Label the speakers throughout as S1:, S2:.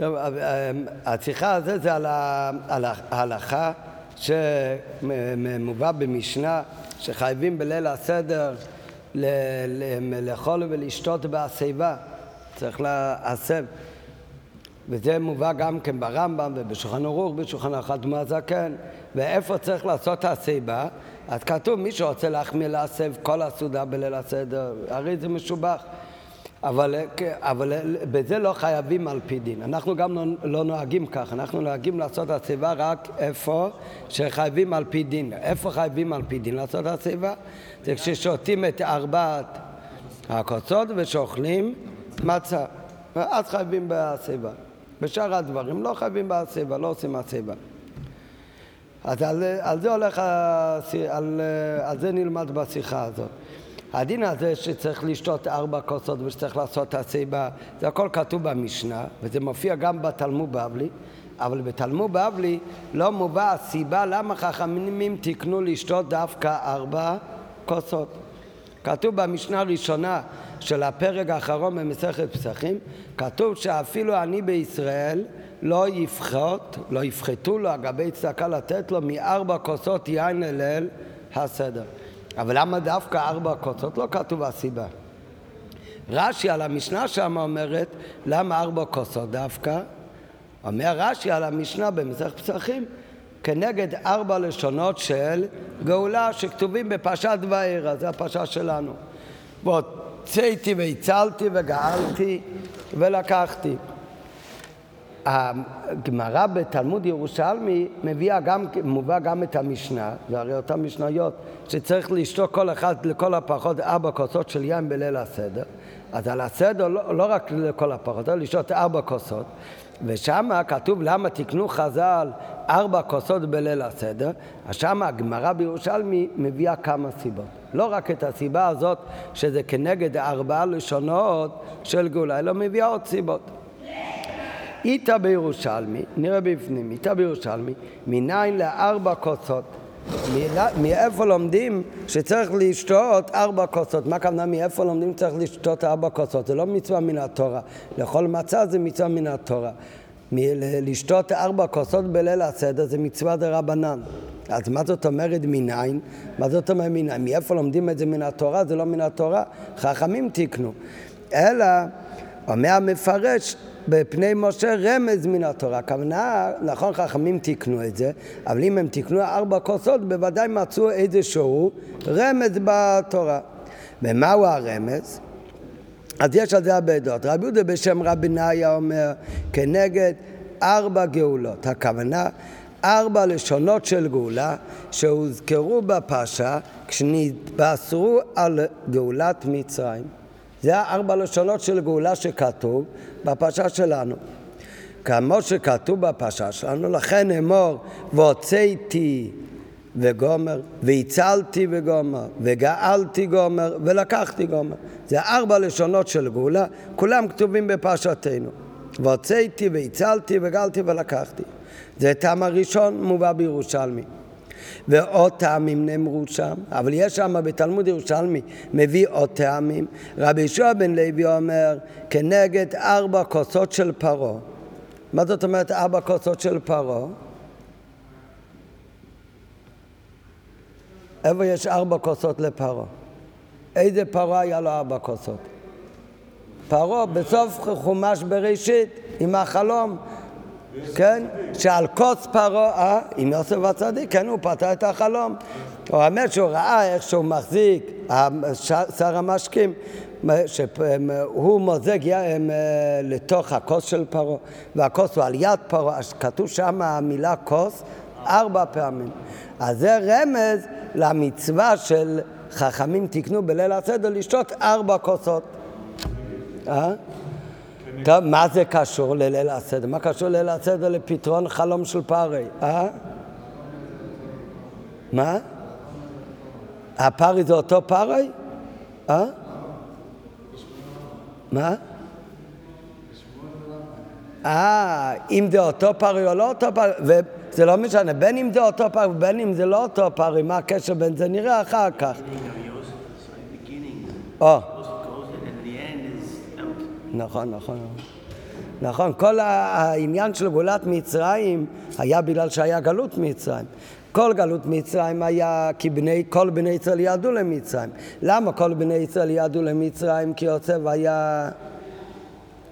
S1: טוב, השיחה הזאת זה על ההלכה שמובא במשנה שחייבים בליל הסדר לאכול ולשתות בהשיבה, צריך להסב. וזה מובא גם כן ברמב"ם ובשולחן ערוך, בשולחן החתום הזקן. ואיפה צריך לעשות הסיבה? אז כתוב, מי שרוצה להחמיא להסב כל הסעודה בליל הסדר, הרי זה משובח. אבל, אבל בזה לא חייבים על פי דין. אנחנו גם לא, לא נוהגים כך, אנחנו נוהגים לעשות הסיבה רק איפה שחייבים על פי דין. איפה חייבים על פי דין לעשות הסיבה? זה כששותים את ארבעת הכוסות ושאוכלים מצה, ואז חייבים בסיבה. בשאר הדברים לא חייבים בסיבה, לא עושים הסיבה. אז על, על זה הולך, על, על זה נלמד בשיחה הזאת. הדין הזה שצריך לשתות ארבע כוסות ושצריך לעשות הסיבה, זה הכל כתוב במשנה, וזה מופיע גם בתלמוד בבלי, אבל בתלמוד בבלי לא מובא הסיבה למה חכמים תיקנו לשתות דווקא ארבע כוסות. כתוב במשנה הראשונה של הפרק האחרון במסכת פסחים, כתוב שאפילו אני בישראל לא יפחת, לא יפחתו לו אגבי צדקה לתת לו מארבע כוסות יין לליל הסדר. אבל למה דווקא ארבע כוסות? לא כתוב הסיבה. רש"י על המשנה שם אומרת, למה ארבע כוסות דווקא? אומר רש"י על המשנה במסכת פסחים, כנגד ארבע לשונות של גאולה שכתובים בפרשת וארא, זה הפרשה שלנו. והוצאתי והצלתי וגאלתי ולקחתי. הגמרא בתלמוד ירושלמי מביאה גם, מובא גם את המשנה, זה הרי אותן משניות, שצריך לשתות כל אחד לכל הפחות ארבע כוסות של יין בליל הסדר. אז על הסדר לא, לא רק לכל הפחות, אלא לשתות ארבע כוסות. ושם כתוב למה תקנו חז"ל ארבע כוסות בליל הסדר, אז שם הגמרא בירושלמי מביאה כמה סיבות. לא רק את הסיבה הזאת שזה כנגד ארבעה לשונות של גאולה, אלא מביאה עוד סיבות. איתה בירושלמי, נראה בפנים, איתה בירושלמי, מניין לארבע כוסות. מאיפה לומדים שצריך לשתות ארבע כוסות? מה הכוונה מאיפה לומדים שצריך לשתות ארבע כוסות? זה לא מצווה מן התורה. לאכול מצה זה מצווה מן התורה. לשתות ארבע כוסות בליל הסדר זה מצווה דה רבנן. אז מה זאת אומרת מניין? מה זאת אומרת מניין? מאיפה לומדים את זה מן התורה? זה לא מן התורה. חכמים תיקנו. אלא, אומר המפרש, בפני משה רמז מן התורה. הכוונה, נכון חכמים תיקנו את זה, אבל אם הם תיקנו ארבע כוסות, בוודאי מצאו איזשהו רמז בתורה. ומהו הרמז? אז יש על זה הרבה דעות. רבי יהודה בשם רבי נאיה אומר, כנגד ארבע גאולות. הכוונה, ארבע לשונות של גאולה שהוזכרו בפרשה כשנתבשרו על גאולת מצרים. זה הארבע לשונות של גאולה שכתוב בפרשה שלנו. כמו שכתוב בפרשה שלנו, לכן אמור והוצאתי וגומר, והצלתי וגומר, וגאלתי גומר, ולקחתי גומר. זה ארבע לשונות של גאולה, כולם כתובים בפרשתנו. והוצאתי והצלתי וגאלתי ולקחתי. זה טעם הראשון מובא בירושלמי. ועוד טעמים נאמרו שם, אבל יש שם בתלמוד ירושלמי, מביא עוד טעמים. רבי ישוע בן לוי אומר, כנגד ארבע כוסות של פרעה. מה זאת אומרת ארבע כוסות של פרעה? איפה יש ארבע כוסות לפרעה? איזה פרעה היה לו ארבע כוסות? פרעה בסוף חומש בראשית עם החלום כן? שעל כוס פרעה, אה, עם יוסף הצדיק, כן, הוא פתר את החלום. הוא אומר שהוא ראה איך שהוא מחזיק, שר המשקים, שהוא מוזג לתוך הכוס של פרעה, והכוס הוא על יד פרעה, כתוב שם המילה כוס ארבע פעמים. אז זה רמז למצווה של חכמים תקנו בליל הסדר לשתות ארבע כוסות. אה? טוב, מה זה קשור לליל הסדר? מה קשור לליל הסדר לפתרון חלום של פארי? אה? מה? הפארי זה אותו פארי? אה? מה? אה, אם זה אותו פארי או לא אותו פארי, וזה לא משנה, בין אם זה אותו פארי ובין אם זה לא אותו פארי, מה הקשר בין זה? נראה אחר כך. או. נכון, נכון. נכון, כל העניין של גאולת מצרים היה בגלל שהיה גלות מצרים. כל גלות מצרים היה כי בני, כל בני ישראל יעדו למצרים. למה כל בני ישראל יעדו למצרים? כי יוסף היה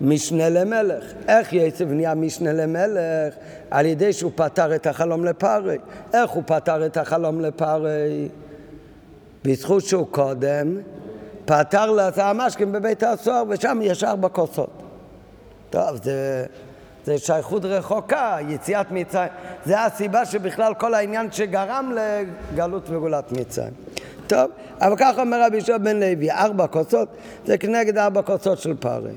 S1: משנה למלך. איך יוסף נהיה משנה למלך? על ידי שהוא פתר את החלום לפרי. איך הוא פתר את החלום לפרי? בזכות שהוא קודם פתר לעשה המשקים בבית הסוהר ושם יש ארבע כוסות. טוב, זה, זה שייכות רחוקה, יציאת מצרים. זה הסיבה שבכלל כל העניין שגרם לגלות וגאולת מצרים. טוב, אבל ככה אומר רבי יהושע בן לוי, ארבע כוסות זה כנגד ארבע כוסות של פרי.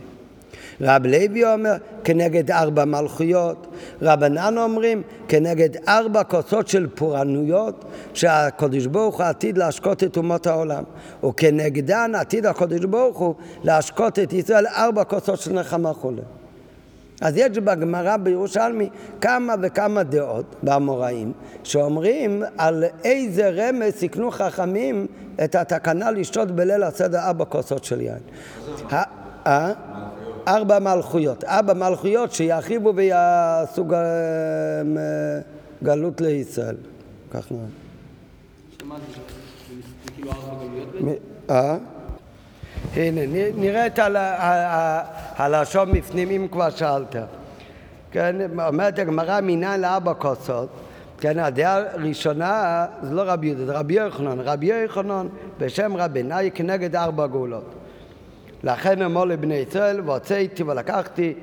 S1: רב לוי אומר כנגד ארבע מלכויות, רבנן אומרים כנגד ארבע כוסות של פורענויות שהקדוש ברוך הוא עתיד להשקות את אומות העולם וכנגדן עתיד הקדוש ברוך הוא להשקות את ישראל ארבע כוסות של נחמה חולה. אז יש בגמרא בירושלמי כמה וכמה דעות באמוראים שאומרים על איזה רמז סיכנו חכמים את התקנה לשתות בליל הסדר ארבע כוסות של יין. אה? ארבע מלכויות, ארבע מלכויות שירחיבו ויעשו גלות לישראל. כך נראה. אה? הנה, נראה את הלשון בפנים, אם כבר שאלת. כן, אומרת הגמרא מניין לארבע כוסות. כן, הדעה הראשונה זה לא רבי יהודה, זה רבי יוחנן. רבי יוחנן בשם רבנאי כנגד ארבע גאולות. לכן אמור לבני ישראל, והוצאתי ולקחתי,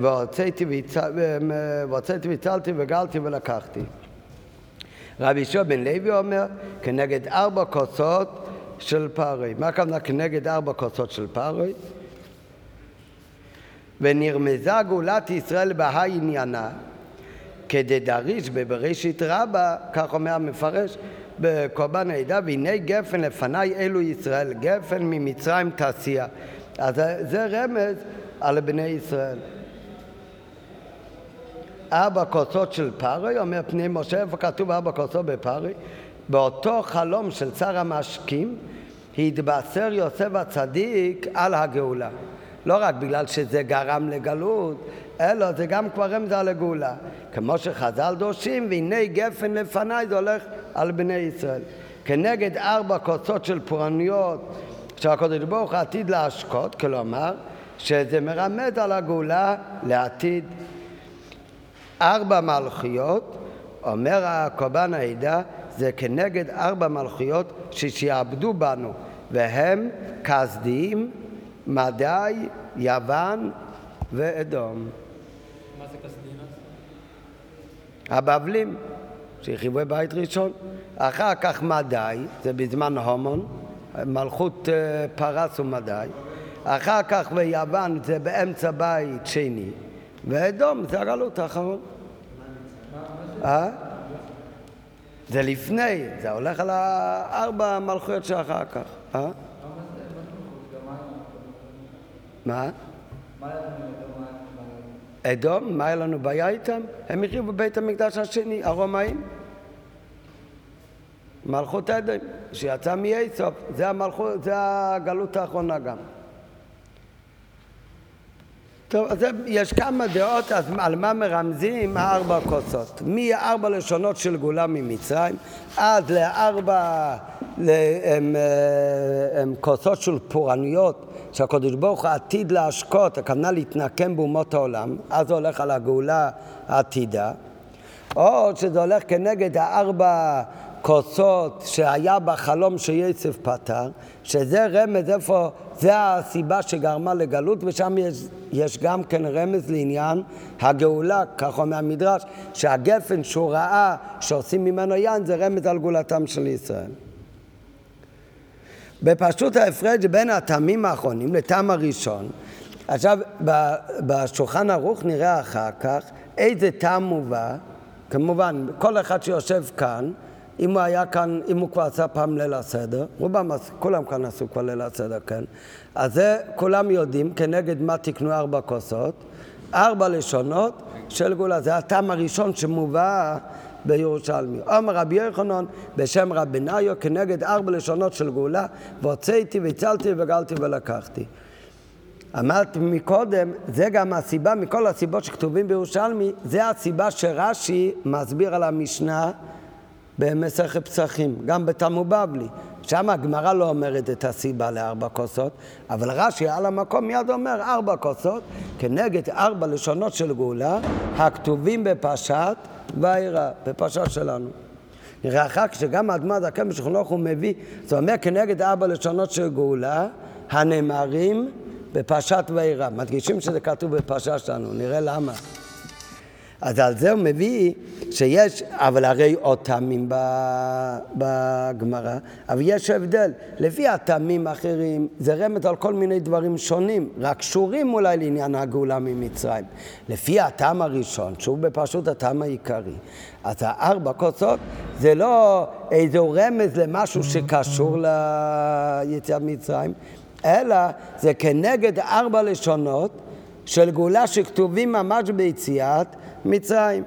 S1: והוצאתי והצלתי וגלתי ולקחתי. רבי ישוע בן לוי אומר, כנגד ארבע כוסות של פרוי. מה הכוונה כנגד ארבע כוסות של פרוי? ונרמזה גאולת ישראל בהאי עניינה, כדדריש בבראשית רבה, כך אומר המפרש, בקורבן העדה, והנה גפן לפניי אלו ישראל, גפן ממצרים תעשייה. אז זה רמז על בני ישראל. ארבע כוסות של פרי, אומר פני משה, איפה כתוב ארבע כוסות בפרי? באותו חלום של שר המשקים התבשר יוסף הצדיק על הגאולה. לא רק בגלל שזה גרם לגלות, אלא זה גם כבר רמז על הגאולה. כמו שחז"ל דורשים, והנה גפן לפניי זה הולך על בני ישראל. כנגד ארבע כוסות של פורענויות שהקדוש ברוך הוא עתיד להשקות, כלומר, שזה מרמז על הגאולה לעתיד. ארבע מלכיות, אומר הקורבן העדה, זה כנגד ארבע מלכויות ששיעבדו בנו, והם כסדיים, מדי, יוון ואדום.
S2: מה זה?
S1: הבבלים, שהרחיבו בית ראשון. אחר כך מדי, זה בזמן הומון, מלכות אה, פרס ומדי. אחר כך ביוון זה באמצע בית שני, ואדום זה הגלות האחרון. אה? זה לפני, זה הולך על הארבע מלכויות שאחר כך. אה? מה? אדום, מה היה לנו בעיה איתם? הם החריבו בבית המקדש השני, הרומאים. מלכות עדן, שיצא מאיסוף, זה, המלכות, זה הגלות האחרונה גם. טוב, אז יש כמה דעות אז על מה מרמזים הארבע כוסות. מארבע לשונות של גאולה ממצרים עד לארבע כוסות של פורענויות שהקדוש ברוך הוא עתיד להשקות, הכוונה להתנקם באומות העולם, אז זה הולך על הגאולה העתידה, או שזה הולך כנגד הארבע כוסות שהיה בחלום שיצף פתר, שזה רמז איפה, זה הסיבה שגרמה לגלות, ושם יש, יש גם כן רמז לעניין הגאולה, כך אומר המדרש, שהגפן שהוא ראה שעושים ממנו יין זה רמז על גאולתם של ישראל. בפשוט ההפרש בין הטעמים האחרונים לטעם הראשון, עכשיו בשולחן ערוך נראה אחר כך איזה טעם מובא, כמובן כל אחד שיושב כאן, אם הוא היה כאן, אם הוא כבר עשה פעם ליל הסדר, רובם, כולם כאן עשו כבר ליל הסדר, כן? אז זה כולם יודעים כנגד מה תקנו ארבע כוסות, ארבע לשונות של גאולה, זה הטעם הראשון שמובא בירושלמי. אומר רבי יוחנן בשם רבי נאיו כנגד ארבע לשונות של גאולה, והוצאתי והצלתי וגלתי ולקחתי. אמרתי מקודם, זה גם הסיבה, מכל הסיבות שכתובים בירושלמי, זה הסיבה שרש"י מסביר על המשנה במסכת פסחים, גם בתלמוד בבלי. שם הגמרא לא אומרת את הסיבה לארבע כוסות, אבל רש"י על המקום מיד אומר ארבע כוסות כנגד ארבע לשונות של גאולה הכתובים בפרשת וירא, בפרשה שלנו. נראה אחר כך שגם האדמה זקן בשכנוך הוא מביא, זאת אומרת כנגד ארבע לשונות של גאולה, הנאמרים בפרשת וירא. מדגישים שזה כתוב בפרשה שלנו, נראה למה. אז על זה הוא מביא שיש, אבל הרי עוד טעמים בגמרא, אבל יש הבדל. לפי הטעמים האחרים, זה רמז על כל מיני דברים שונים, רק קשורים אולי לעניין הגאולה ממצרים. לפי הטעם הראשון, שהוא בפשוט הטעם העיקרי, אז הארבע כוסות זה לא איזה רמז למשהו שקשור ליציאת מצרים, אלא זה כנגד ארבע לשונות של גאולה שכתובים ממש ביציאת מצרים.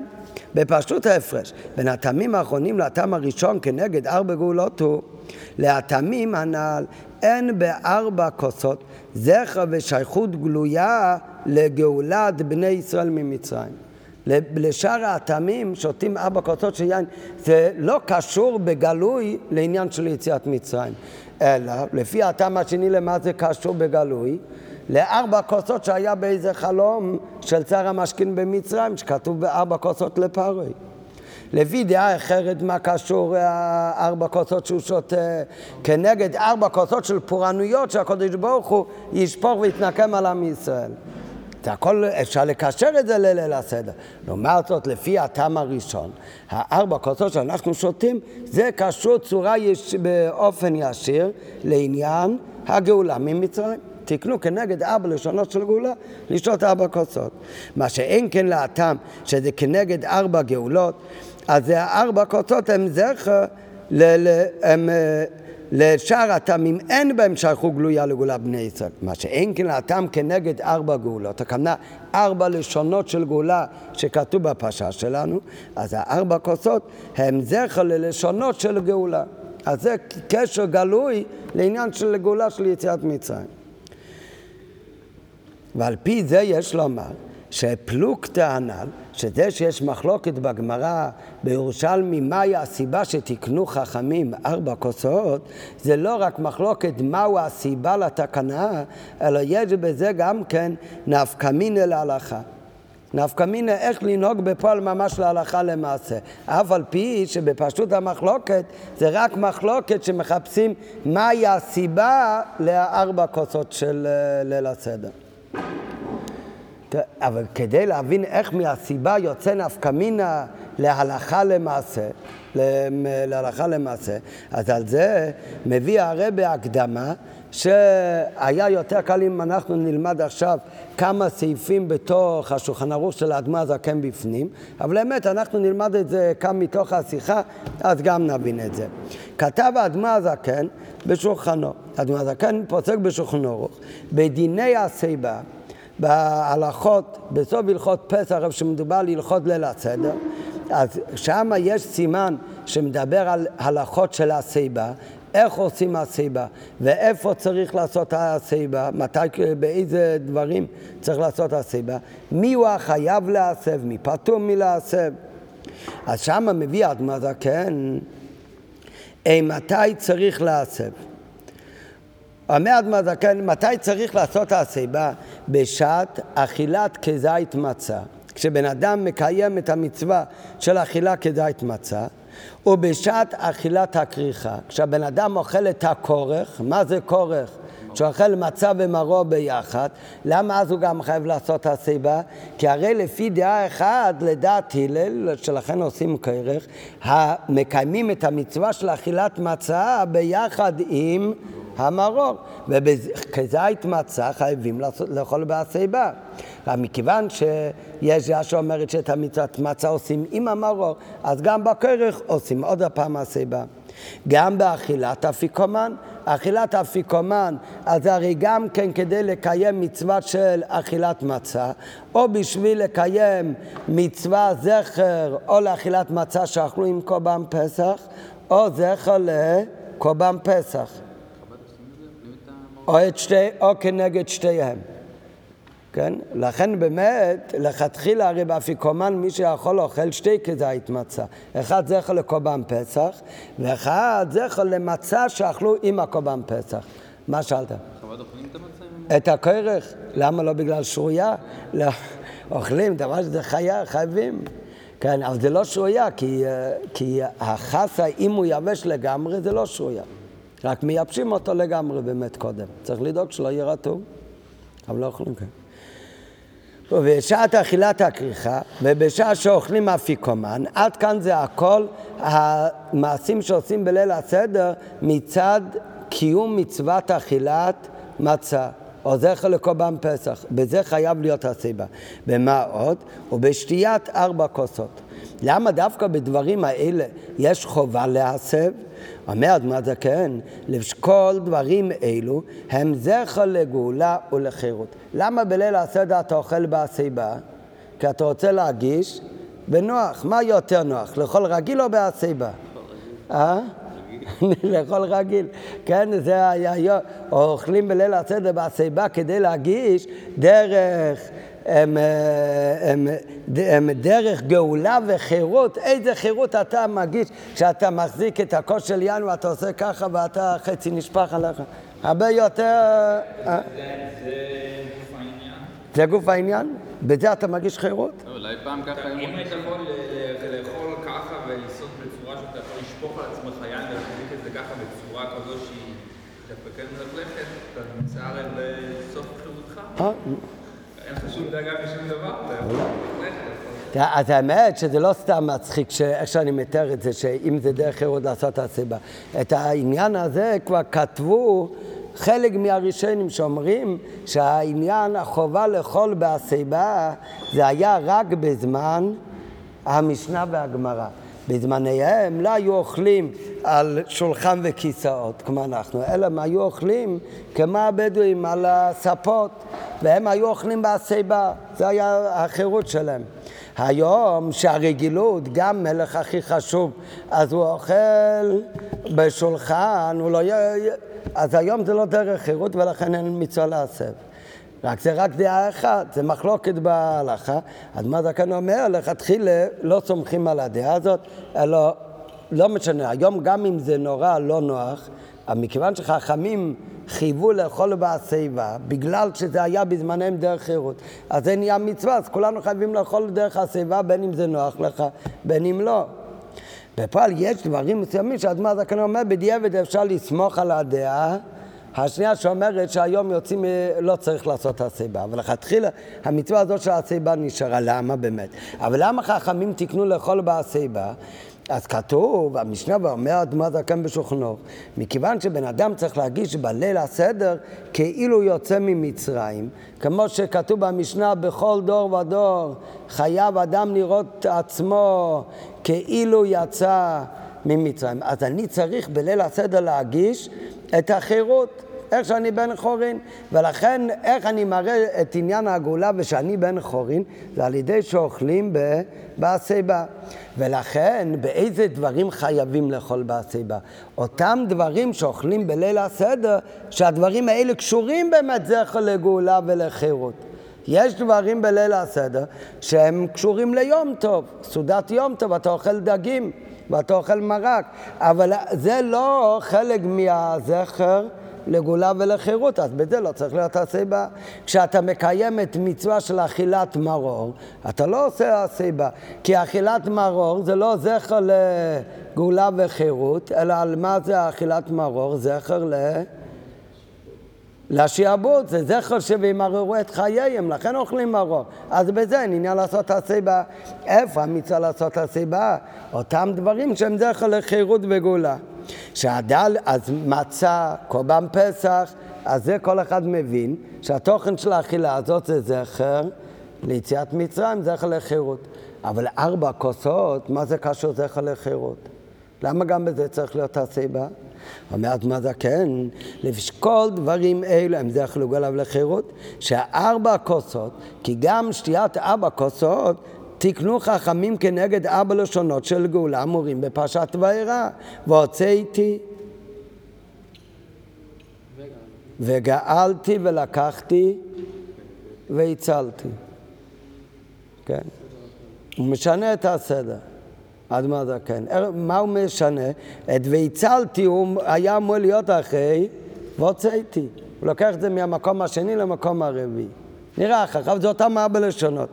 S1: בפשטות ההפרש בין הטעמים האחרונים לטעם הראשון כנגד ארבע גאולות הוא להטעמים הנ"ל אין בארבע כוסות זכר ושייכות גלויה לגאולת בני ישראל ממצרים. לשאר הטעמים שותים ארבע כוסות של יין, זה לא קשור בגלוי לעניין של יציאת מצרים, אלא לפי הטעם השני למה זה קשור בגלוי? לארבע כוסות שהיה באיזה חלום של צר המשכין במצרים, שכתוב בארבע כוסות לפרוי. לפי דעה אחרת, מה קשור ארבע כוסות שהוא שותה כנגד ארבע כוסות של פורענויות שהקדוש ברוך הוא ישפוך ויתנקם על עם ישראל. זה הכל, אפשר לקשר את זה לליל הסדר. לעומת זאת, לפי הטעם הראשון, הארבע כוסות שאנחנו שותים, זה קשור צורה יש, באופן ישיר לעניין הגאולה ממצרים. תקנו כנגד ארבע לשונות של גאולה, לשתות ארבע כוסות. מה שאין כן להטעם, שזה כנגד ארבע גאולות, אז הארבע כוסות הם זכר, הם, אה, לשאר הטעמים אין בהם שייכות גלויה לגאולה בני ישראל. מה שאין כן להטעם כנגד ארבע גאולות, הכוונה ארבע לשונות של גאולה שכתוב בפרשה שלנו, אז הארבע כוסות הם זכר ללשונות של גאולה. אז זה קשר גלוי לעניין של גאולה של יציאת מצרים. ועל פי זה יש לומר שפלוגתא הנ"ל, שזה שיש מחלוקת בגמרא בירושלמי מהי הסיבה שתיקנו חכמים ארבע כוסות, זה לא רק מחלוקת מהו הסיבה לתקנה, אלא יש בזה גם כן נפקא מינא להלכה. נפקא מינא איך לנהוג בפועל ממש להלכה למעשה. אף על פי שבפשטות המחלוקת זה רק מחלוקת שמחפשים מהי הסיבה לארבע כוסות של אה, ליל הסדר. אבל כדי להבין איך מהסיבה יוצא נפקא מינה להלכה למעשה, להלכה למעשה, אז על זה מביא הרי בהקדמה שהיה יותר קל אם אנחנו נלמד עכשיו כמה סעיפים בתוך השולחן ערוך של האדמה הזקן בפנים, אבל באמת אנחנו נלמד את זה כאן מתוך השיחה, אז גם נבין את זה. כתב האדמה הזקן בשולחנו, האדמה הזקן פוסק בשולחנו ערוך, בדיני השיבה בהלכות, בסוף הלכות פסח, שמדובר על הלכות ליל הסדר, אז שם יש סימן שמדבר על הלכות של הסיבה, איך עושים הסיבה, ואיפה צריך לעשות הסיבה, מתי, באיזה דברים צריך לעשות הסיבה, מי הוא החייב להסב, מי פטור מלהסב. אז שם מביא אדמה זקן, מתי צריך להסב. אומר אדמה זקן, מתי צריך לעשות הסיבה? בשעת אכילת כזית מצה. כשבן אדם מקיים את המצווה של אכילה כזית מצה, ובשעת אכילת הכריכה. כשהבן אדם אוכל את הכורך, מה זה כורך? שאוכל מצה ומרור ביחד, למה אז הוא גם חייב לעשות הסיבה? כי הרי לפי דעה אחת, לדעת הלל, שלכן עושים כרך, המקיימים את המצווה של אכילת מצה ביחד עם המרור, וכזית מצה חייבים לאכול בהסיבה. מכיוון שיש דעה שאומרת שאת המצוות מצה עושים עם המרור, אז גם בכרך עושים עוד הפעם הסיבה. גם באכילת אפיקומן, אכילת אפיקומן, אז הרי גם כן כדי לקיים מצווה של אכילת מצה, או בשביל לקיים מצווה זכר או לאכילת מצה שאכלו עם קורבן פסח, או זכר לקורבן פסח. או, שתי, או כנגד שתיהם. כן? לכן באמת, לכתחילה הרי באפיקומן מי שיכול לאכול שתי כזית מצה. אחד זכר לקורבן פסח, ואחד זכר למצה שאכלו עם הקורבן פסח. מה שאלת?
S2: חב"ד אוכלים את
S1: הכרך. למה לא בגלל שרויה? לא, אוכלים, דבר שזה חיה, חייבים. כן, אבל זה לא שרויה, כי, כי החסה, אם הוא יבש לגמרי, זה לא שרויה. רק מייבשים אותו לגמרי באמת קודם. צריך לדאוג שלא יהיה רטוב, אבל לא אוכלים כאן. ובשעת אכילת הכריכה, ובשעה שאוכלים אפיקומן, עד כאן זה הכל המעשים שעושים בליל הסדר מצד קיום מצוות אכילת מצה. או זכר לקורבן פסח, בזה חייב להיות הסיבה. ומה עוד? ובשתיית ארבע כוסות. למה דווקא בדברים האלה יש חובה להסב? אומר אדמת זקן, לשקול דברים אלו הם זכר לגאולה ולחירות. למה בליל הסדר אתה אוכל בהסיבה? כי אתה רוצה להגיש בנוח. מה יותר נוח, לאכול רגיל או בהסיבה? אה? לאכול רגיל. כן, זה היה, או אוכלים בליל הסדר בהסיבה כדי להגיש דרך... הם, הם, הם דרך גאולה וחירות, איזה חירות אתה מגיש כשאתה מחזיק את הכוס של ינואר, ואתה עושה ככה ואתה חצי נשפך עליך. הרבה יותר...
S2: אה? זה גוף העניין.
S1: זה גוף העניין? בזה אתה מגיש חירות?
S2: לא, אולי פעם ככה...
S3: אם היית יכול לאכול ככה ולעשות בצורה שאתה יכול לשפוך על עצמך יין ולהחזיק את זה ככה בצורה כזו שהיא דווקא כן מלכלכת, אתה נמצא הרי בסוף חירותך.
S1: אה?
S3: אין לך שום דאגה משום דבר.
S1: אז האמת שזה לא סתם מצחיק איך שאני מתאר את זה, שאם זה דרך חירות לעשות את הסיבה. את העניין הזה כבר כתבו חלק מהראשונים שאומרים שהעניין, החובה לאכול בהסיבה, זה היה רק בזמן המשנה והגמרא. בזמניהם לא היו אוכלים על שולחן וכיסאות כמו אנחנו, אלא הם היו אוכלים כמו הבדואים על הספות, והם היו אוכלים בהסיבה, זה היה החירות שלהם. היום שהרגילות, גם מלך הכי חשוב, אז הוא אוכל בשולחן, הוא לא... אז היום זה לא דרך חירות ולכן אין מצווה להסב. רק זה רק דעה אחת, זה מחלוקת בהלכה. אז מה כאן אומר? לכתחילה לא סומכים על הדעה הזאת, אלא לא משנה. היום גם אם זה נורא לא נוח, מכיוון שחכמים חייבו לאכול בהשיבה, בגלל שזה היה בזמנם דרך חירות, אז זה נהיה מצווה, אז כולנו חייבים לאכול דרך השיבה, בין אם זה נוח לך, בין אם לא. בפועל יש דברים מסוימים שאדמה זקן אומר, בדיעבד אפשר לסמוך על הדעה השנייה שאומרת שהיום יוצאים, לא צריך לעשות הסיבה, אבל לכתחילה המצווה הזאת של הסיבה נשארה, למה באמת? אבל למה חכמים תיקנו לאכול בהסיבה? אז כתוב, המשנה ואומר אדמה זקן בשוכנו, מכיוון שבן אדם צריך להגיש בליל הסדר כאילו יוצא ממצרים, כמו שכתוב במשנה, בכל דור ודור חייב אדם לראות עצמו כאילו יצא ממצרים. אז אני צריך בליל הסדר להגיש את החירות. איך שאני בן חורין, ולכן איך אני מראה את עניין הגאולה ושאני בן חורין, זה על ידי שאוכלים בהסיבה. ולכן באיזה דברים חייבים לאכול בהסיבה? אותם דברים שאוכלים בליל הסדר, שהדברים האלה קשורים באמת זכר לגאולה ולחירות. יש דברים בליל הסדר שהם קשורים ליום טוב, סעודת יום טוב, אתה אוכל דגים ואתה אוכל מרק, אבל זה לא חלק מהזכר לגאולה ולחירות, אז בזה לא צריך להיות הסיבה. כשאתה מקיים את מצווה של אכילת מרור, אתה לא עושה הסיבה, כי אכילת מרור זה לא זכר לגאולה וחירות, אלא על מה זה אכילת מרור? זכר ל... לשעבוד, זה זכר שימררו את חייהם, לכן אוכלים מרור. אז בזה אין עניין לעשות הסיבה. איפה המצווה לעשות הסיבה? אותם דברים שהם זכר לחירות וגאולה. שהדל, אז מצה, קורבן פסח, אז זה כל אחד מבין שהתוכן של האכילה הזאת זה זכר ליציאת מצרים, זכר לחירות. אבל ארבע כוסות, מה זה קשור זכר לחירות? למה גם בזה צריך להיות הסיבה? אומרת מה זה כן? לשקול דברים אלו הם זכר לגאולה ולחירות, שארבע כוסות, כי גם שתיית ארבע כוסות תקנו חכמים כנגד ארבע לשונות של גאולה אמורים בפרשת וארא, והוצאתי וגאלתי ולקחתי והצלתי. כן? הוא משנה את הסדר. אדמה הזקן. מה הוא משנה? את והצלתי הוא היה אמור להיות אחרי והוצאתי. הוא לוקח את זה מהמקום השני למקום הרביעי. נראה אחר כך, זה אותם ארבע לשונות.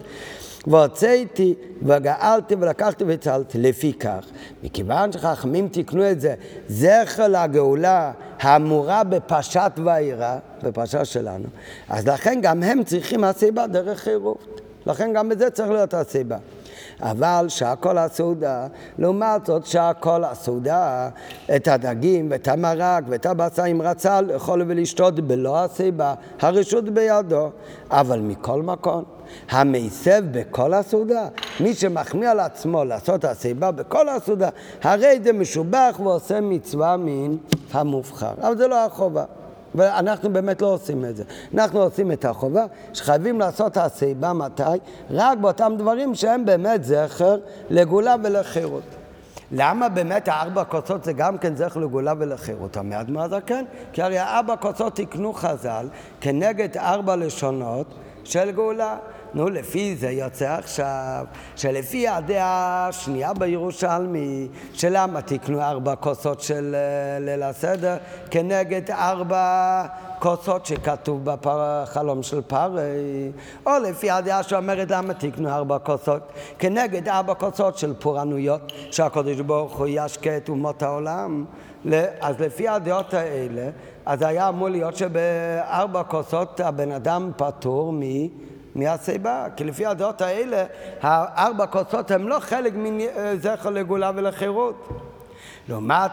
S1: והוצאתי וגאלתי ולקחתי והצלתי. לפיכך, מכיוון שחכמים תיקנו את זה, זכר לגאולה האמורה בפרשת ואירא, בפרשה שלנו, אז לכן גם הם צריכים הסיבה דרך חירות. לכן גם בזה צריך להיות הסיבה. אבל שהכל הסעודה, לעומת זאת שהכל הסעודה, את הדגים ואת המרק ואת הבשר אם רצה לאכול ולשתות בלא הסיבה, הרשות בידו. אבל מכל מקום, המסב בכל הסעודה, מי שמחמיא על עצמו לעשות הסיבה בכל הסעודה, הרי זה משובח ועושה מצווה מן המובחר. אבל זה לא החובה. ואנחנו באמת לא עושים את זה. אנחנו עושים את החובה שחייבים לעשות הסיבה מתי? רק באותם דברים שהם באמת זכר לגאולה ולחירות. למה באמת הארבע כוסות זה גם כן זכר לגאולה ולחירות? המעט מה כן? כי הרי הארבע כוסות תקנו חז"ל כנגד ארבע לשונות של גאולה. נו, לפי זה יוצא עכשיו, שלפי הדעה השנייה בירושלמי, שלמה תקנו ארבע כוסות של אה, ליל הסדר? כנגד ארבע כוסות שכתוב בחלום של פרי, או לפי הדעה שאומרת למה תקנו ארבע כוסות? כנגד ארבע כוסות של פורענויות, שהקדוש ברוך הוא ישקה את אומות העולם. אז לפי הדעות האלה, אז היה אמור להיות שבארבע כוסות הבן אדם פטור מ... מהסיבה, כי לפי הדעות האלה, הארבע כוסות הם לא חלק מזכר לגאולה ולחירות. לעומת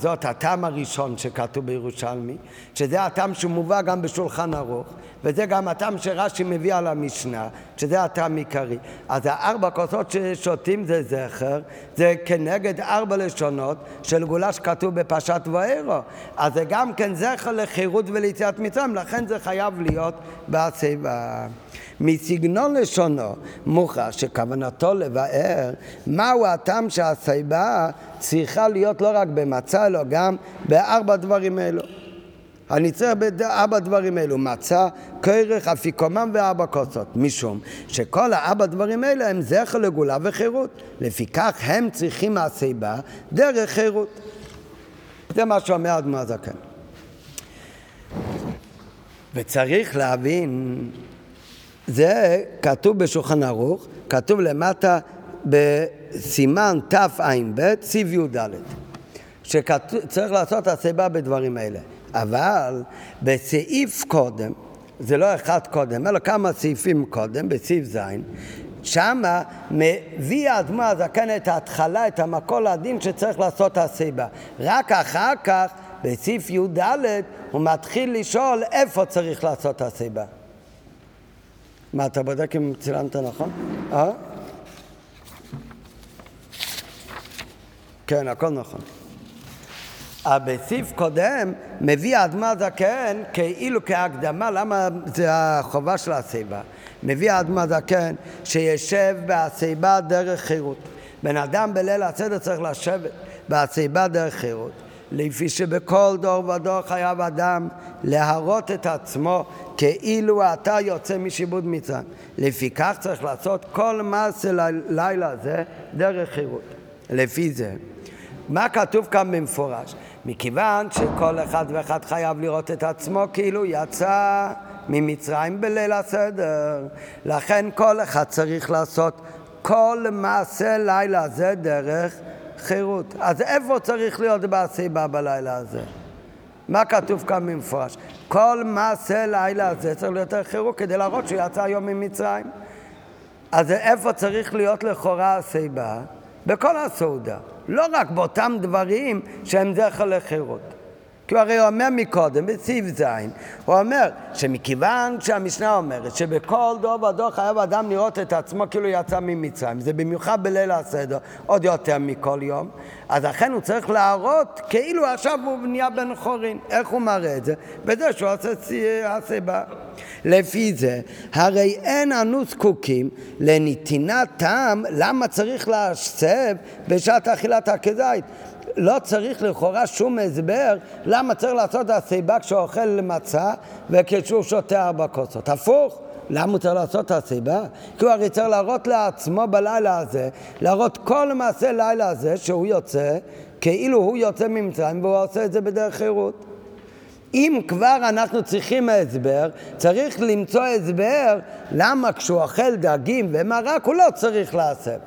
S1: זאת הטעם הראשון שכתוב בירושלמי, שזה הטעם שמובא גם בשולחן ערוך, וזה גם הטעם שרש"י מביא על המשנה, שזה הטעם עיקרי. אז הארבע כוסות ששותים זה זכר, זה כנגד ארבע לשונות של גאולה שכתוב בפרשת ואירו. אז זה גם כן זכר לחירות וליציאת מצרים, לכן זה חייב להיות בסיבה. מסגנון לשונו מוכרח שכוונתו לבאר מהו הטעם שהסיבה צריכה להיות לא רק במצה אלא גם בארבע דברים אלו. אני צריך בארבע דברים אלו, מצה, כרך, אפיקומם וארבע כוסות, משום שכל הארבע דברים האלה הם זכר לגאולה וחירות. לפיכך הם צריכים הסיבה דרך חירות. זה מה שאומר אדמו הזקן. וצריך להבין זה כתוב בשולחן ערוך, כתוב למטה בסימן תע"ב, סיב י"ד, שצריך לעשות הסיבה בדברים האלה. אבל בסעיף קודם, זה לא אחד קודם, אלא כמה סעיפים קודם, בסעיף ז', שמה מביא האדמו הזקן את ההתחלה, את המקור לדין שצריך לעשות הסיבה. רק אחר כך, בסעיף י"ד, הוא מתחיל לשאול איפה צריך לעשות הסיבה. מה, אתה בודק אם צילמת נכון? אה? כן, הכל נכון. בסעיף קודם מביא האדמה זקן כאילו כהקדמה, למה זה החובה של הסיבה? מביא האדמה זקן שישב בהסיבה דרך חירות. בן אדם בליל הסדר צריך לשבת בהסיבה דרך חירות. לפי שבכל דור ודור חייב אדם להראות את עצמו כאילו אתה יוצא משיבוד מצרים. לפיכך צריך לעשות כל מעשה לילה הזה דרך חירות. לפי זה. מה כתוב כאן במפורש? מכיוון שכל אחד ואחד חייב לראות את עצמו כאילו יצא ממצרים בליל הסדר. לכן כל אחד צריך לעשות כל מעשה לילה הזה דרך חירות. אז איפה צריך להיות בסיבה בלילה הזה? מה כתוב כאן במפורש? כל מעשה לילה הזה צריך להיות חירות כדי להראות שהוא יצא היום ממצרים. אז איפה צריך להיות לכאורה הסיבה? בכל הסעודה. לא רק באותם דברים שהם זכר לחירות. כי הוא הרי אומר מקודם, בסעיף ז', הוא אומר שמכיוון שהמשנה אומרת שבכל דור ודור חייב אדם לראות את עצמו כאילו יצא ממצרים, זה במיוחד בליל הסדר, עוד יותר מכל יום, אז לכן הוא צריך להראות כאילו עכשיו הוא נהיה בן חורין. איך הוא מראה את זה? בזה שהוא עושה הסיבה. לפי זה, הרי אין אנו זקוקים לנתינת טעם למה צריך להסב בשעת אכילת הכזית. לא צריך לכאורה שום הסבר למה צריך לעשות הסיבה כשהוא אוכל מצה וכשהוא שותה ארבע כוסות. הפוך, למה הוא צריך לעשות את הסיבה? כי הוא הרי צריך להראות לעצמו בלילה הזה, להראות כל מעשה לילה הזה שהוא יוצא, כאילו הוא יוצא ממצרים והוא עושה את זה בדרך חירות. אם כבר אנחנו צריכים הסבר, צריך למצוא הסבר למה כשהוא אוכל דגים ומרק הוא לא צריך להסב.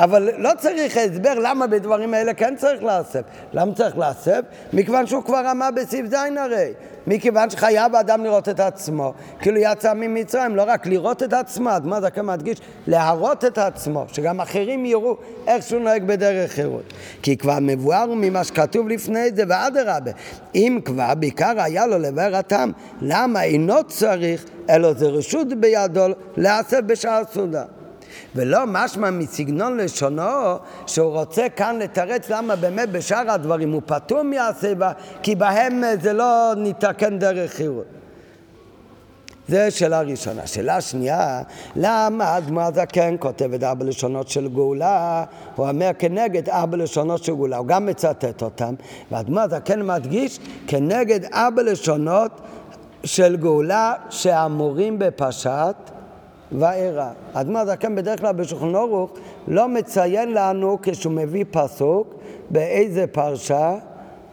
S1: אבל לא צריך הסבר למה בדברים האלה כן צריך להסב. למה צריך להסב? מכיוון שהוא כבר אמר בסעיף ז' הרי. מכיוון שחייב האדם לראות את עצמו. כאילו יצא ממצרים, לא רק לראות את עצמו, אז מה זה כאן מדגיש? להראות את עצמו, שגם אחרים יראו איך שהוא נוהג בדרך חירות. כי כבר מבואר ממה שכתוב לפני זה, ואדרבה, אם כבר בעיקר היה לו לבאר הטעם, למה אינו צריך, אלא זה רשות בידו להסב בשעה סעודה. ולא משמע מסגנון לשונו שהוא רוצה כאן לתרץ למה באמת בשאר הדברים הוא פטור מהסיבה כי בהם זה לא ניתקן דרך חירות. זה שאלה ראשונה. שאלה שנייה, למה אדמו הזקן כותב את ארבע לשונות של גאולה? הוא אומר כנגד ארבע לשונות של גאולה, הוא גם מצטט אותם, ואדמו הזקן מדגיש כנגד ארבע לשונות של גאולה שאמורים בפשט ואירע. אדמה זקן בדרך כלל בשולחן אורוך לא מציין לנו כשהוא מביא פסוק באיזה פרשה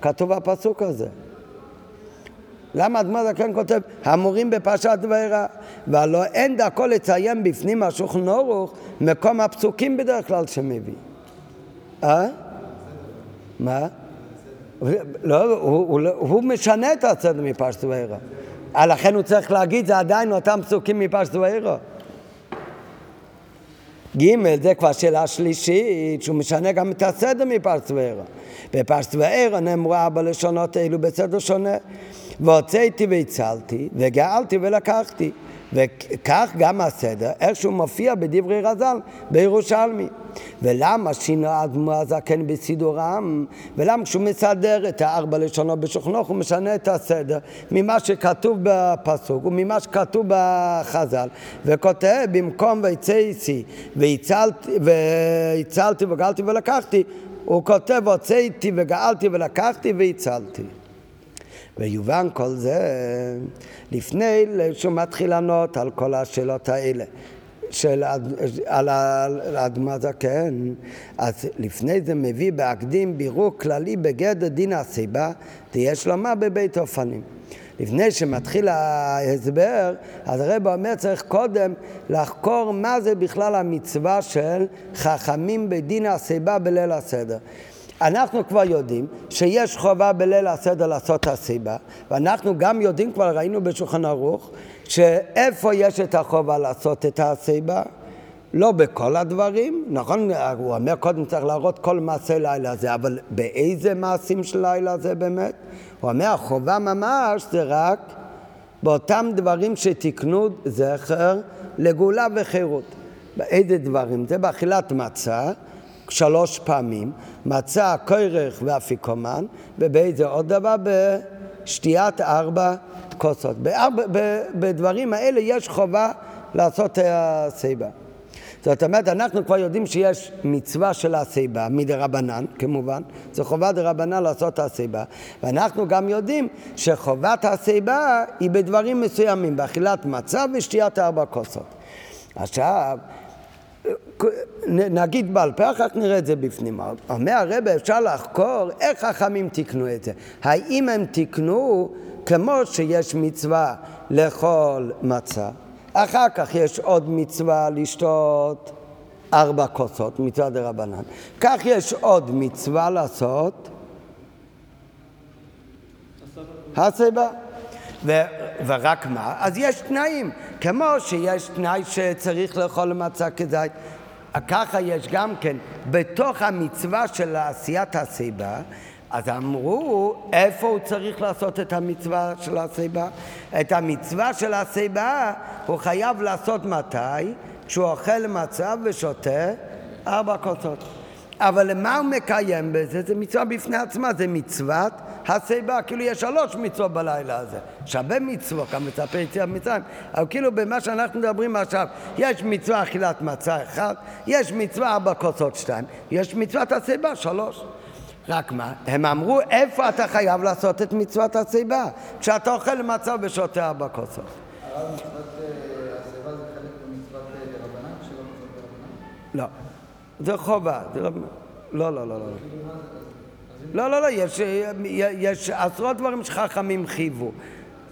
S1: כתוב הפסוק הזה. למה אדמה זקן כותב המורים בפרשת ואירע? והלא אין דרכו לציין בפנים השולחן אורוך מקום הפסוקים בדרך כלל שמביא. אה? מה? לא, הוא משנה את הסדר מפרשת ואירע. לכן הוא צריך להגיד, זה עדיין אותם פסוקים מפרשת ואירע. ג' זה כבר שאלה שלישית, שהוא משנה גם את הסדר מפרסוורה. בפרסוורה נאמרו ארבע לשונות אלו בסדר שונה. והוצאתי והצלתי, וגאלתי ולקחתי. וכך גם הסדר, איך שהוא מופיע בדברי רז"ל בירושלמי. ולמה שינו האדמו הזקן בסידורם? ולמה כשהוא מסדר את הארבע לשונות בשוכנוך הוא משנה את הסדר ממה שכתוב בפסוק וממה שכתוב בחז"ל וכותב במקום ויצאתי והצלתי וגאלתי ולקחתי הוא כותב הוצאתי וגאלתי ולקחתי והצלתי ויובן כל זה לפני שהוא מתחיל לענות על כל השאלות האלה. של, על האדמה זקן, אז לפני זה מביא בהקדים בירור כללי בגדר דין הסיבה, יש לומר בבית אופנים. לפני שמתחיל ההסבר, אז הרב אומר צריך קודם לחקור מה זה בכלל המצווה של חכמים בדין הסיבה בליל הסדר. אנחנו כבר יודעים שיש חובה בליל הסדר לעשות את הסיבה, ואנחנו גם יודעים, כבר ראינו בשולחן ערוך, שאיפה יש את החובה לעשות את הסיבה? לא בכל הדברים, נכון? הוא אומר קודם צריך להראות כל מעשה לילה הזה, אבל באיזה מעשים של לילה זה באמת? הוא אומר החובה ממש זה רק באותם דברים שתיקנו זכר לגאולה וחירות. באיזה דברים? זה באכילת מצה, שלוש פעמים, מצה, כרך ואפיקומן, ובאיזה עוד דבר? בשתיית ארבע כוסות. בארבע, בדברים האלה יש חובה לעשות הסיבה. זאת אומרת, אנחנו כבר יודעים שיש מצווה של הסיבה, מדרבנן כמובן, זו חובה דרבנן לעשות הסיבה, ואנחנו גם יודעים שחובת הסיבה היא בדברים מסוימים, באכילת מצה ושתיית ארבע כוסות. עכשיו, נגיד בעל פה, אחר כך נראה את זה בפנים. אומר הרבה, אפשר לחקור איך חכמים תיקנו את זה. האם הם תיקנו כמו שיש מצווה לאכול מצה, אחר כך יש עוד מצווה לשתות ארבע כוסות, מצווה דה רבנן. כך יש עוד מצווה לעשות הסיבה. ו- ורק מה? אז יש תנאים. כמו שיש תנאי שצריך לאכול מצה כזית, ככה יש גם כן, בתוך המצווה של עשיית הסיבה, אז אמרו, איפה הוא צריך לעשות את המצווה של הסיבה? את המצווה של הסיבה הוא חייב לעשות מתי? כשהוא אוכל מצה ושותה ארבע כוסות. אבל למה הוא מקיים בזה? זה מצווה בפני עצמה, זה מצוות הסיבה, כאילו יש שלוש מצוות בלילה הזה. שווה הרבה מצוות, כמצפה יציאת מצרים, אבל כאילו במה שאנחנו מדברים עכשיו, יש מצווה אכילת מצה אחת, יש מצווה ארבע כוסות שתיים, יש מצוות הסיבה שלוש. רק מה, הם אמרו איפה אתה חייב לעשות את מצוות הסיבה? כשאתה אוכל מצה ושותה ארבע כוסות. לא, זה חובה, זה לא, לא, לא, לא. לא. לא, לא, יש, יש עשרות דברים שחכמים חייבו.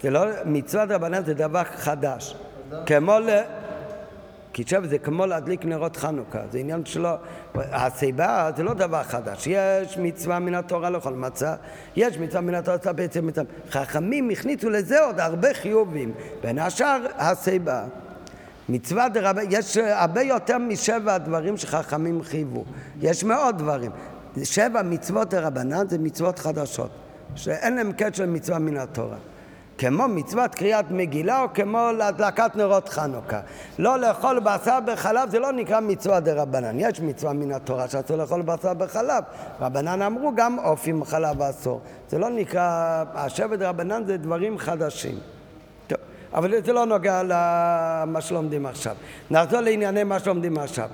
S1: זה לא, מצוות רבנן זה דבר חדש. כמו ל... כי עכשיו זה כמו להדליק נרות חנוכה, זה עניין שלו, הסיבה זה לא דבר חדש, יש מצווה מן התורה לאכול מצה, יש מצווה מן התורה לצפה בעצם מצווה. חכמים הכניסו לזה עוד הרבה חיובים, בין השאר הסיבה. מצווה דרבנן, יש הרבה יותר משבע דברים שחכמים חייבו, יש מאות דברים. שבע מצוות דרבנן זה מצוות חדשות, שאין להם קשר למצווה מן התורה. כמו מצוות קריאת מגילה או כמו להדלקת נרות חנוכה. לא לאכול בשר בחלב זה לא נקרא מצווה דה רבנן. יש מצווה מן התורה שאסור לאכול בשר בחלב. רבנן אמרו גם עוף עם חלב אסור. זה לא נקרא, השבט רבנן זה דברים חדשים. טוב, אבל זה לא נוגע למה שלומדים עכשיו. נחזור לענייני מה שלומדים עכשיו.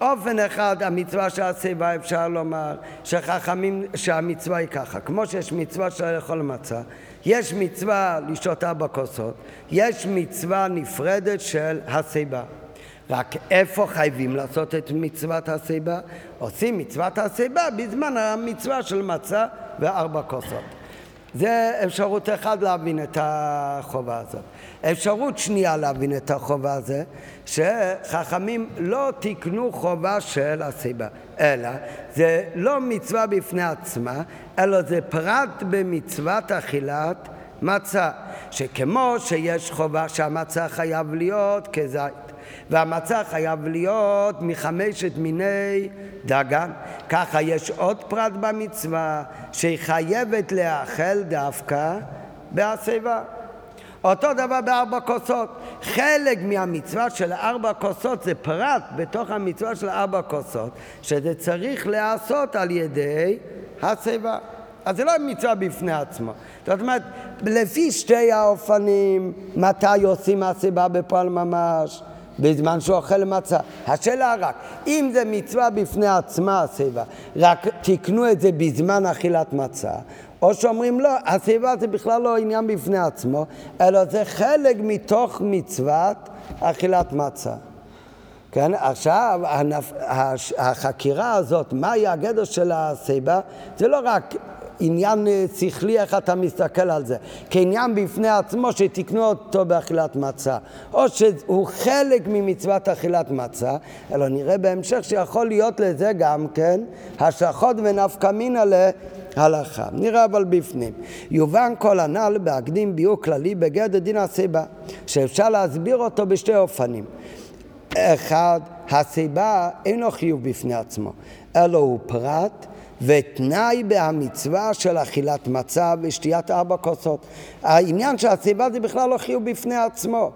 S1: אופן אחד, המצווה של השיבה אפשר לומר שחכמים, שהמצווה היא ככה, כמו שיש מצווה של לאכול מצה, יש מצווה לשתות ארבע כוסות, יש מצווה נפרדת של השיבה. רק איפה חייבים לעשות את מצוות השיבה? עושים מצוות השיבה בזמן המצווה של מצה וארבע כוסות. זה אפשרות אחת להבין את החובה הזאת. אפשרות שנייה להבין את החובה הזה, שחכמים לא תיקנו חובה של הסיבה, אלא זה לא מצווה בפני עצמה, אלא זה פרט במצוות אכילת מצה, שכמו שיש חובה שהמצה חייב להיות כזית. והמצה חייב להיות מחמשת מיני דגן. ככה יש עוד פרט במצווה שהיא חייבת להאכל דווקא בהשיבה. אותו דבר בארבע כוסות. חלק מהמצווה של ארבע כוסות זה פרט בתוך המצווה של ארבע כוסות, שזה צריך להיעשות על ידי השיבה. אז זה לא מצווה בפני עצמו. זאת אומרת, לפי שתי האופנים, מתי עושים הסיבה בפועל ממש? בזמן שהוא אוכל מצה. השאלה רק, אם זה מצווה בפני עצמה הסיבה, רק תקנו את זה בזמן אכילת מצה, או שאומרים לא, הסיבה זה בכלל לא עניין בפני עצמו, אלא זה חלק מתוך מצוות אכילת מצה. כן, עכשיו החקירה הזאת, מהי הגדר של הסיבה, זה לא רק עניין אה, שכלי איך אתה מסתכל על זה, כעניין בפני עצמו שתקנו אותו באכילת מצה, או שהוא חלק ממצוות אכילת מצה, אלא נראה בהמשך שיכול להיות לזה גם כן השלכות ונפקא מינא להלכה. נראה אבל בפנים. יובן כל הנ"ל בהקדים ביור כללי בגדר דין הסיבה, שאפשר להסביר אותו בשתי אופנים. אחד, הסיבה אינו חיוב בפני עצמו, אלא הוא פרט ותנאי בהמצווה של אכילת מצה ושתיית ארבע כוסות. העניין של הסיבה זה בכלל לא חיוב בפני עצמו,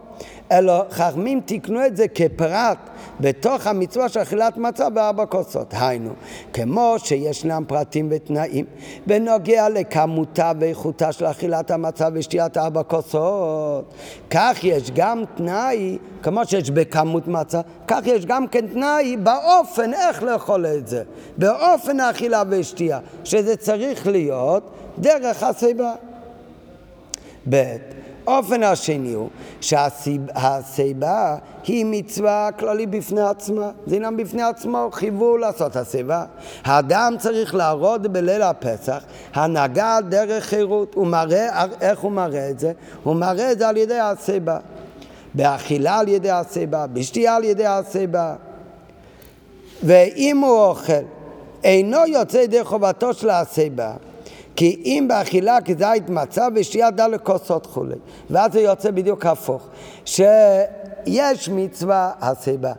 S1: אלא חכמים תיקנו את זה כפרט בתוך המצווה של אכילת מצה בארבע כוסות. היינו, כמו שישנם פרטים ותנאים בנוגע לכמותה ואיכותה של אכילת המצה ושתיית ארבע כוסות, כך יש גם תנאי, כמו שיש בכמות מצה, כך יש גם כן תנאי באופן איך לאכול את זה, באופן האכילה ושתייה, שזה צריך להיות דרך הסיבה. ב' האופן השני הוא שהסיבה היא מצווה כללית בפני עצמה. זה עניין בפני עצמו, חיוו לעשות הסיבה. האדם צריך להראות בליל הפסח הנהגה דרך חירות. הוא מראה, איך הוא מראה את זה? הוא מראה את זה על ידי הסיבה. באכילה על ידי הסיבה, בשתייה על ידי הסיבה. ואם הוא אוכל אינו יוצא ידי חובתו של הסיבה, כי אם באכילה כזית מצה ושתייה דל כוסות כולי. ואז זה יוצא בדיוק הפוך. שיש מצווה הסיבה,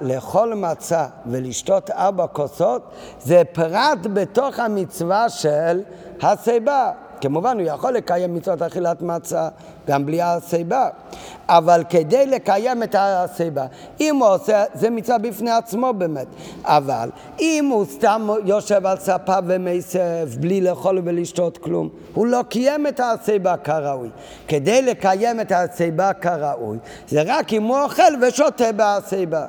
S1: לאכול מצה ולשתות ארבע כוסות זה פרט בתוך המצווה של הסיבה. כמובן, הוא יכול לקיים מצוות אכילת מצה גם בלי הסיבה, אבל כדי לקיים את הסיבה, אם הוא עושה, זה מצווה בפני עצמו באמת, אבל אם הוא סתם יושב על ספה ומסף בלי לאכול ולשתות כלום, הוא לא קיים את הסיבה כראוי. כדי לקיים את הסיבה כראוי, זה רק אם הוא אוכל ושותה בסיבה.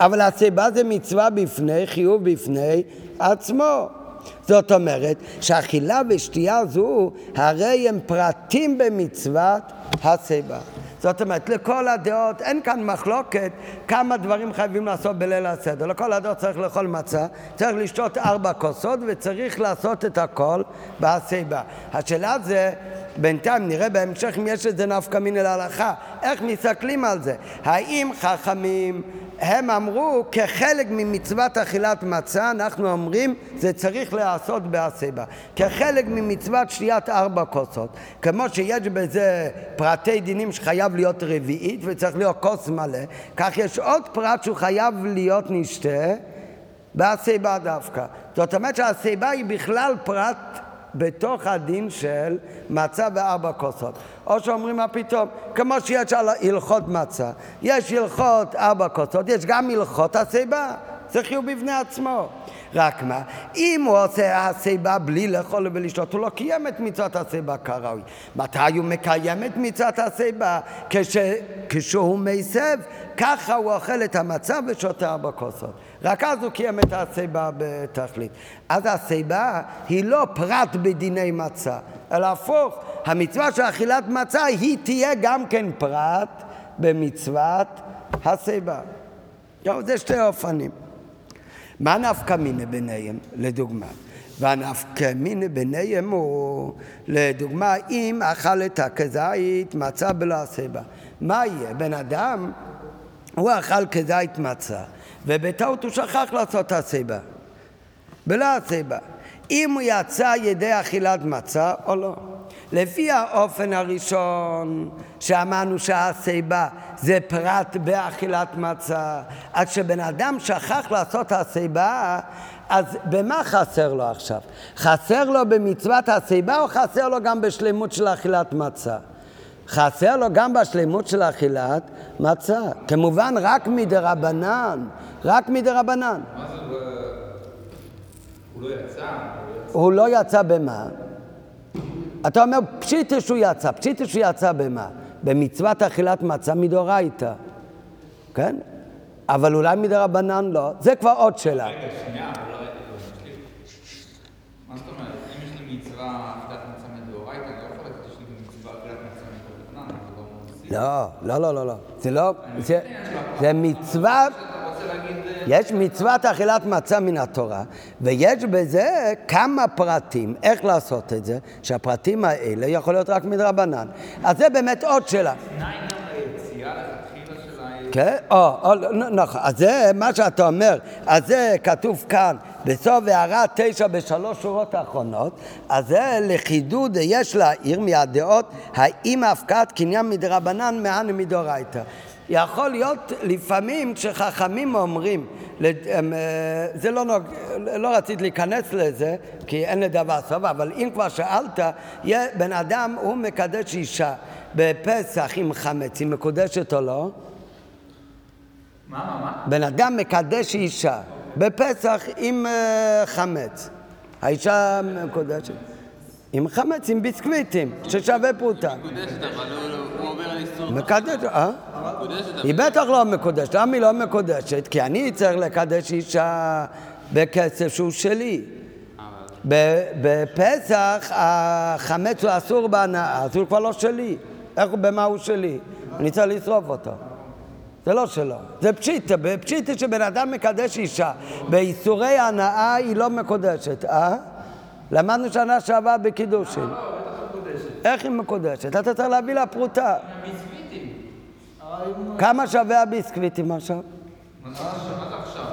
S1: אבל הסיבה זה מצווה בפני, חיוב בפני עצמו. זאת אומרת שאכילה ושתייה זו הרי הם פרטים במצוות הסיבה. זאת אומרת, לכל הדעות, אין כאן מחלוקת כמה דברים חייבים לעשות בליל הסדר. לכל הדעות צריך לאכול מצה, צריך לשתות ארבע כוסות וצריך לעשות את הכל בהסיבה. השאלה זה, בינתיים נראה בהמשך אם יש איזה נפקא מיני להלכה, איך מסתכלים על זה. האם חכמים הם אמרו כחלק ממצוות אכילת מצה, אנחנו אומרים זה צריך להיעשות בהסיבה. כחלק ממצוות שתיית ארבע כוסות. כמו שיש בזה פרטי דינים שחייב להיות רביעית וצריך להיות כוס מלא, כך יש עוד פרט שהוא חייב להיות נשתה בהסיבה דווקא. זאת אומרת שהסיבה היא בכלל פרט בתוך הדין של מצה וארבע כוסות. או שאומרים מה פתאום, כמו שיש על הלכות מצה, יש הלכות ארבע כוסות, יש גם הלכות הסיבה, זה חיוב בפני עצמו. רק מה, אם הוא עושה הסיבה בלי לאכול ולשתות, הוא לא קיים את מצוות הסיבה כראוי. מתי הוא מקיים את מצוות הסיבה? כש, כשהוא מסב, ככה הוא אוכל את המצה ושותה ארבע כוסות. רק אז הוא קיים את הסיבה בתכלית. אז הסיבה היא לא פרט בדיני מצה, אלא הפוך, המצווה של אכילת מצה היא תהיה גם כן פרט במצוות הסיבה. זה שתי אופנים. מה נפקא מיני ביניהם, לדוגמה? והנפקא מיני ביניהם הוא, לדוגמה, אם אכל את הכזית מצה בלא הסיבה. מה יהיה? בן אדם, הוא אכל כזית מצה, ובטעות הוא שכח לעשות את הסיבה. בלא הסיבה. אם הוא יצא ידי אכילת מצה או לא. לפי האופן הראשון שאמרנו שהסיבה זה פרט באכילת מצה, אז כשבן אדם שכח לעשות הסיבה, אז במה חסר לו עכשיו? חסר לו במצוות הסיבה או חסר לו גם בשלמות של אכילת מצה? חסר לו גם בשלמות של אכילת מצה. כמובן רק מדרבנן, רק מדרבנן.
S3: מה זה, הוא לא יצא?
S1: הוא לא יצא במה? אתה אומר פשיטה שהוא יצא, פשיטה שהוא יצא במה? במצוות אכילת מצה מדאורייתא, כן? אבל אולי מדרבנן לא, זה כבר עוד שאלה.
S3: רגע, שנייה, מה זאת אומרת? אם יש לי מצווה אכילת מצה מדאורייתא, אני לא יכול לתת שיש לי מצווה אכילת מצה מדרבנן, זה לא.
S1: לא, לא, לא, לא, לא. זה לא, זה, זה מצווה, יש מצוות אכילת מצה מן התורה, ויש בזה כמה פרטים, איך לעשות את זה, שהפרטים האלה יכול להיות רק מדרבנן. אז זה באמת עוד שאלה. כן? נ- נכון. אז זה מה שאתה אומר, אז זה כתוב כאן, בסוף הערה תשע בשלוש שורות האחרונות, אז זה לחידוד יש להעיר מהדעות, האם הפקעת קניין מדרבנן מאן מדאורייתא. יכול להיות לפעמים כשחכמים אומרים, הם, אה, זה לא נוג... לא רצית להיכנס לזה, כי אין לדבר סוף, אבל אם כבר שאלת, בן אדם, הוא מקדש אישה בפסח עם חמץ, היא מקודשת או לא?
S3: מה, מה, מה?
S1: בן אדם מקדש אישה בפסח עם אה, חמץ. האישה מקודשת. עם חמץ, עם ביסקוויטים, ששווה פרוטה.
S2: מקודשת, אבל הוא- עובר על איסור.
S1: מקדשת, אה? היא בטח לא מקודשת. למה היא לא מקודשת? כי אני צריך לקדש אישה בכסף שהוא שלי. בפסח החמץ הוא אסור בהנאה, אז הוא כבר לא שלי. איך במה הוא שלי? אני צריך לשרוף אותו. זה לא שלו, זה פשיטה, בפשיטה שבן אדם מקדש אישה, באיסורי הנאה היא לא מקודשת, אה? למדנו שנה שעברה בקידושין. איך היא מקודשת? אתה צריך להביא לה פרוטה. כמה שווה הביסקוויטים עכשיו?
S3: מה זה עכשיו?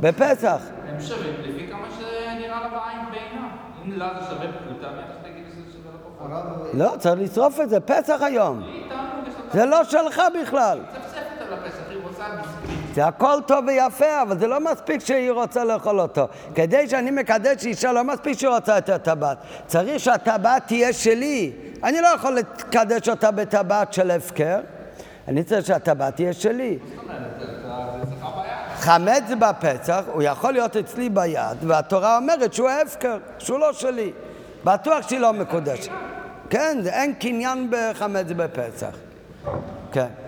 S1: בפסח.
S3: הם שווים לפי כמה שנראה לה בעין בעינה. אם לה זה שווה פרוטה, בטח תגיד שזה שווה לה פחות.
S1: לא, צריך לשרוף את זה, פסח היום. זה לא שלך בכלל.
S3: מצפצפת על הפסח, היא רוצה ביסקוויט.
S1: זה הכל טוב ויפה, אבל זה לא מספיק שהיא רוצה לאכול אותו. כדי שאני מקדש אישה, לא מספיק שהיא רוצה את הטבעת. צריך שהטבעת תהיה שלי. אני לא יכול לקדש אותה בטבעת של הפקר, אני צריך שהטבעת תהיה שלי. חמץ בפסח, הוא יכול להיות אצלי ביד, והתורה אומרת שהוא הפקר, שהוא לא שלי. בטוח שהיא לא מקודשת. כן, אין קניין בחמץ בפסח. כן.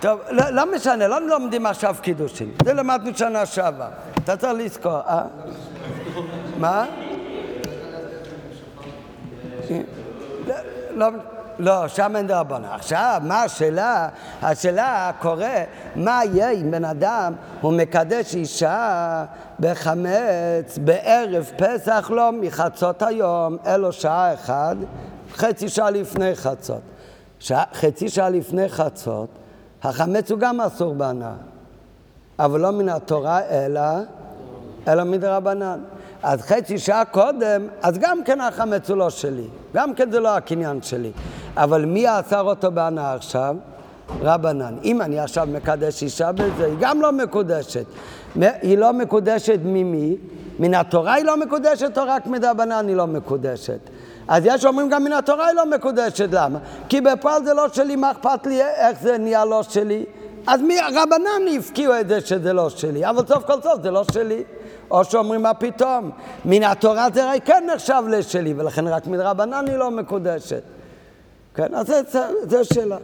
S1: טוב, לא, לא משנה, לא לומדים עכשיו קידושין. זה למדנו שנה שעברה. אתה צריך לזכור, אה? מה? לא, לא, שם אין דרבנן. עכשיו, מה השאלה? השאלה קורה, מה יהיה אם בן אדם הוא מקדש אישה בחמץ בערב פסח לא מחצות היום, אלא שעה אחת, חצי שעה לפני חצות. שעה, חצי שעה לפני חצות, החמץ הוא גם אסור בהנאה, אבל לא מן התורה אלא, אלא מדרבנן. אז חצי שעה קודם, אז גם כן החמץ הוא לא שלי, גם כן זה לא הקניין שלי. אבל מי אסר אותו בהנאה עכשיו? רבנן. אם אני עכשיו מקדש אישה בזה, היא גם לא מקודשת. היא לא מקודשת ממי? מן התורה היא לא מקודשת או רק מדרבנן היא לא מקודשת? אז יש אומרים גם מן התורה היא לא מקודשת, למה? כי בפועל זה לא שלי, מה אכפת לי איך זה נהיה לא שלי? אז מי, רבנן הפקיעו את זה שזה לא שלי, אבל סוף כל סוף זה לא שלי. או שאומרים מה פתאום, מן התורה זה הרי כן נחשב לשלי, ולכן רק מן רבנן היא לא מקודשת. כן, אז זה שאלה.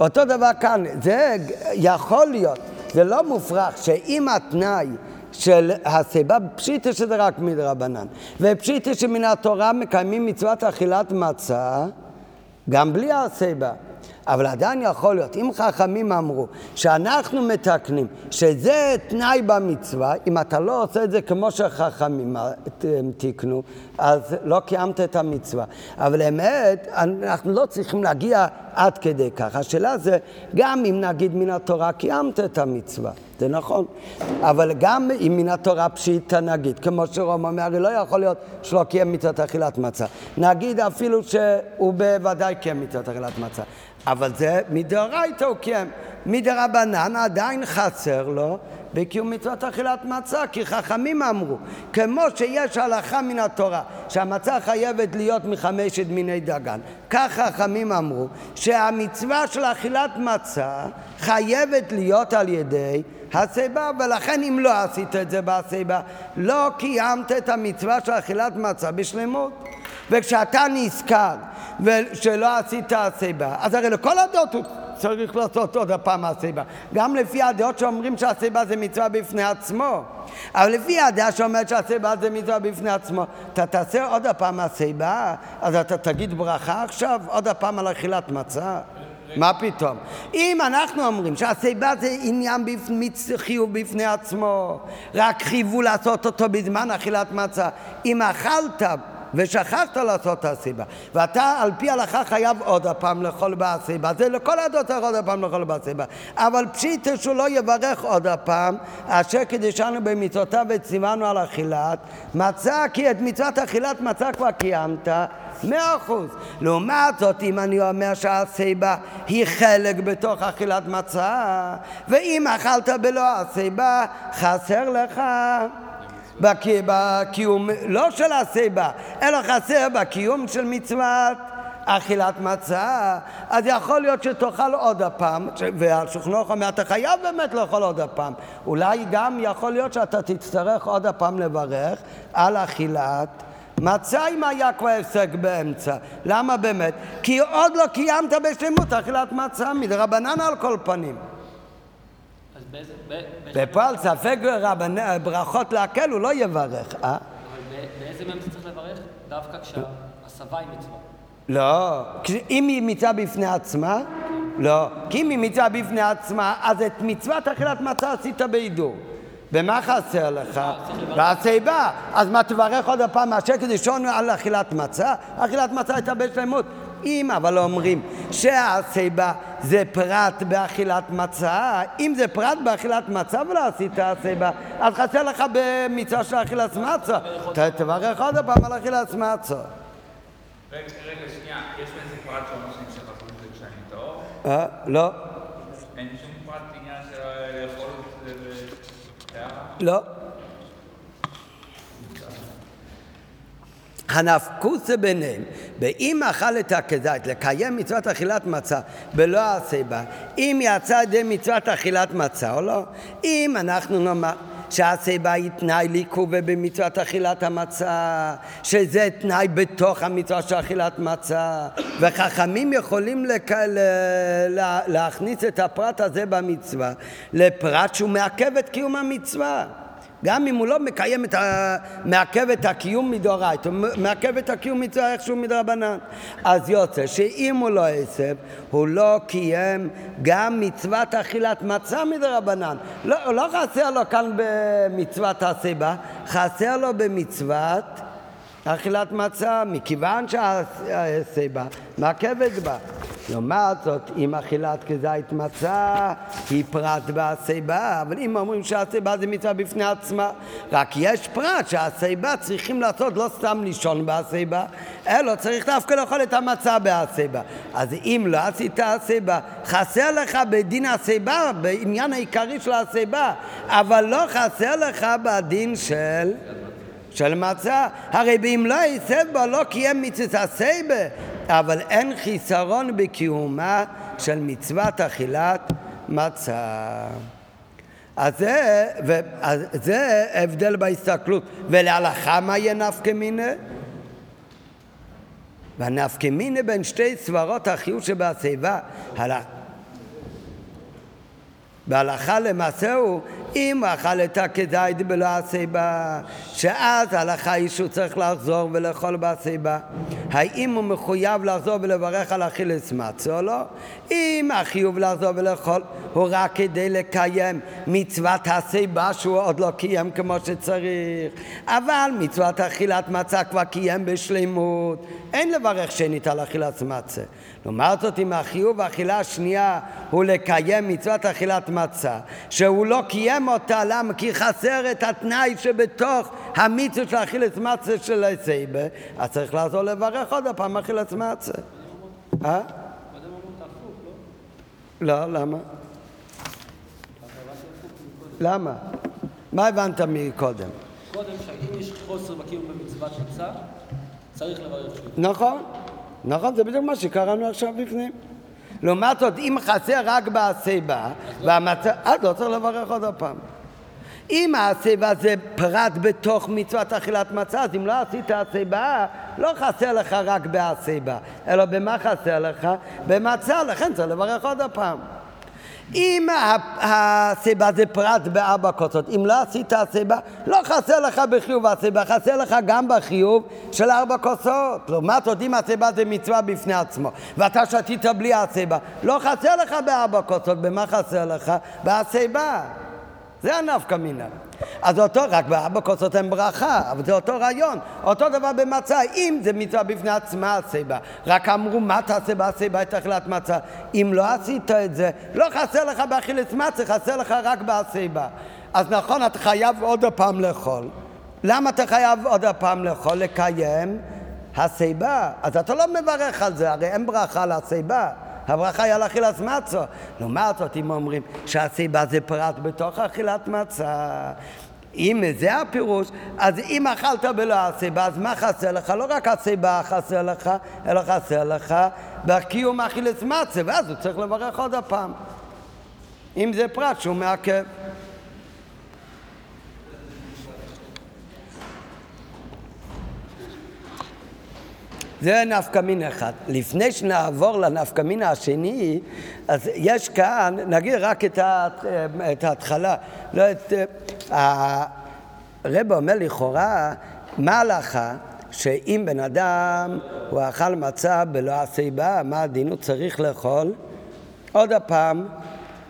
S1: אותו דבר כאן, זה יכול להיות, זה לא מופרך שאם התנאי של הסיבה, פשיטה שזה רק מדרבנן, ופשיטה שמן התורה מקיימים מצוות אכילת מצה, גם בלי הסיבה. אבל עדיין יכול להיות, אם חכמים אמרו שאנחנו מתקנים שזה תנאי במצווה, אם אתה לא עושה את זה כמו שחכמים תיקנו, אז לא קיימת את המצווה. אבל אמת, אנחנו לא צריכים להגיע עד כדי כך. השאלה זה, גם אם נגיד מן התורה קיימת את המצווה, זה נכון. אבל גם אם מן התורה פשיטא נגיד, כמו שרום אומר, הרי לא יכול להיות שלא קיים מצוות אכילת מצה. נגיד אפילו שהוא בוודאי קיים מצוות אכילת מצה. אבל זה מדאורייתא הוא קיים. מדרבנן עדיין חסר לו בקיום מצוות אכילת מצה, כי חכמים אמרו, כמו שיש הלכה מן התורה, שהמצה חייבת להיות מחמשת מיני דגן, כך חכמים אמרו, שהמצווה של אכילת מצה חייבת להיות על ידי הסיבה, ולכן אם לא עשית את זה בסיבה, לא קיימת את המצווה של אכילת מצה בשלמות. וכשאתה נזכר שלא עשית הסיבה, אז הרי לכל הדעות הוא צריך לעשות עוד הפעם הסיבה. גם לפי הדעות שאומרים שהסיבה זה מצווה בפני עצמו. אבל לפי הדעה שאומרת שהסיבה זה מצווה בפני עצמו, אתה תעשה עוד הפעם הסיבה, אז אתה תגיד ברכה עכשיו, עוד הפעם על אכילת מצה. מה פתאום? אם אנחנו אומרים שהסיבה זה עניין חיוב בפני עצמו, רק חייבו לעשות אותו בזמן אכילת מצה. אם אכלת ושכחת לעשות את הסיבה. ואתה על פי הלכה חייב עוד הפעם לאכול בסיבה. זה לכל הדעות עוד הפעם לאכול בסיבה. אבל פשיטה שהוא לא יברך עוד הפעם, אשר קידשנו במצוותיו וציוונו על אכילת מצה, כי את מצוות אכילת מצה כבר קיימת. מאה אחוז. לעומת זאת, אם אני אומר שהסיבה היא חלק בתוך אכילת מצה, ואם אכלת בלא הסיבה, חסר לך בקיום, לא של הסיבה, אלא חסר בקיום של מצוות אכילת מצה, אז יכול להיות שתאכל עוד הפעם, והשולחנוך אומר, אתה חייב באמת לאכול עוד הפעם. אולי גם יכול להיות שאתה תצטרך עוד הפעם לברך על אכילת מצה אם היה כבר הפסק באמצע. למה באמת? כי עוד לא קיימת בשלמות אכילת מצה מדרבנן על כל פנים. בפועל ספק ברכות להקל הוא לא יברך,
S4: אה? אבל באיזה מהם אתה צריך לברך? דווקא כשהסבה היא מצווה.
S1: לא, אם היא מצווה בפני עצמה, לא. כי אם היא מצווה בפני עצמה, אז את מצוות אכילת מצה עשית בהידור. ומה חסר לך? והסיבה. אז מה תברך עוד הפעם מהשקט ראשון על אכילת מצה? אכילת מצה הייתה בשלמות. אם אבל אומרים שהסיבה זה פרט באכילת מצה, אם זה פרט באכילת מצה ולא עשית הסיבה, אז חסר לך במצווה של אכילת מצה. תברך עוד פעם על אכילת מצה.
S3: רגע, שנייה, יש איזה פרט שאומר צריך לעשות את זה כשאני טהור?
S1: אה, לא.
S3: אין שום פרט עניין של לאכול את זה
S1: לא. הנפקוסה ביניהם, ואם אכל את הכזית לקיים מצוות אכילת מצה בלא הסיבה, אם יצא ידי מצוות אכילת מצה או לא, אם אנחנו נאמר שהסיבה היא תנאי לעיכובה במצוות אכילת המצה, שזה תנאי בתוך המצווה של אכילת מצה, וחכמים יכולים לק... לה... להכניס את הפרט הזה במצווה לפרט שהוא מעכב את קיום המצווה. גם אם הוא לא מקיים את ה... מעכב את הקיום מדאורייתא, הוא מעכב את הקיום מצווה איכשהו מדרבנן. אז יוצא שאם הוא לא עשב, הוא לא קיים גם מצוות אכילת מצה מדרבנן. לא, לא חסר לו כאן במצוות הסיבה, חסר לו במצוות אכילת מצה, מכיוון שהסיבה מעכבת בה. לעומת זאת, אם אכילת כזית מצה היא פרט בהסיבה, אבל אם אומרים שהסיבה זה מצווה בפני עצמה, רק יש פרט שהסיבה צריכים לעשות לא סתם לישון בהסיבה, אלא צריך דווקא לאכול את המצה בהסיבה. אז אם לא עשית הסיבה, חסר לך בדין הסיבה, בעניין העיקרי של הסיבה, אבל לא חסר לך בדין של... של מצה, הרי באם לא יסב בו לא קיים מצוות הסייבה, אבל אין חיסרון בקיומה של מצוות אכילת מצה. אז זה, ו, אז זה הבדל בהסתכלות. ולהלכה מה יהיה נפקא מיניה? והנפקא מיניה בין שתי סברות החיוב שבהשיבה, בהלכה למעשה הוא אם אכל את הכדאית בלא הסיבה, שאז ההלכה היא שהוא צריך לחזור ולאכול בסיבה. האם הוא מחויב לחזור ולברך על אכילס מצה או לא? אם החיוב לחזור ולאכול הוא רק כדי לקיים מצוות הסיבה שהוא עוד לא קיים כמו שצריך, אבל מצוות אכילת מצה כבר קיים בשלימות, אין לברך שנית על אכילת מצה. לעומת זאת, אם החיוב האכילה השנייה הוא לקיים מצוות אכילת מצה, שהוא לא קיים אותה, למה? כי חסר את התנאי שבתוך המצווה של אכילת מצה של הסייבה, אז צריך לעזור לברך עוד פעם אכילת מצה. אה? לא, למה? למה? מה הבנת מקודם?
S4: קודם שאם יש חוסר בקיום במצוות מצה, צריך לברך שוב.
S1: נכון. נכון, זה בדיוק מה שקראנו עכשיו בפנים. לעומת זאת, אם חסר רק בהסיבה, והמצב, אז לא צריך לברך עוד פעם. אם הסיבה זה פרט בתוך מצוות אכילת מצה, אז אם לא עשית הסיבה, לא חסר לך רק בהסיבה, אלא במה חסר לך? במצה, לכן צריך לברך עוד פעם. אם הסיבה זה פרט בארבע כוסות, אם לא עשית הסיבה, לא חסר לך בחיוב הסיבה, חסר לך גם בחיוב של ארבע כוסות. לעומת זאת, אם הסיבה זה מצווה בפני עצמו, ואתה שתית בלי הסיבה, לא חסר לך בארבע כוסות, במה חסר לך? בהסיבה. זה הנפקא מינה. אז אותו, רק בארבע כוסות אין ברכה, אבל זה אותו רעיון. אותו דבר במצה, אם זה מצווה בפני עצמה הסיבה, רק אמרו מה תעשה בהסיבה את אכילת מצה. אם לא עשית את זה, לא חסר לך באכילת מצה, חסר לך רק בהסיבה. אז נכון, אתה חייב עוד פעם לאכול. למה אתה חייב עוד פעם לאכול? לקיים הסיבה. אז אתה לא מברך על זה, הרי אין ברכה על הסיבה. הברכה היא על אכילת מצה. לעומת זאת, אם אומרים שהסיבה זה פרט בתוך אכילת מצה, אם זה הפירוש, אז אם אכלת בלא הסיבה, אז מה חסר לך? לא רק הסיבה חסר לך, אלא חסר לך בקיום אכילת מצה, ואז הוא צריך לברך עוד הפעם. אם זה פרט שהוא מעכב. זה נפקא מין אחד. לפני שנעבור לנפקא מין השני, אז יש כאן, נגיד רק את, את ההתחלה. לא את, הרב אומר לכאורה, מה ההלכה שאם בן אדם הוא אכל מצה בלא הסיבה, מה הדין? הוא צריך לאכול עוד הפעם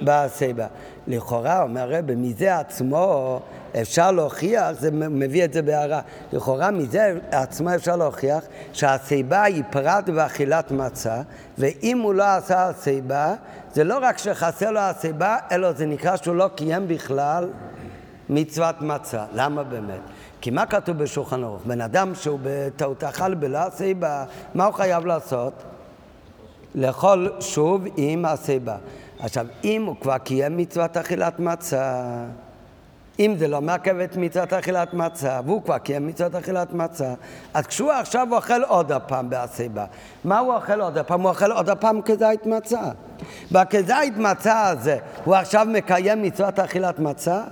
S1: בסיבה. לכאורה, אומר הרב, מזה עצמו אפשר להוכיח, זה מביא את זה בהערה, לכאורה מזה עצמו אפשר להוכיח שהסיבה היא פרט באכילת מצה, ואם הוא לא עשה הסיבה, זה לא רק שחסר לו הסיבה, אלא זה נקרא שהוא לא קיים בכלל מצוות מצה. למה באמת? כי מה כתוב בשולחן ערוך? בן אדם שהוא בטעות אכל בלא הסיבה, מה הוא חייב לעשות? לאכול שוב עם הסיבה. עכשיו, אם הוא כבר קיים מצוות אכילת מצה, אם זה לא מעכב את מצוות אכילת מצה, והוא כבר קיים מצוות אכילת מצה, אז כשהוא עכשיו אוכל עוד הפעם בהסיבה, מה הוא אוכל עוד הפעם? הוא אוכל עוד הפעם כזית מצה. בכזית מצה הזה, הוא עכשיו מקיים מצוות אכילת מצה?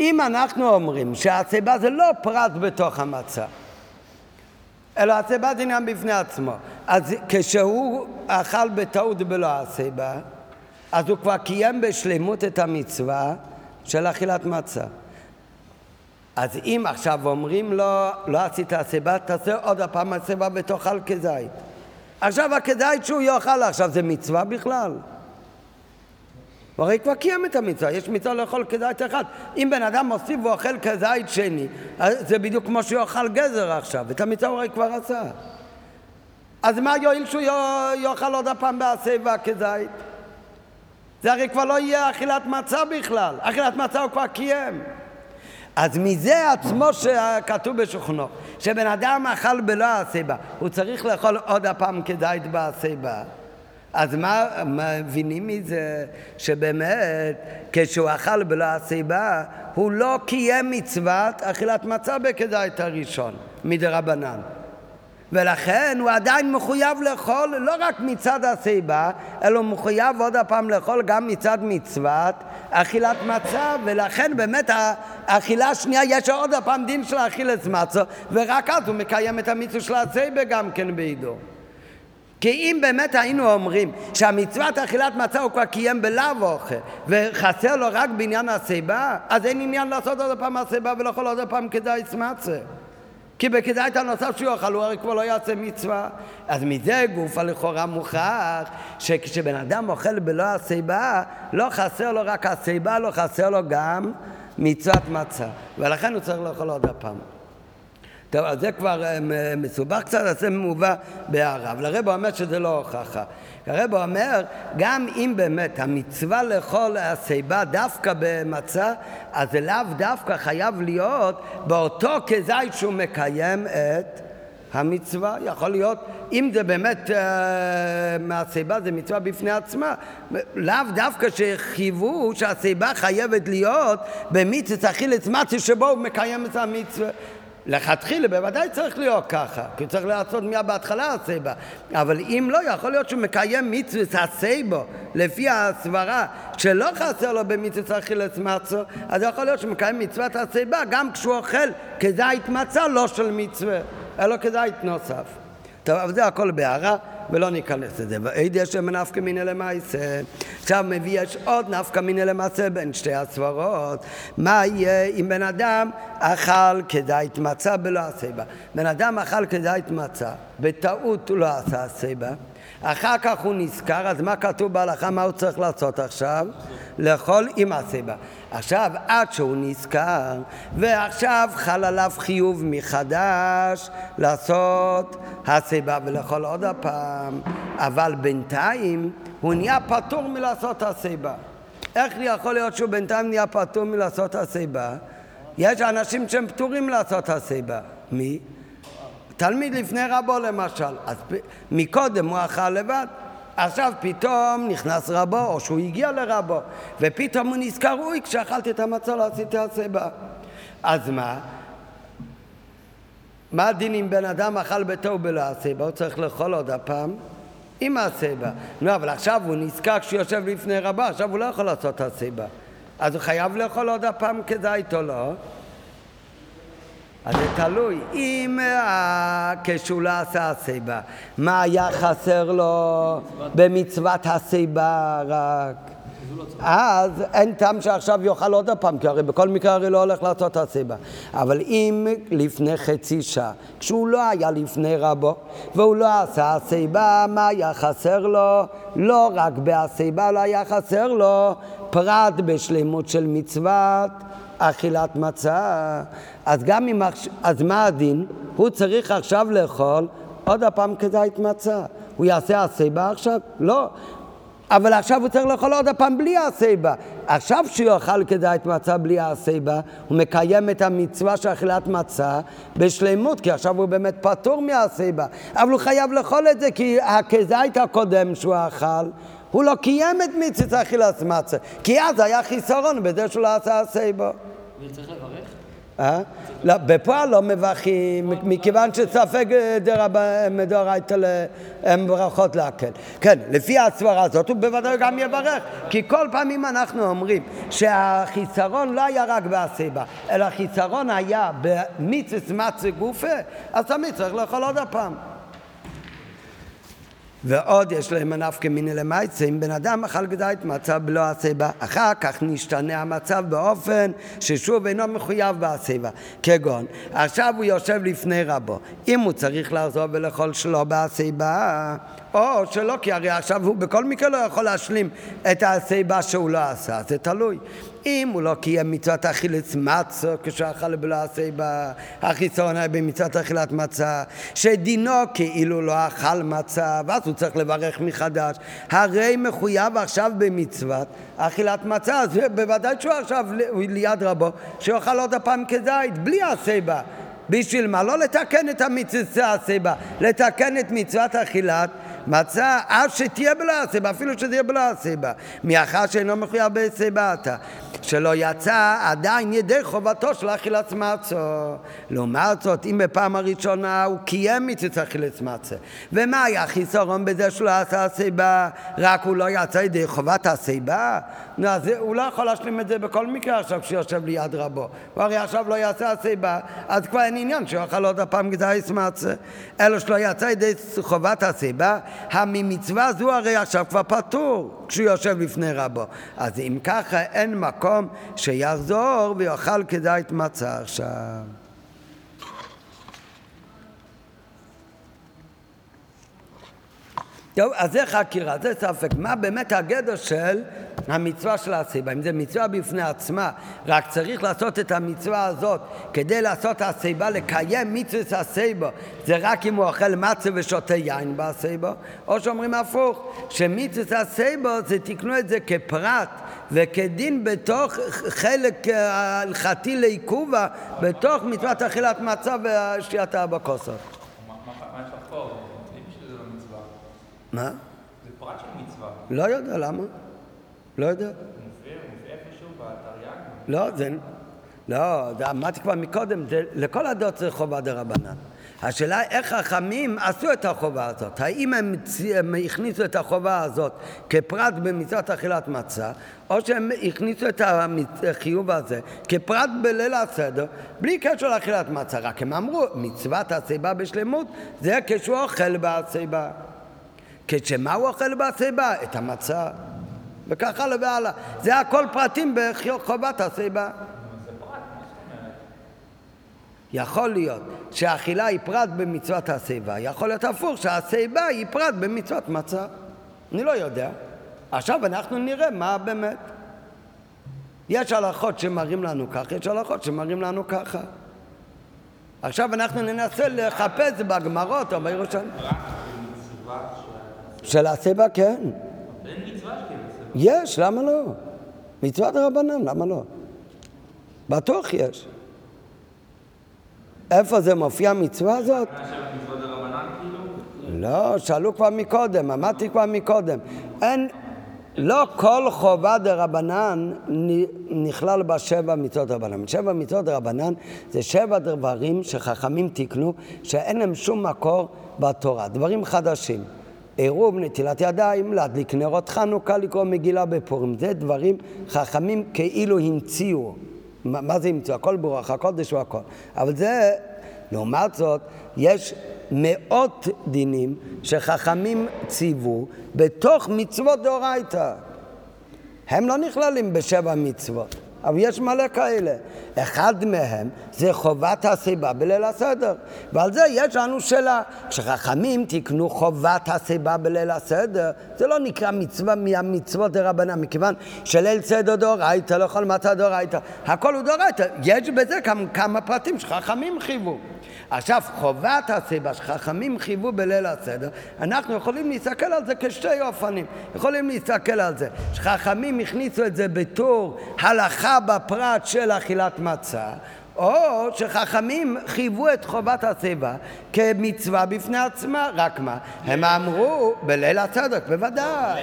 S1: אם אנחנו אומרים שהסיבה זה לא פרט בתוך המצה, אלא הסיבה עניין בפני עצמו. אז כשהוא אכל בטעות בלא הסיבה, אז הוא כבר קיים בשלמות את המצווה של אכילת מצה. אז אם עכשיו אומרים לו, לא עשית הסיבה, תעשה עוד הפעם הסיבה ותאכל כזית. עכשיו הכזית שהוא יאכל עכשיו זה מצווה בכלל? הוא הרי כבר קיים את המצווה, יש מצווה לאכול כזית אחד. אם בן אדם מוסיף ואוכל כזית שני, זה בדיוק כמו שהוא יאכל גזר עכשיו, את המצווה הוא הרי כבר עשה. אז מה יועיל שהוא יאכל עוד הפעם בהסיבה כזית? זה הרי כבר לא יהיה אכילת מצה בכלל, אכילת מצה הוא כבר קיים. אז מזה עצמו שכתוב בשוכנו, שבן אדם אכל בלא הסיבה, הוא צריך לאכול עוד הפעם כזית בהסיבה. אז מה מבינים מזה? שבאמת, כשהוא אכל בלא הסיבה, הוא לא קיים מצוות אכילת מצה בכדאית הראשון, מדרבנן. ולכן הוא עדיין מחויב לאכול לא רק מצד הסיבה, אלא הוא מחויב עוד הפעם לאכול גם מצד מצוות אכילת מצה, ולכן באמת האכילה השנייה יש עוד הפעם דין של אכילת מצה, ורק אז הוא מקיים את המצווה של הסיבה גם כן בעידו. כי אם באמת היינו אומרים שהמצוות אכילת מצה הוא כבר קיים בלאו אוכל וחסר לו רק בעניין הסיבה, אז אין עניין לעשות עוד פעם הסיבה ולאכול עוד פעם כדאי מצה. כי בכדאית הנוסף שהוא יאכל הוא הרי כבר לא יעשה מצווה. אז מזה גופה לכאורה מוכח שכשבן אדם אוכל בלא הסיבה, לא חסר לו רק הסיבה, לא חסר לו גם מצוות מצה. ולכן הוא צריך לאכול עוד הפעם. טוב, אז זה כבר אה, מסובך קצת, אז זה מובא בהערה. אבל הרב אומר שזה לא הוכחה. הרב אומר, גם אם באמת המצווה לאכול הסיבה דווקא במצה, אז זה לאו דווקא חייב להיות באותו כזית שהוא מקיים את המצווה. יכול להיות, אם זה באמת אה, מהסיבה, זה מצווה בפני עצמה, לאו דווקא שחייבו שהסיבה חייבת להיות במצווה אכילת מצווה שבו הוא מקיים את המצווה. לכתחילה בוודאי צריך להיות ככה, כי צריך לעשות מיד בהתחלה הסייבה, אבל אם לא, יכול להיות שהוא מקיים מצווה הסייבו לפי הסברה שלא חסר לו במצווה אכילת מצו, אז יכול להיות שהוא מקיים מצוות הסייבה גם כשהוא אוכל כזית מצה לא של מצווה, אלא כזית נוסף. טוב, אבל זה הכל בהערה. ולא ניכנס לזה. ועד יש שם נפקא מינא למעשה. עכשיו מביא יש עוד נפקא מינא למעשה בין שתי הסברות. מה יהיה אם בן אדם אכל כדאית מצה בלא הסיבה? בן אדם אכל כדאית מצה, בטעות הוא לא עשה הסיבה. אחר כך הוא נזכר, אז מה כתוב בהלכה, מה הוא צריך לעשות עכשיו? לאכול עם הסיבה. עכשיו, עד שהוא נזכר, ועכשיו חל עליו חיוב מחדש לעשות הסיבה ולאכול עוד הפעם, אבל בינתיים הוא נהיה פטור מלעשות הסיבה. איך יכול להיות שהוא בינתיים נהיה פטור מלעשות הסיבה? יש אנשים שהם פטורים לעשות הסיבה. מי? תלמיד לפני רבו למשל. אז מקודם הוא אכל לבד. עכשיו פתאום נכנס רבו, או שהוא הגיע לרבו, ופתאום הוא נזכר, אוי, כשאכלתי את המצה לא עשיתי הסיבה. אז מה? מה הדין אם בן אדם אכל ביתו בלא הסיבה? הוא צריך לאכול עוד הפעם עם הסיבה. נו, אבל עכשיו הוא נזכר כשהוא יושב לפני רבו, עכשיו הוא לא יכול לעשות הסיבה. אז הוא חייב לאכול עוד הפעם כדאית או לא? אז זה תלוי. אם אה, כשהוא לא עשה הסיבה, מה היה חסר לו במצוות הסיבה רק? אז אין טעם שעכשיו יאכל עוד פעם, כי הרי בכל מקרה הרי לא הולך לעשות הסיבה. אבל אם לפני חצי שעה, כשהוא לא היה לפני רבו, והוא לא עשה הסיבה, מה היה חסר לו? לא רק בהסיבה, לא היה חסר לו פרט בשלמות של מצוות אכילת מצה. אז גם אם, אז מה הדין? הוא צריך עכשיו לאכול עוד הפעם כזית מצה. הוא יעשה הסיבה עכשיו? לא. אבל עכשיו הוא צריך לאכול עוד הפעם בלי הסיבה. עכשיו שהוא יאכל כדאית מצה בלי הסיבה, הוא מקיים את המצווה של אכילת מצה בשלמות, כי עכשיו הוא באמת פטור מהסיבה. אבל הוא חייב לאכול את זה, כי הכזית הקודם שהוא אכל, הוא לא קיים את מצווה אכילת מצה, כי אז היה חיסרון בזה שהוא לא עשה הסיבה.
S4: וצריך לברך?
S1: אה? לא, בפועל לא מברכים, מכיוון שספק מדאורייתא הם ברכות להקל. כן, לפי הסברה הזאת הוא בוודאי גם יברך, כי כל פעם אם אנחנו אומרים שהחיסרון לא היה רק בהסיבה, אלא החיסרון היה במיצס מצה גופה, אז תמיד צריך לאכול עוד הפעם. ועוד יש להם נפקא מיני למעשה, אם בן אדם אכל גזית מצב בלא הסיבה, אחר כך נשתנה המצב באופן ששוב אינו מחויב בהסיבה. כגון, עכשיו הוא יושב לפני רבו, אם הוא צריך לחזור ולאכול שלא בהסיבה, או שלא, כי הרי עכשיו הוא בכל מקרה לא יכול להשלים את הסיבה שהוא לא עשה, זה תלוי. אם הוא לא קיים מצוות אכילת מצה כשהוא אכל בלא הסיבה, החיסון היה במצוות אכילת מצה, שדינו כאילו לא אכל מצה, ואז הוא צריך לברך מחדש. הרי מחויב עכשיו במצוות אכילת מצה, אז בוודאי שהוא עכשיו ליד רבו, שיאכל עוד הפעם כזית, בלי הסיבה. בשביל מה? לא לתקן את המצוות הסיבה, לתקן את מצוות אכילת מצה אף שתהיה בלא הסיבה, אפילו שזה יהיה בלא הסיבה. מאחר שאינו מחויב בסיבתה. שלא יצא עדיין ידי חובתו של אכילת מצו. לעומת זאת, אם בפעם הראשונה הוא קיים מצוות אכילת מצה, ומה היה חיסרון בזה שלא עשה הסיבה, רק הוא לא יצא ידי חובת הסיבה? נו, אז הוא לא יכול להשלים את זה בכל מקרה עכשיו כשיושב ליד רבו. הוא הרי עכשיו לא יצא הסיבה, אז כבר אין עניין שהוא יאכל עוד הפעם גזייס מצה. אלא שלא יצא ידי חובת הסיבה, הממצווה זו הרי עכשיו כבר פטור כשהוא יושב לפני רבו. אז אם ככה אין מקום שיחזור ויאכל כזית מצה עכשיו. טוב, אז זה חקירה, זה ספק. מה באמת הגדר של המצווה של הסיבה? אם זה מצווה בפני עצמה, רק צריך לעשות את המצווה הזאת כדי לעשות הסיבה, לקיים מצווה הסיבה, זה רק אם הוא אוכל מצה ושותה יין בסיבה, או שאומרים הפוך, שמצווה הסיבה זה תקנו את זה כפרט וכדין בתוך חלק הלכתי לעיכובה, בתוך מצוות אכילת מצה ושתיית הבקוסות. מה?
S3: זה פרט של מצווה.
S1: לא יודע, למה? לא יודע.
S3: מופיע, מופיע איפשהו בתרי"ג?
S1: לא, זה... לא, זה אמרתי כבר מקודם, זה, לכל הדעות זה חובה דה רבנן. השאלה איך חכמים עשו את החובה הזאת. האם הם, הם הכניסו את החובה הזאת כפרט במצוות אכילת מצה, או שהם הכניסו את החיוב הזה כפרט בליל הסדר, בלי קשר לאכילת מצה. רק הם אמרו, מצוות הסיבה בשלמות זה כשהוא אוכל בהסיבה. כשמה הוא אוכל בסיבה? את המצה. וכך הלאה והלאה. זה הכל פרטים בחובת הסיבה. יכול להיות שהאכילה היא פרט במצוות הסיבה, יכול להיות הפוך שהסיבה היא פרט במצוות מצה. אני לא יודע. עכשיו אנחנו נראה מה באמת. יש הלכות שמראים לנו ככה, יש הלכות שמראים לנו ככה. עכשיו אנחנו ננסה לחפש בגמרות או בירושלים. של הסיבה כן. יש, למה לא? מצוות הרבנן, למה לא? בטוח יש. איפה זה מופיע המצווה הזאת? לא, שאלו כבר מקודם, אמרתי כבר מקודם. אין, לא כל חובה דה רבנן נכלל בשבע מצוות רבנן. שבע מצוות רבנן זה שבע דברים שחכמים תיקנו, שאין להם שום מקור בתורה, דברים חדשים. עירוב, נטילת ידיים, להדליק נרות חנוכה, לקרוא מגילה בפורים. זה דברים חכמים כאילו המציאו. מה, מה זה המציאו? הכל ברוח הקודש הוא הכל. אבל זה, לעומת זאת, יש מאות דינים שחכמים ציוו בתוך מצוות דאורייתא. הם לא נכללים בשבע מצוות. אבל יש מלא כאלה. אחד מהם זה חובת הסיבה בליל הסדר. ועל זה יש לנו שאלה. כשחכמים תיקנו חובת הסיבה בליל הסדר, זה לא נקרא מצווה מהמצוות דרבנן, מכיוון שליל סדר דאורייתא, לא יכול מצה דאורייתא, הכל הוא דאורייתא. יש בזה כמה, כמה פרטים שחכמים חייבו. עכשיו, חובת הסיבה שחכמים חייבו בליל הסדר, אנחנו יכולים להסתכל על זה כשתי אופנים. יכולים להסתכל על זה שחכמים הכניסו את זה בתור הלכה בפרט של אכילת מצה, או שחכמים חייבו את חובת הסיבה כמצווה בפני עצמה, רק מה? הם אמרו בליל הצדק, בוודאי.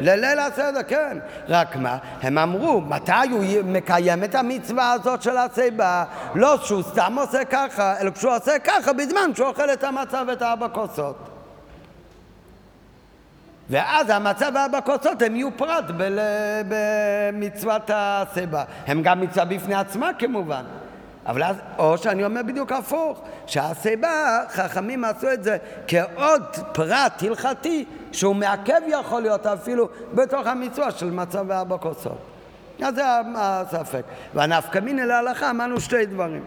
S1: לליל הסדר, כן. רק מה? הם אמרו, מתי הוא מקיים את המצווה הזאת של הסיבה? לא שהוא סתם עושה ככה, אלא כשהוא עושה ככה בזמן שהוא אוכל את המצה ואת הארבע כוסות. ואז המצב והבקוצות הם יהיו פרט במצוות הסיבה. הם גם מצווה בפני עצמה כמובן. אבל אז, או שאני אומר בדיוק הפוך, שהסיבה, חכמים עשו את זה כעוד פרט הלכתי, שהוא מעכב יכול להיות אפילו בתוך המצווה של מצב כוסות. אז זה הספק. והנפקא מיני להלכה אמרנו שתי דברים.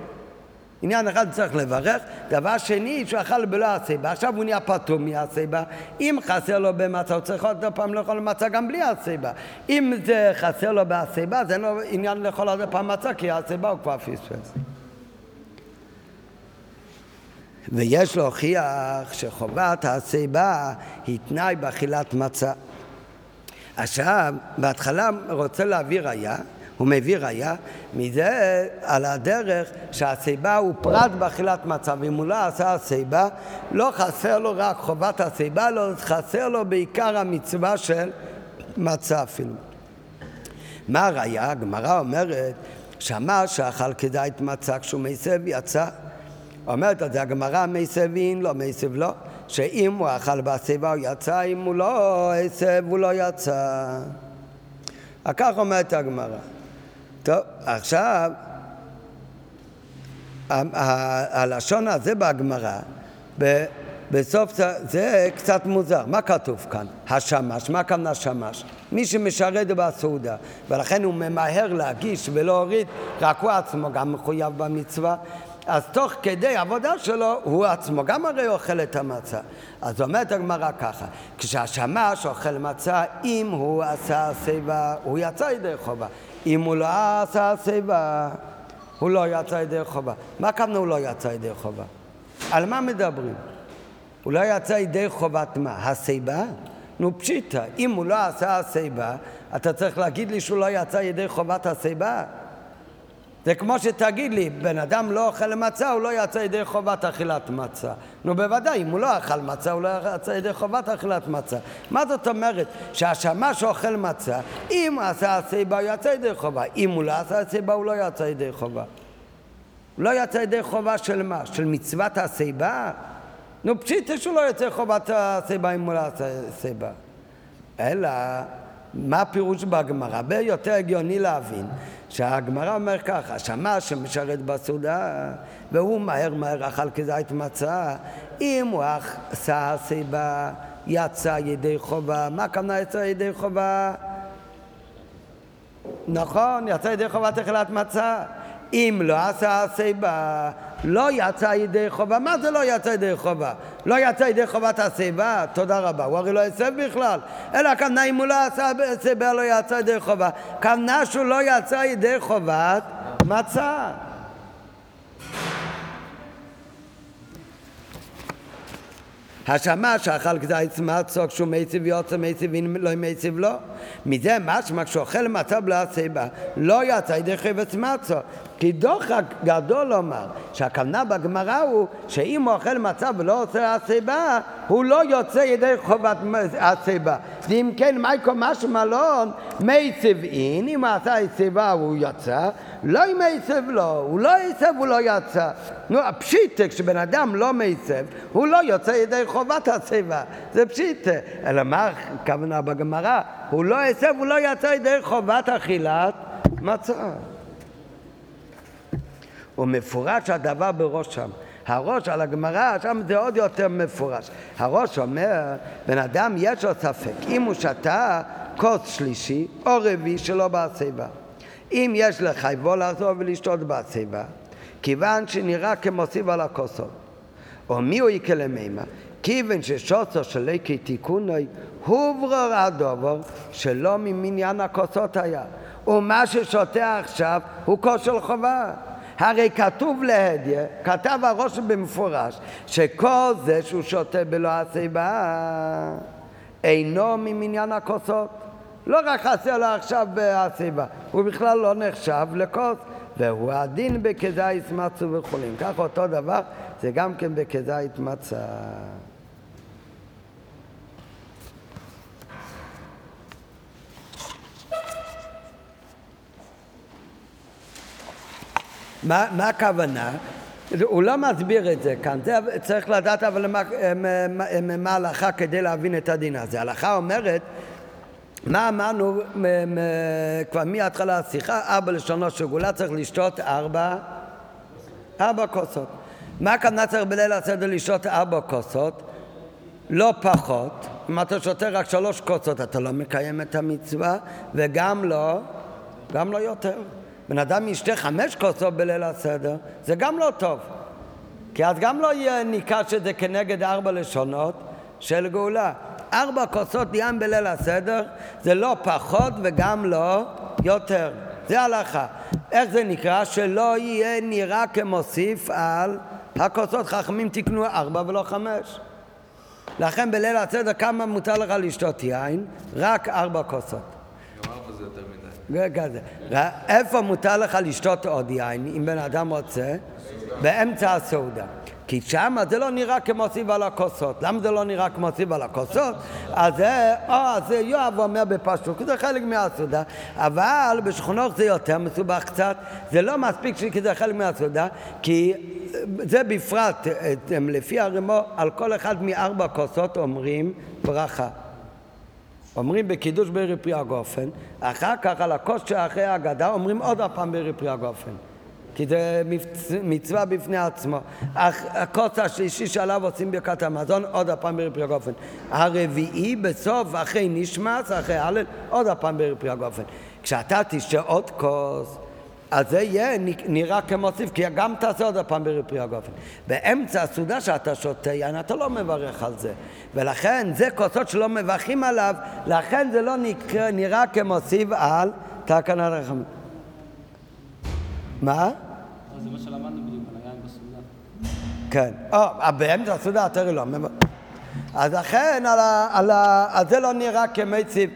S1: עניין אחד צריך לברך, דבר שני שהוא אכל בלא הסיבה, עכשיו הוא נהיה פטור מהסיבה, אם חסר לו במצה הוא צריך עוד פעם לאכול מצה גם בלי הסיבה, אם זה חסר לו בהסיבה זה לא עניין לאכול עוד פעם מצה כי הסיבה הוא כבר פספס. ויש להוכיח שחובת הסיבה היא תנאי באכילת מצה. עכשיו, בהתחלה רוצה להביא ראייה הוא מביא ראיה מזה על הדרך שהסיבה הוא פרט באכילת מצה ואם הוא לא עשה הסיבה לא חסר לו רק חובת הסיבה, לא חסר לו בעיקר המצווה של מצה אפילו. מה הראיה? הגמרא אומרת שאמר שאכל כדאית מצה כשהוא מסב יצא אומרת את זה הגמרא מסבין לא מסב לא שאם הוא אכל בסיבה הוא יצא אם הוא לא הסב הוא לא יצא כך אומרת הגמרא טוב, עכשיו, הלשון הזה בהגמרא, בסוף זה קצת מוזר. מה כתוב כאן? השמש. מה כאן השמש? מי שמשרת בסעודה, ולכן הוא ממהר להגיש ולהוריד, רק הוא עצמו גם מחויב במצווה. אז תוך כדי עבודה שלו, הוא עצמו גם הרי אוכל את המצה. אז אומרת הגמרא ככה, כשהשמש אוכל מצה, אם הוא עשה שיבה, הוא יצא ידי חובה. אם הוא לא עשה שיבה, הוא לא יצא ידי חובה. מה הכוונה הוא לא יצא ידי חובה? על מה מדברים? הוא לא יצא ידי חובת מה? השיבה? נו פשיטא, אם הוא לא עשה השיבה, אתה צריך להגיד לי שהוא לא יצא ידי חובת השיבה? זה כמו שתגיד לי, בן אדם לא אוכל מצה, הוא לא יצא ידי חובת אכילת מצה. נו בוודאי, אם הוא לא אכל מצה, הוא לא יצא ידי חובת אכילת מצה. מה זאת אומרת? שהשמש אוכל מצה, אם הוא עשה הסיבה, הוא יצא ידי חובה. אם הוא לא עשה הסיבה, הוא לא יצא ידי חובה. לא יצא ידי חובה של מה? של מצוות הסיבה? נו פשיטה שהוא לא יוצא חובת הסיבה אם הוא לא עשה הסיבה. אלא, מה הפירוש בגמרא? הרבה יותר הגיוני להבין שהגמרא אומר ככה, שמע שמשרת בסעודה והוא מהר מהר אכל כזית מצה, אם הוא עשה סיבה יצא ידי חובה, מה הכוונה יצא ידי חובה? נכון, יצא ידי חובה תחילת מצה. אם לא עשה סיבה, לא יצא ידי חובה. מה זה לא יצא ידי חובה? לא יצא ידי חובת הסיבה? תודה רבה. הוא הרי לא הסב בכלל. אלא הכוונה אם הוא לא עשה סיבה לא יצא ידי חובה. כוונה שהוא לא יצא ידי חובת מצה. השמש שאכל כזית מצו כשהוא מציב יוצא מציב אם לא מציב לא מזה משמע כשהוא אוכל מצה בלי הסיבה לא יצא ידי חפץ מצו כי דוחק גדול לומר שהכוונה בגמרא הוא שאם הוא אוכל מצה ולא עושה הסיבה הוא לא יוצא ידי חובת הסיבה ואם כן מייקו משמע לא מציב אין אם הוא עשה הסיבה הוא יצא לא אם מעצב לא, הוא לא עצב, הוא לא יצא. נו, הפשיטה, כשבן אדם לא מעצב, הוא לא יוצא ידי חובת הציבה. זה פשיטה. אלא מה הכוונה בגמרא? הוא לא עצב, הוא לא יצא ידי חובת אכילת מצה. ומפורש הדבר בראשם. הראש על הגמרא, שם זה עוד יותר מפורש. הראש אומר, בן אדם יש לו ספק, אם הוא שתה כוס שלישי או רביעי שלא בהסיבה. אם יש לחייבו לחזור ולשתות בסיבה, כיוון שנראה כמוסיף על הכוסות. או מי הוא יקל למימה? כיוון ששוסו של ליקי תיקוני הוברר הדובר שלא ממניין הכוסות היה. ומה ששותה עכשיו הוא כוס של חובה. הרי כתוב להדיה, כתב הראש במפורש, שכל זה שהוא שותה בלא הסיבה אינו ממניין הכוסות. לא רק חסר לו עכשיו בהסיבה, הוא בכלל לא נחשב לכוס, והוא הדין בכזית מצו וחולים. כך אותו דבר, זה גם כן בכזית מצה. מה, מה הכוונה? הוא לא מסביר את זה כאן, זה צריך לדעת אבל מה, מה ההלכה כדי להבין את הדין הזה. ההלכה אומרת מה אמרנו כבר מהתחלה השיחה? ארבע לשונות של גאולה צריך לשתות ארבע ארבע כוסות. מה הכוונה צריך בליל הסדר לשתות ארבע כוסות? לא פחות. אם אתה שותה רק שלוש כוסות, אתה לא מקיים את המצווה, וגם לא, גם לא יותר. בן אדם ישתה חמש כוסות בליל הסדר, זה גם לא טוב. כי אז גם לא יהיה ניכר שזה כנגד ארבע לשונות של גאולה. ארבע כוסות יין בליל הסדר זה לא פחות וגם לא יותר. זה הלכה. איך זה נקרא? שלא יהיה נראה כמוסיף על הכוסות. חכמים תקנו ארבע ולא חמש. לכן בליל הסדר כמה מותר לך לשתות יין? רק ארבע כוסות.
S2: גם ארבע זה יותר.
S1: כזה. איפה מותר לך לשתות עוד יין, אם בן אדם רוצה? באמצע הסעודה. כי שם זה לא נראה כמו סיב על הכוסות. למה זה לא נראה כמו סיב על הכוסות? אז זה, או, אז יואב אומר כי זה חלק מהסעודה, אבל בשכונות זה יותר מסובך קצת, זה לא מספיק כי זה חלק מהסעודה, כי זה בפרט, לפי הרמו, על כל אחד מארבע כוסות אומרים ברכה. אומרים בקידוש בערב פרי הגופן, אחר כך על הכוס שאחרי ההגדה אומרים עוד הפעם בערב פרי הגופן. כי זה מצווה בפני עצמו. הכוס השלישי שעליו עושים ברכת המזון, עוד הפעם בערב פרי הגופן. הרביעי בסוף, אחרי נשמץ, אחרי הלל, עוד הפעם בערב פרי הגופן. כשאתה תשתה עוד כוס, אז זה יהיה נראה כמוסיף, כי גם תעשה עוד הפעם בערב פרי הגופן. באמצע הסעודה שאתה שותה יין, אתה לא מברך על זה. ולכן, זה כוסות שלא מברכים עליו, לכן זה לא נקרא, נראה כמוסיף על תקנת רחמים. מה?
S4: זה מה שלמדנו בדיוק על היין בסעודה.
S1: כן. או, באמצע הסעודה אתה לא מברך. אז לכן, על ה, על ה, אז זה לא נראה כמציב,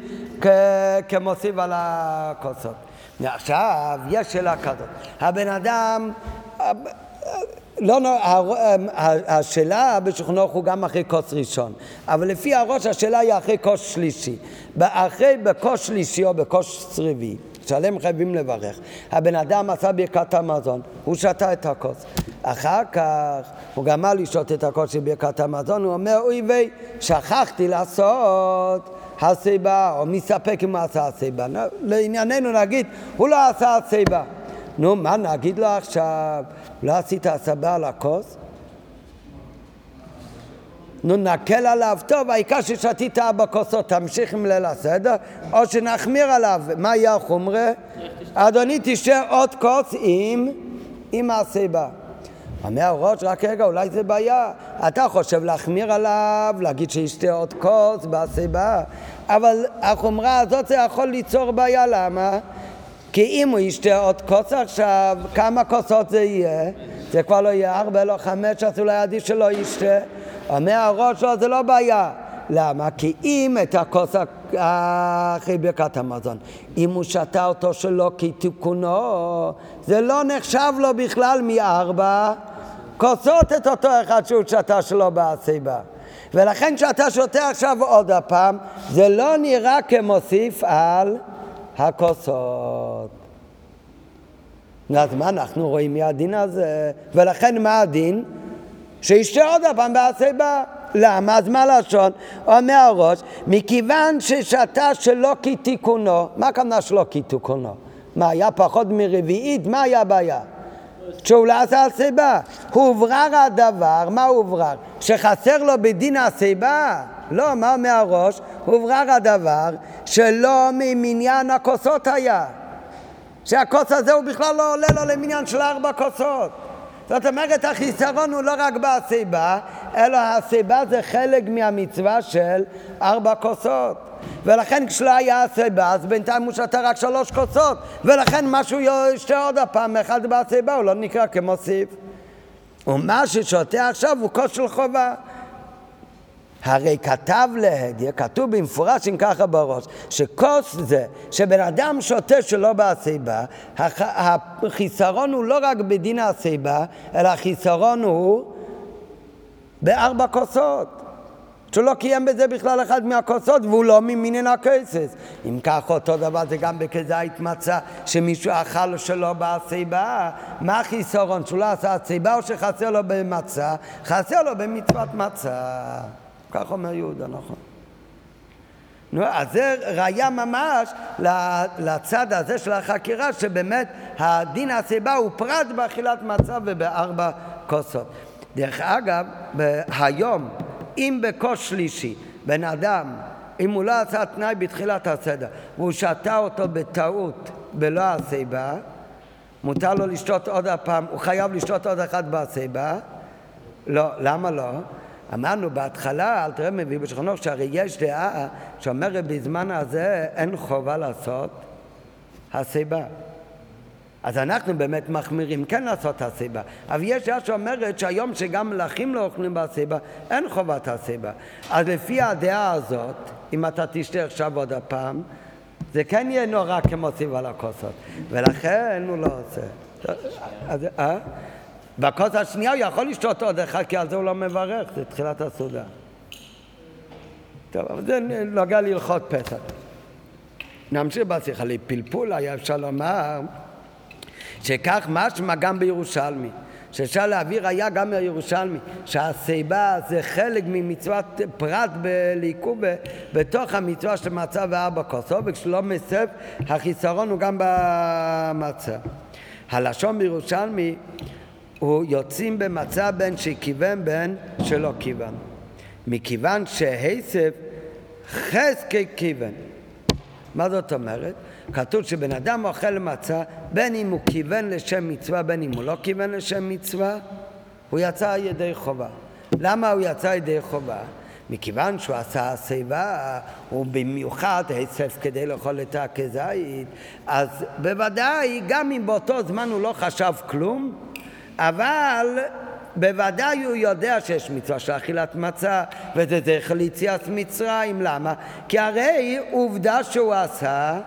S1: כמוסיף על הכוסות. עכשיו, יש שאלה כזאת. הבן אדם, לא, לא, השאלה בשולחנוך הוא גם אחרי כוס ראשון, אבל לפי הראש השאלה היא אחרי כוס שלישי. אחרי בכוס שלישי או בכוס צריבי, שעליהם חייבים לברך. הבן אדם עשה ברכת המזון, הוא שתה את הכוס. אחר כך הוא גמר לשתות את הכוס של ברכת המזון, הוא אומר, אוי ויי, שכחתי לעשות הסיבה, או מספק אם הוא עשה הסיבה. לענייננו נגיד, הוא לא עשה הסיבה. נו, מה נגיד לו עכשיו? לא עשית הסבה על הכוס? נו, נקל עליו, טוב, העיקר ששתית ארבע כוסות, תמשיך עם ליל הסדר, או שנחמיר עליו. מה יהיה החומרה? אדוני, תשתה עוד כוס עם, עם הסיבה. אומר הראש, רק רגע, אולי זה בעיה. אתה חושב להחמיר עליו, להגיד שישתה עוד כוס בסיבה, אבל החומרה הזאת זה יכול ליצור בעיה, למה? כי אם הוא ישתה עוד כוס עכשיו, כמה כוסות זה יהיה? זה כבר לא יהיה ארבע, לא חמש, אז אולי עדיף שלא ישתה. אומר הראש, לא, זה לא בעיה. למה? כי אם את הכוס אחרי ברכת המזון, אם הוא שתה אותו שלא כתיקונו, זה לא נחשב לו בכלל מארבע כוסות את אותו אחד שהוא שתה שלא בהסיבה. ולכן כשאתה שותה עכשיו עוד הפעם, זה לא נראה כמוסיף על הכוסות. אז מה אנחנו רואים מהדין הזה? ולכן מה הדין? שישתה עוד הפעם בהסיבה. למה? אז מה לשון? אומר הראש, מכיוון ששתה שלא כתיקונו, מה הכוונה שלא כתיקונו? מה, היה פחות מרביעית? מה היה הבעיה? שהוא לא עשה הסיבה. הוברר הדבר, מה הוברר? שחסר לו בדין הסיבה? לא, מה אומר הראש? הוברר הדבר שלא ממניין הכוסות היה. שהכוס הזה הוא בכלל לא עולה לו למניין של ארבע כוסות. זאת אומרת, החיסרון הוא לא רק בסיבה, אלא הסיבה זה חלק מהמצווה של ארבע כוסות. ולכן כשלא היה הסיבה, אז בינתיים הוא שתה רק שלוש כוסות, ולכן מה שהוא ישתה עוד הפעם, אחד בסיבה, הוא לא נקרא כמוסיף. ומה ששותה עכשיו הוא כוס של חובה. הרי כתב להדיה, כתוב במפורש אם ככה בראש, שכוס זה שבן אדם שותה שלא בהסיבה, החיסרון הוא לא רק בדין הסיבה, אלא החיסרון הוא בארבע כוסות. שהוא לא קיים בזה בכלל אחד מהכוסות והוא לא ממינן הכסס. אם כך אותו דבר זה גם בכזית מצה שמישהו אכל שלא בהסיבה. מה החיסרון? שהוא לא עשה הסיבה או שחסר לו במצה? חסר לו במצוות מצה. כך אומר יהודה, נכון. נו, אז זה ראיה ממש לצד הזה של החקירה, שבאמת הדין הסיבה הוא פרט באכילת מצה ובארבע כוסות. דרך אגב, היום, אם בכוס שלישי בן אדם, אם הוא לא עשה תנאי בתחילת הסדר והוא שתה אותו בטעות בלא הסיבה, מותר לו לשתות עוד הפעם, הוא חייב לשתות עוד אחת בסיבה? לא, למה לא? אמרנו בהתחלה, אל תראה מביא בשכונו, שהרי יש דעה שאומרת בזמן הזה אין חובה לעשות הסיבה. אז אנחנו באמת מחמירים כן לעשות הסיבה. אבל יש דעה שאומרת שהיום שגם מלכים לא אוכלים בסיבה, אין חובת הסיבה. אז לפי הדעה הזאת, אם אתה תשתה עכשיו עוד הפעם, זה כן יהיה נורא כמו סיב על הכוסות. ולכן הוא לא עושה. אז, אה? בכוס השנייה הוא יכול לשתות עוד אחד, כי על זה הוא לא מברך, זה תחילת הסעודה. טוב, אבל זה נוגע להלכות פסח. נמשיך בשיחה. לפלפול היה אפשר לומר שכך משמע גם בירושלמי. שאפשר להעביר היה גם מהירושלמי, שהשיבה זה חלק ממצוות פרט בליכוד בתוך המצווה של מצה וארבע כוסו, וכשלא מסף החיסרון הוא גם במצה. הלשון בירושלמי הוא יוצאים במצה בין שכיוון בין שלא כיוון. מכיוון שהסף חזקי כיוון. מה זאת אומרת? כתוב שבן אדם אוכל מצה, בין אם הוא כיוון לשם מצווה, בין אם הוא לא כיוון לשם מצווה, הוא יצא ידי חובה. למה הוא יצא ידי חובה? מכיוון שהוא עשה שיבה, הוא במיוחד היסף כדי לאכול את הכזית, אז בוודאי, גם אם באותו זמן הוא לא חשב כלום, אבל בוודאי הוא יודע שיש מצווה של אכילת מצה, וזה דרך ליציאת מצרים. למה? כי הרי עובדה שהוא עשה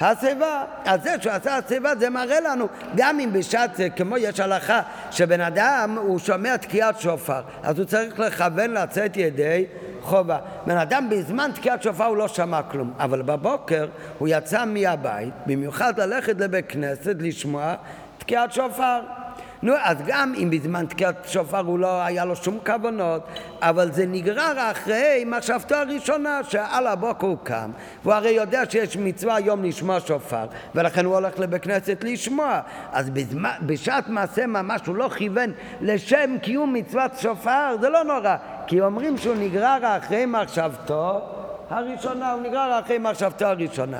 S1: השיבה. אז זה שהוא עשה השיבה זה מראה לנו, גם אם בשעת זה, כמו יש הלכה, שבן אדם הוא שומע תקיעת שופר, אז הוא צריך לכוון לצאת ידי חובה. בן אדם בזמן תקיעת שופר הוא לא שמע כלום, אבל בבוקר הוא יצא מהבית, במיוחד ללכת לבית כנסת לשמוע תקיעת שופר. נו, אז גם אם בזמן תקיעת שופר הוא לא היה לו שום כוונות, אבל זה נגרר אחרי מחשבתו הראשונה, שעל הבוקר הוא קם, והוא הרי יודע שיש מצווה היום לשמוע שופר, ולכן הוא הולך לבית כנסת לשמוע. אז בזמן, בשעת מעשה ממש הוא לא כיוון לשם קיום מצוות שופר, זה לא נורא, כי אומרים שהוא נגרר אחרי מחשבתו הראשונה, הוא נגרר אחרי מחשבתו הראשונה.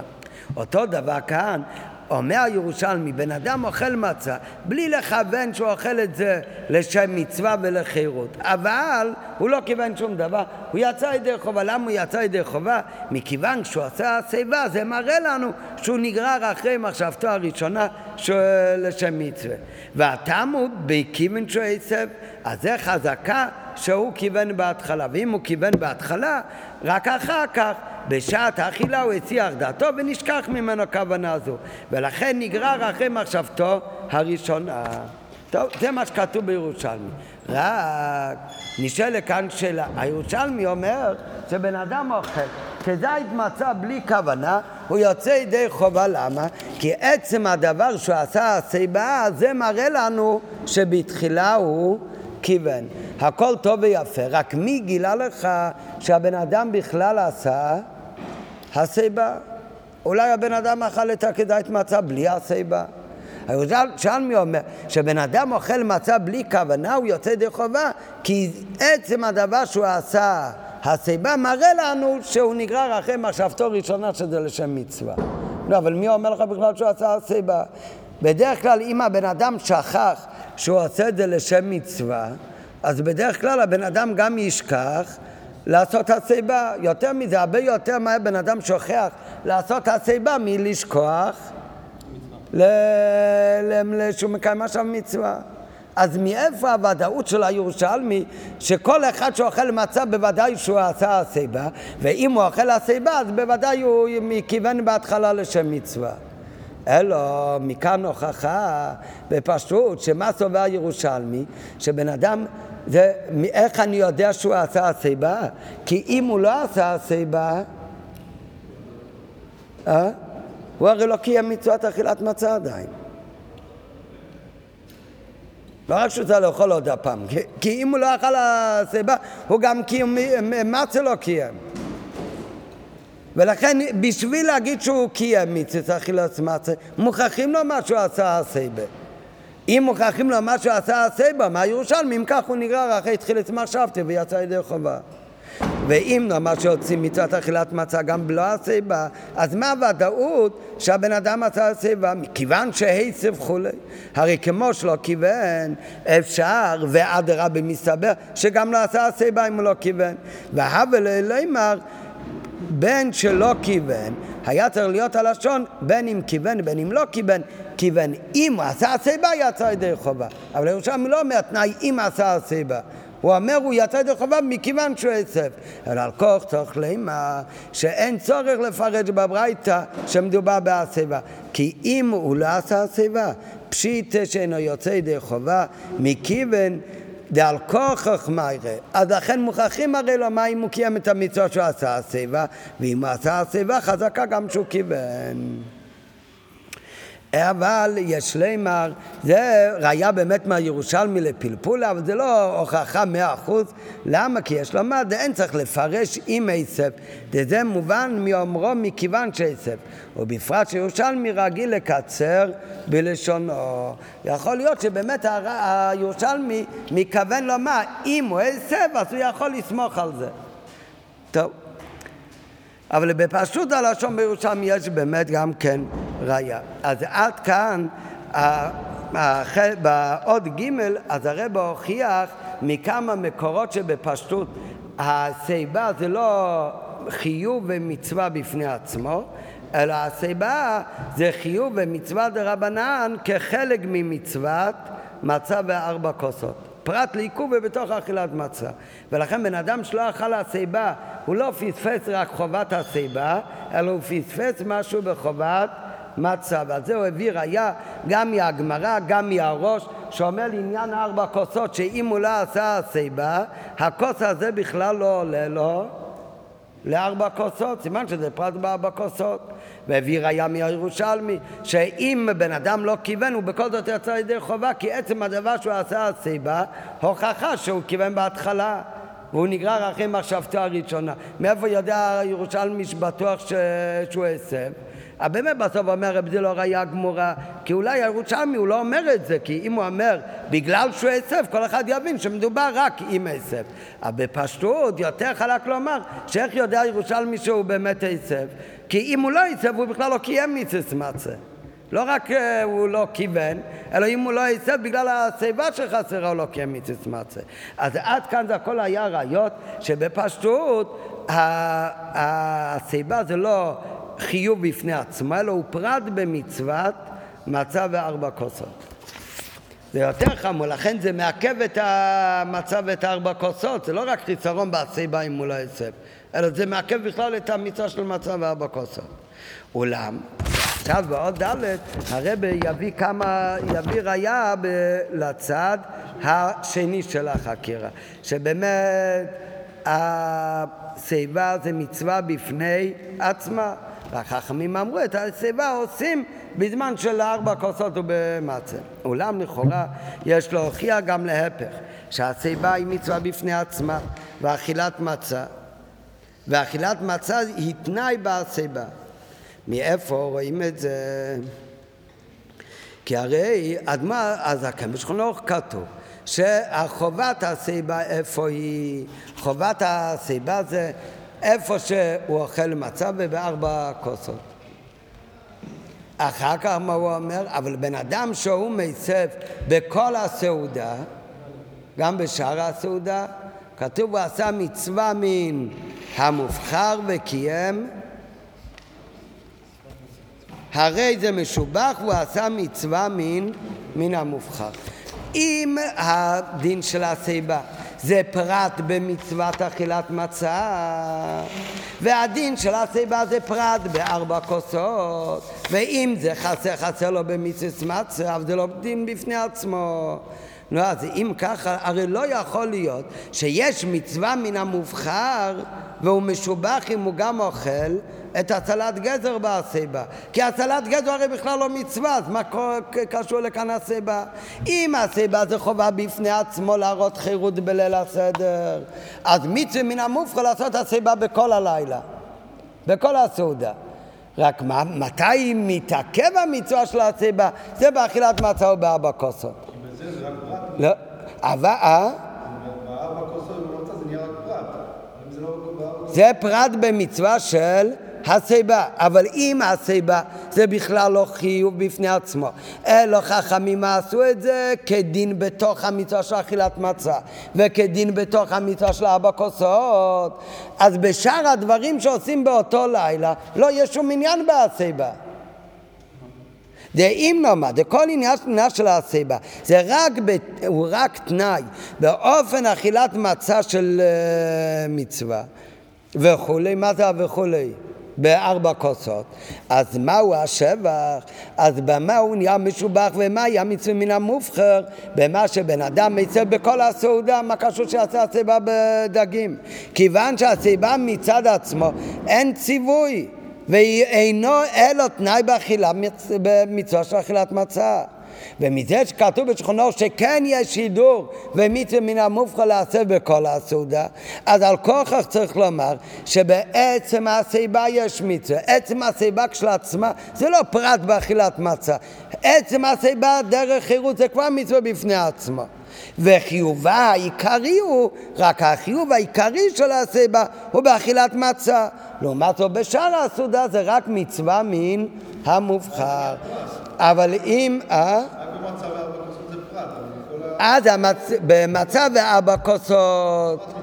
S1: אותו דבר כאן, אומר הירושלמי, בן אדם אוכל מצה בלי לכוון שהוא אוכל את זה לשם מצווה ולחירות, אבל הוא לא כיוון שום דבר, הוא יצא ידי חובה. למה הוא יצא ידי חובה? מכיוון שהוא עשה שיבה, זה מראה לנו שהוא נגרר אחרי מחשבתו הראשונה לשם מצווה. והטעם הוא בכיוון שהוא עשב, אז זה חזקה שהוא כיוון בהתחלה, ואם הוא כיוון בהתחלה, רק אחר כך בשעת האכילה הוא הציח דעתו ונשכח ממנו כוונה זו ולכן נגרר אחרי מחשבתו הראשונה. טוב, זה מה שכתוב בירושלמי. רק נשאלת כאן שאלה, הירושלמי אומר שבן אדם אוכל כזית מצה בלי כוונה, הוא יוצא ידי חובה, למה? כי עצם הדבר שהוא עשה הסיבה, זה מראה לנו שבתחילה הוא כיוון. הכל טוב ויפה, רק מי גילה לך שהבן אדם בכלל עשה הסיבה. אולי הבן אדם אכל את הכדאית מצה בלי הסיבה. הירושלמי אומר שבן אדם אוכל מצה בלי כוונה הוא יוצא ידי חובה כי עצם הדבר שהוא עשה הסיבה מראה לנו שהוא נגרר אחרי מחשבתו ראשונה שזה לשם מצווה. לא, אבל מי אומר לך בכלל שהוא עשה הסיבה? בדרך כלל אם הבן אדם שכח שהוא עושה את זה לשם מצווה אז בדרך כלל הבן אדם גם ישכח לעשות הסיבה. יותר מזה, הרבה יותר מהר בן אדם שוכח לעשות הסיבה מלשכוח שהוא מקיים עכשיו מצווה. אז מאיפה הוודאות של הירושלמי שכל אחד שאוכל מצה בוודאי שהוא עשה הסיבה ואם הוא אוכל הסיבה אז בוודאי הוא מכיוון בהתחלה לשם מצווה אלא מכאן הוכחה בפשוט שמה סובר ירושלמי שבן אדם זה, איך אני יודע שהוא עשה הסיבה? כי אם הוא לא עשה הסיבה, אה? הוא הרי לא קיים מצוות אכילת מצה עדיין. לא רק שהוא צריך לאכול עוד הפעם, כי, כי אם הוא לא אכל הסיבה, הוא גם קיים, מצה לא קיים. ולכן בשביל להגיד שהוא קיים מצווה אכילת מצה, מוכרחים לו מה שהוא עשה הסייבה. אם מוכרחים לו מה שהוא עשה הסייבה, מה ירושלמי, אם כך הוא נגרר אחרי תחילת מחשבתי ויצא ידי חובה. ואם נאמר שהוציא מצוות אכילת מצה גם בלא הסיבה, אז מה הוודאות שהבן אדם עשה הסיבה? מכיוון שהיסף וכולי. הרי כמו שלא כיוון, אפשר, ואדרבה מסתבר, שגם לא עשה הסיבה אם הוא לא כיוון. והבל אלימר, בין שלא כיוון, היה צריך להיות הלשון בין אם כיוון בין אם לא כיוון, כיוון אם עשה הסיבה יצא ידי חובה. אבל ירושלים לא אומר תנאי אם עשה הסיבה. הוא אומר, הוא יצא ידי חובה מכיוון שהוא עצב. אלא על כוח צריך לימה שאין צורך לפרש בברייתא שמדובר בהסיבה. כי אם הוא לא עשה הסיבה, פשיט שאינו יוצא ידי חובה, מכיוון דעל כוכך מיירה. אז לכן מוכרחים הרי לומר אם הוא קיים את המצווה שהוא עשה הסיבה, ואם הוא עשה הסיבה חזקה גם שהוא כיוון. אבל יש לימר, זה ראיה באמת מהירושלמי לפלפול, אבל זה לא הוכחה מאה אחוז. למה? כי יש לומר, אין צריך לפרש עם עשב. וזה מובן מאומרו מכיוון שעשב. ובפרט שירושלמי רגיל לקצר בלשונו. יכול להיות שבאמת הירושלמי מכוון לומר, אם הוא עשב, אז הוא יכול לסמוך על זה. טוב. אבל בפשוט הלשון בירושלמי יש באמת גם כן ראייה. אז עד כאן, בעוד ג' אז הרב הוכיח מכמה מקורות שבפשטות הסיבה זה לא חיוב ומצווה בפני עצמו, אלא הסיבה זה חיוב ומצווה דה רבנן כחלק ממצוות מצה וארבע כוסות. פרט לעיכוב ובתוך אכילת מצה. ולכן בן אדם שלא אכל הסיבה, הוא לא פספס רק חובת הסיבה, אלא הוא פספס משהו בחובת מצה. ועל זה הוא הביא ראיה גם מהגמרא, גם מהראש, שאומר לעניין ארבע כוסות, שאם הוא לא עשה הסיבה, הכוס הזה בכלל לא עולה לו לארבע כוסות, סימן שזה פרט בארבע כוסות. והביא ראיה מהירושלמי, שאם בן אדם לא כיוון, הוא בכל זאת יצא ידי חובה, כי עצם הדבר שהוא עשה הסיבה, הוכחה שהוא כיוון בהתחלה. והוא נגרר אחרי מחשבתו הראשונה. מאיפה יודע הירושלמי שבטוח ש... שהוא הסב? באמת בסוף אומר רב לא ראייה גמורה, כי אולי הירושלמי הוא לא אומר את זה, כי אם הוא אומר בגלל שהוא הסב, כל אחד יבין שמדובר רק עם הסב. אבל בפשטות יותר חלק לומר שאיך יודע הירושלמי שהוא באמת הסב? כי אם הוא לא הסב הוא בכלל לא קיים מיצס מצה. לא רק uh, הוא לא כיוון, אלא אם הוא לא הסב בגלל השיבה שחסרה הוא לא קיים מיצס מצה. אז עד כאן זה הכל היה ראיות שבפשטות השיבה זה לא חיוב בפני עצמו, אלא הוא פרט במצוות מצה וארבע כוסות. זה יותר חמור, לכן זה מעכב את המצה ואת הארבע כוסות, זה לא רק חיסרון בהסיבה אם לא יסב, אלא זה מעכב בכלל את המצווה של מצה וארבע כוסות. אולם, עכשיו בעוד ד' הרב יביא כמה, יביא ראיה ב- לצד השני של החקירה, שבאמת השיבה זה מצווה בפני עצמה. והחכמים אמרו את השיבה עושים בזמן של ארבע כוסות ובמצה. אולם לכאורה יש להוכיח גם להפך, שהשיבה היא מצווה בפני עצמה, ואכילת מצה, ואכילת מצה היא תנאי בשיבה. מאיפה רואים את זה? כי הרי אדמה, אז הקמש חנוך כתוב שהחובת הסיבה איפה היא? חובת הסיבה זה איפה שהוא אוכל מצה ובארבע כוסות. אחר כך מה הוא אומר? אבל בן אדם שהוא מסב בכל הסעודה, גם בשאר הסעודה, כתוב הוא עשה מצווה מן המובחר וקיים, הרי זה משובח והוא עשה מצווה מן, מן המובחר. אם הדין של הסיבה זה פרט במצוות אכילת מצה, והדין של הסיבה זה פרט בארבע כוסות, ואם זה חסר, חסר לו במצוות מצה, אבל זה לא דין בפני עצמו. נו, אז אם ככה, הרי לא יכול להיות שיש מצווה מן המובחר והוא משובח אם הוא גם אוכל את הצלת גזר בהסיבה. כי הצלת גזר הרי בכלל לא מצווה, אז מה קשור לכאן הסיבה? אם הסיבה זה חובה בפני עצמו להראות חירות בליל הסדר, אז מצווה מן המובחר לעשות הסיבה בכל הלילה. בכל הסעודה. רק מה, מתי מתעכב המצווה של הסיבה? זה באכילת מצה או בארבע כוסות.
S5: כי בזה זה רק פרט.
S1: לא, אבל, אה?
S5: בארבע כוסות ובמצה זה נהיה רק פרט. אם זה לא
S1: זה פרט במצווה של הסיבה, אבל אם הסיבה זה בכלל לא חיוב בפני עצמו, אלו חכמים עשו את זה כדין בתוך המצווה של אכילת מצה וכדין בתוך המצווה של ארבע כוסות, אז בשאר הדברים שעושים באותו לילה לא יש שום עניין בהסיבה. דאם נאמר, דכל עניין של הסיבה, זה רק, ב, הוא רק תנאי באופן אכילת מצה של uh, מצווה וכולי, מה זה וכולי? בארבע כוסות. אז מהו השבח? אז במה הוא נהיה משובח ומה היה מצווה מן המובחר? במה שבן אדם מצא בכל הסעודה, מה קשור שיעשה הסיבה בדגים? כיוון שהסיבה מצד עצמו אין ציווי ואינו אלו תנאי באכילה במצווה של אכילת מצה. ומזה שכתוב בשכונו שכן יש שידור ומצווה מן המובחר לעשה בכל הסעודה, אז על כוכך צריך לומר שבעצם הסיבה יש מצווה. עצם הסיבה כשלעצמה זה לא פרט באכילת מצה. עצם הסיבה דרך חירות זה כבר מצווה בפני עצמו. וחיובה העיקרי הוא, רק החיוב העיקרי של הסיבה הוא באכילת מצה. לעומת זאת בשאר הסעודה זה רק מצווה מן המובחר. אבל אם... אה? אז המצ... במצה וארבע כוסות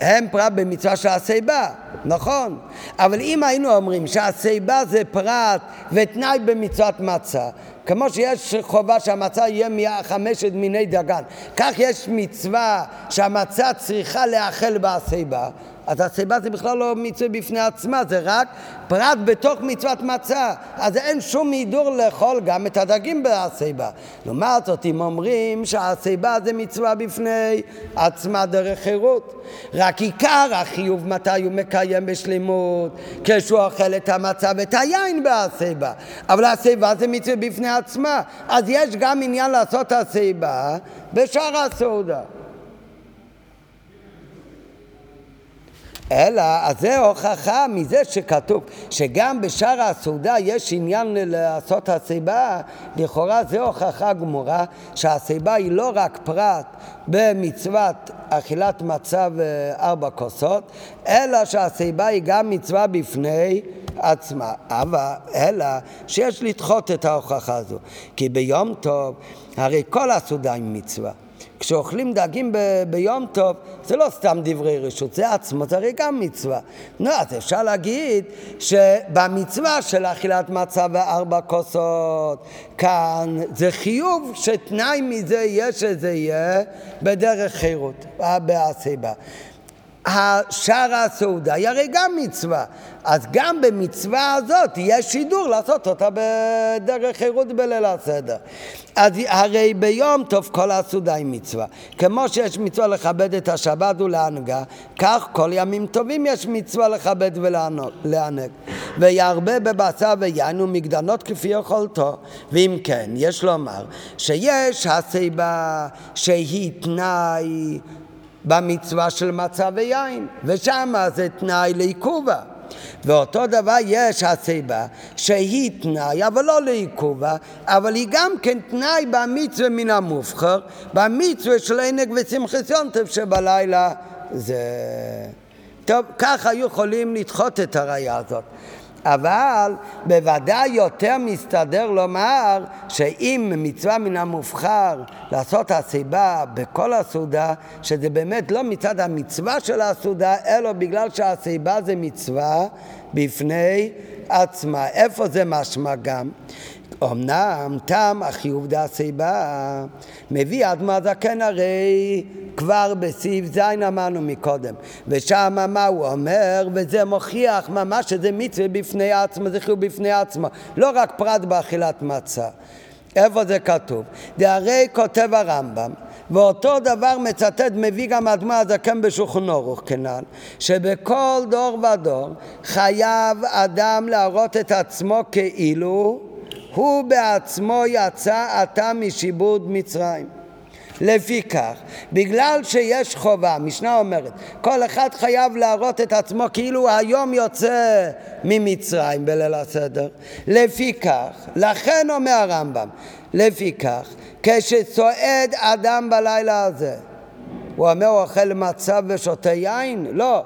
S1: הם פרט במצווה של הסיבה, נכון. אבל אם היינו אומרים שהסיבה זה פרט ותנאי במצוות מצה, כמו שיש חובה שהמצה יהיה מחמשת מיני דגן, כך יש מצווה שהמצה צריכה לאכל בהסיבה, אז הסיבה זה בכלל לא מצווה בפני עצמה, זה רק פרט בתוך מצוות מצה. אז אין שום הידור לאכול גם את הדגים בהסיבה. לעומת זאת, אם אומרים שהסיבה זה מצווה בפני עצמה דרך חירות. רק עיקר החיוב מתי הוא מקיים בשלמות, כשהוא אוכל את המצה ואת היין בהסיבה. אבל הסיבה זה מצווה בפני עצמה. אז יש גם עניין לעשות הסיבה בשאר הסעודה. אלא, אז זה הוכחה מזה שכתוב שגם בשאר הסעודה יש עניין לעשות הסיבה, לכאורה זה הוכחה גמורה שהסיבה היא לא רק פרט במצוות אכילת מצה וארבע כוסות, אלא שהסיבה היא גם מצווה בפני עצמה. אבל, אלא שיש לדחות את ההוכחה הזו, כי ביום טוב הרי כל הסעודה היא מצווה. כשאוכלים דגים ב- ביום טוב, זה לא סתם דברי רשות, זה עצמו, זה הרי גם מצווה. נו, אז אפשר להגיד שבמצווה של אכילת מצה וארבע כוסות, כאן זה חיוב שתנאי מזה יהיה שזה יהיה בדרך חירות, בהסיבה. השאר הסעודה היא הרי גם מצווה. אז גם במצווה הזאת יש שידור לעשות אותה בדרך חירות בליל הסדר. אז הרי ביום טוב כל הסעודה היא מצווה. כמו שיש מצווה לכבד את השבת ולהנהגה, כך כל ימים טובים יש מצווה לכבד ולענג. וירבה בבשר ויין ומגדנות כפי יכולתו. ואם כן, יש לומר שיש הסיבה שהיא תנאי במצווה של מצה ויין, ושם זה תנאי לעיכובה. ואותו דבר יש הסיבה שהיא תנאי, אבל לא לעיכובה, אבל היא גם כן תנאי במצווה מן המובחר, במצווה של ענג ושמחת יונטב שבלילה זה... טוב, ככה היו יכולים לדחות את הראייה הזאת. אבל בוודאי יותר מסתדר לומר שאם מצווה מן המובחר לעשות הסיבה בכל הסעודה, שזה באמת לא מצד המצווה של הסעודה, אלא בגלל שהסיבה זה מצווה בפני עצמה. איפה זה משמע גם? אמנם תם החיוב דהסיבה מביא אדמו הזקן הרי כבר בסעיף ז' אמרנו מקודם ושם מה הוא אומר וזה מוכיח ממש שזה מצווה בפני עצמו זה חיוב בפני עצמו לא רק פרט באכילת מצה איפה זה כתוב? והרי כותב הרמב"ם ואותו דבר מצטט מביא גם אדמו הזקן בשולחן אורוך כנ"ל שבכל דור ודור חייב אדם להראות את עצמו כאילו הוא בעצמו יצא עתה משיבוד מצרים. לפיכך, בגלל שיש חובה, המשנה אומרת, כל אחד חייב להראות את עצמו כאילו היום יוצא ממצרים בליל הסדר. לפיכך, לכן אומר הרמב"ם, לפיכך, כשצועד אדם בלילה הזה, הוא אומר, הוא אוכל מצב ושותה יין? לא.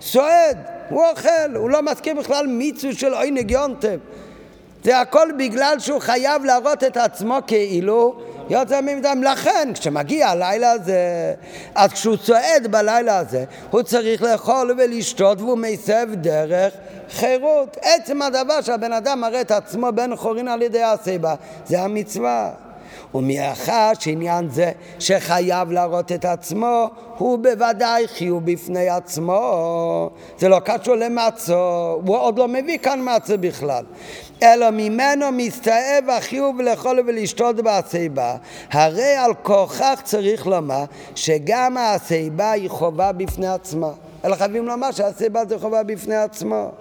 S1: צועד, הוא אוכל, הוא לא מזכיר בכלל מיצו של עונג יונטב. זה הכל בגלל שהוא חייב להראות את עצמו כאילו יוצא מדם. לכן, כשמגיע הלילה הזה, אז כשהוא צועד בלילה הזה, הוא צריך לאכול ולשתות והוא מסב דרך חירות. עצם הדבר שהבן אדם מראה את עצמו בן חורין על ידי הסיבה, זה המצווה. ומאחר שעניין זה שחייב להראות את עצמו, הוא בוודאי חיוב בפני עצמו. זה לא קשור למצו, הוא עוד לא מביא כאן מצו בכלל. אלא ממנו מסתאב החיוב לאכול ולשתות בהסיבה. הרי על כוכך צריך לומר שגם הסיבה היא חובה בפני עצמה. אלא חייבים לומר שהסיבה זה חובה בפני עצמו.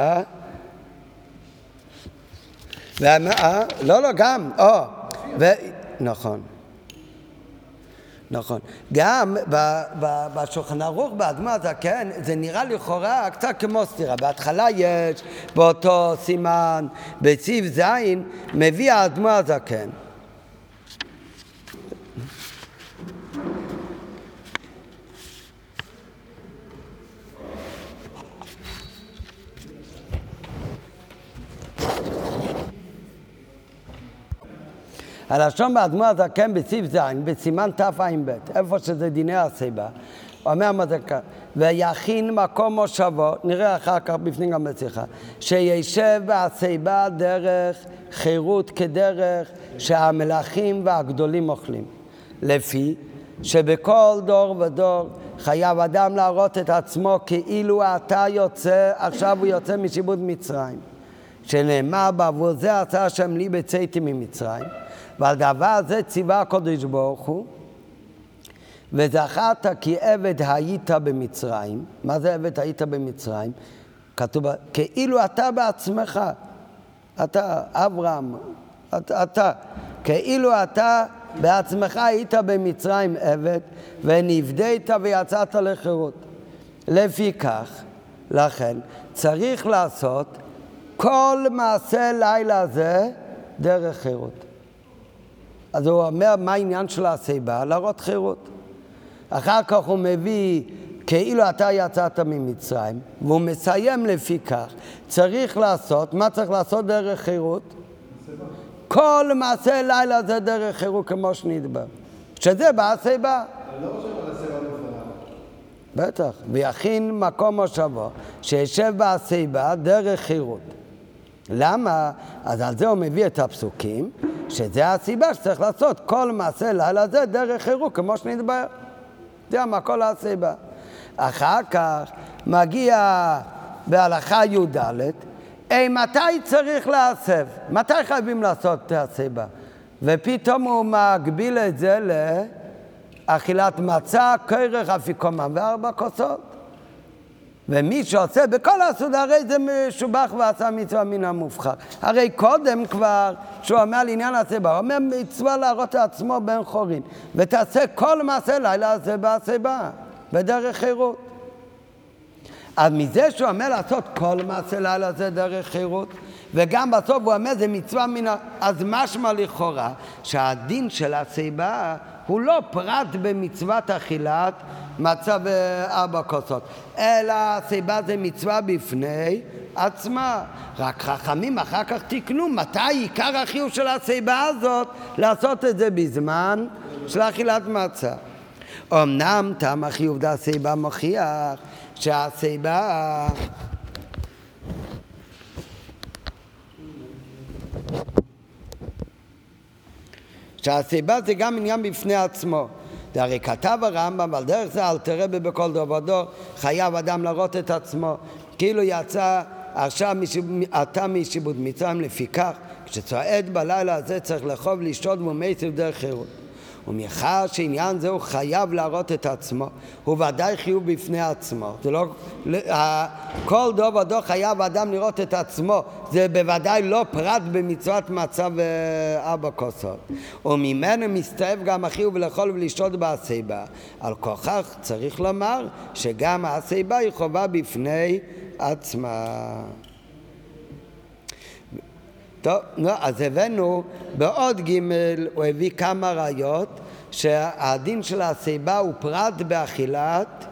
S1: אה? אה? לא, לא, גם, או, נכון. נכון. גם בשולחן ערוך באדמו הזקן, זה נראה לכאורה קצת כמו סתירה. בהתחלה יש באותו סימן, בציב זין, מביא האדמו הזקן. הלשון באדמו הזקן בסיף זין, בסימן תע"ב, איפה שזה דיני הסיבה, אומר מזקה, ויכין מקום מושבו, נראה אחר כך בפנים גם בשיחה, שישב בהסיבה דרך חירות כדרך שהמלכים והגדולים אוכלים. לפי שבכל דור ודור חייב אדם להראות את עצמו כאילו אתה יוצא, עכשיו הוא יוצא משיבוד מצרים. שנאמר בעבור זה עשה השם לי בצאתי ממצרים. ועל דבר זה ציווה הקדוש ברוך הוא, וזכרת כי עבד היית במצרים. מה זה עבד היית במצרים? כתוב, כאילו אתה בעצמך, אתה, אברהם, אתה, אתה, כאילו אתה בעצמך היית במצרים עבד, ונפדית ויצאת לחירות. לפיכך, לכן, צריך לעשות כל מעשה לילה זה דרך חירות. אז הוא אומר מה העניין של הסיבה? להראות חירות. אחר כך הוא מביא כאילו אתה יצאת ממצרים, והוא מסיים לפי כך. צריך לעשות, מה צריך לעשות דרך חירות? כל מעשה לילה זה דרך חירות כמו שנדבר. שזה
S5: על הסיבה
S1: בטח, ויכין מקום מושבו, שישב בהסיבה דרך חירות. למה? אז על זה הוא מביא את הפסוקים, שזה הסיבה שצריך לעשות כל מעשה לילה זה דרך חירוק, כמו שנדבר. זה מה כל הסיבה. אחר כך מגיע בהלכה י"ד, אי מתי צריך להסב? מתי חייבים לעשות את הסיבה? ופתאום הוא מגביל את זה לאכילת מצה, כרך, אפיקומן וארבע כוסות. ומי שעושה בכל הסעודה, הרי זה משובח ועשה מצווה מן המובחר. הרי קודם כבר, שהוא אומר לעניין הסיבה, הוא אומר מצווה להראות לעצמו בן חורין, ותעשה כל מעשה לילה הזה בהסיבה, בדרך חירות. אז מזה שהוא אומר לעשות כל מעשה לילה זה דרך חירות, וגם בסוף הוא אומר זה מצווה מן ה... אז משמע לכאורה שהדין של הסיבה הוא לא פרט במצוות אכילת מצה וארבע כוסות, אלא הסיבה זה מצווה בפני עצמה. רק חכמים אחר כך תיקנו מתי עיקר החיוב של הסיבה הזאת לעשות את זה בזמן של אכילת מצה. אמנם טעם החיוב דהסיבה מוכיח שהסיבה שהסיבה זה גם עניין בפני עצמו. זה הרי כתב הרמב"ם, ועל דרך זה אל תראה בי בכל דור ודור, חייב אדם להראות את עצמו, כאילו יצא עכשיו אתה משיבוד מצרים, לפיכך, כשצועד בלילה הזה צריך לאכול ולשתות ומייסר דרך חירות. ומאחר שעניין זה הוא חייב להראות את עצמו, הוא ודאי חיוב בפני עצמו. זה לא, כל דור ודור חייב האדם לראות את עצמו, זה בוודאי לא פרט במצוות מצב ארבע כוסות. וממנו מסתעף גם החיוב לאכול ולשתות בעשיבה. על כוכך צריך לומר שגם העשיבה היא חובה בפני עצמה. טוב, נו, אז הבאנו בעוד ג' הוא הביא כמה ראיות שהדין של הסיבה הוא פרט באכילת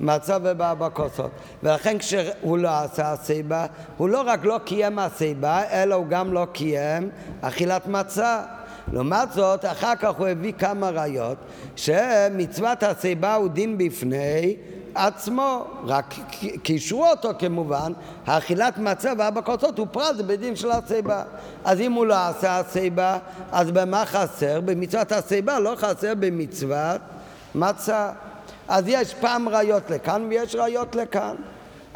S1: מצה ובארבע כוסות. ולכן כשהוא לא עשה הסיבה, הוא לא רק לא קיים הסיבה, אלא הוא גם לא קיים אכילת מצה. לעומת זאת, אחר כך הוא הביא כמה ראיות שמצוות הסיבה הוא דין בפני עצמו, רק קישרו אותו כמובן, האכילת מצה וארבע כוסות הוא פרט בדין של הסיבה. אז אם הוא לא עשה הסיבה, אז במה חסר? במצוות הסיבה לא חסר במצוות מצה. אז יש פעם ראיות לכאן ויש ראיות לכאן.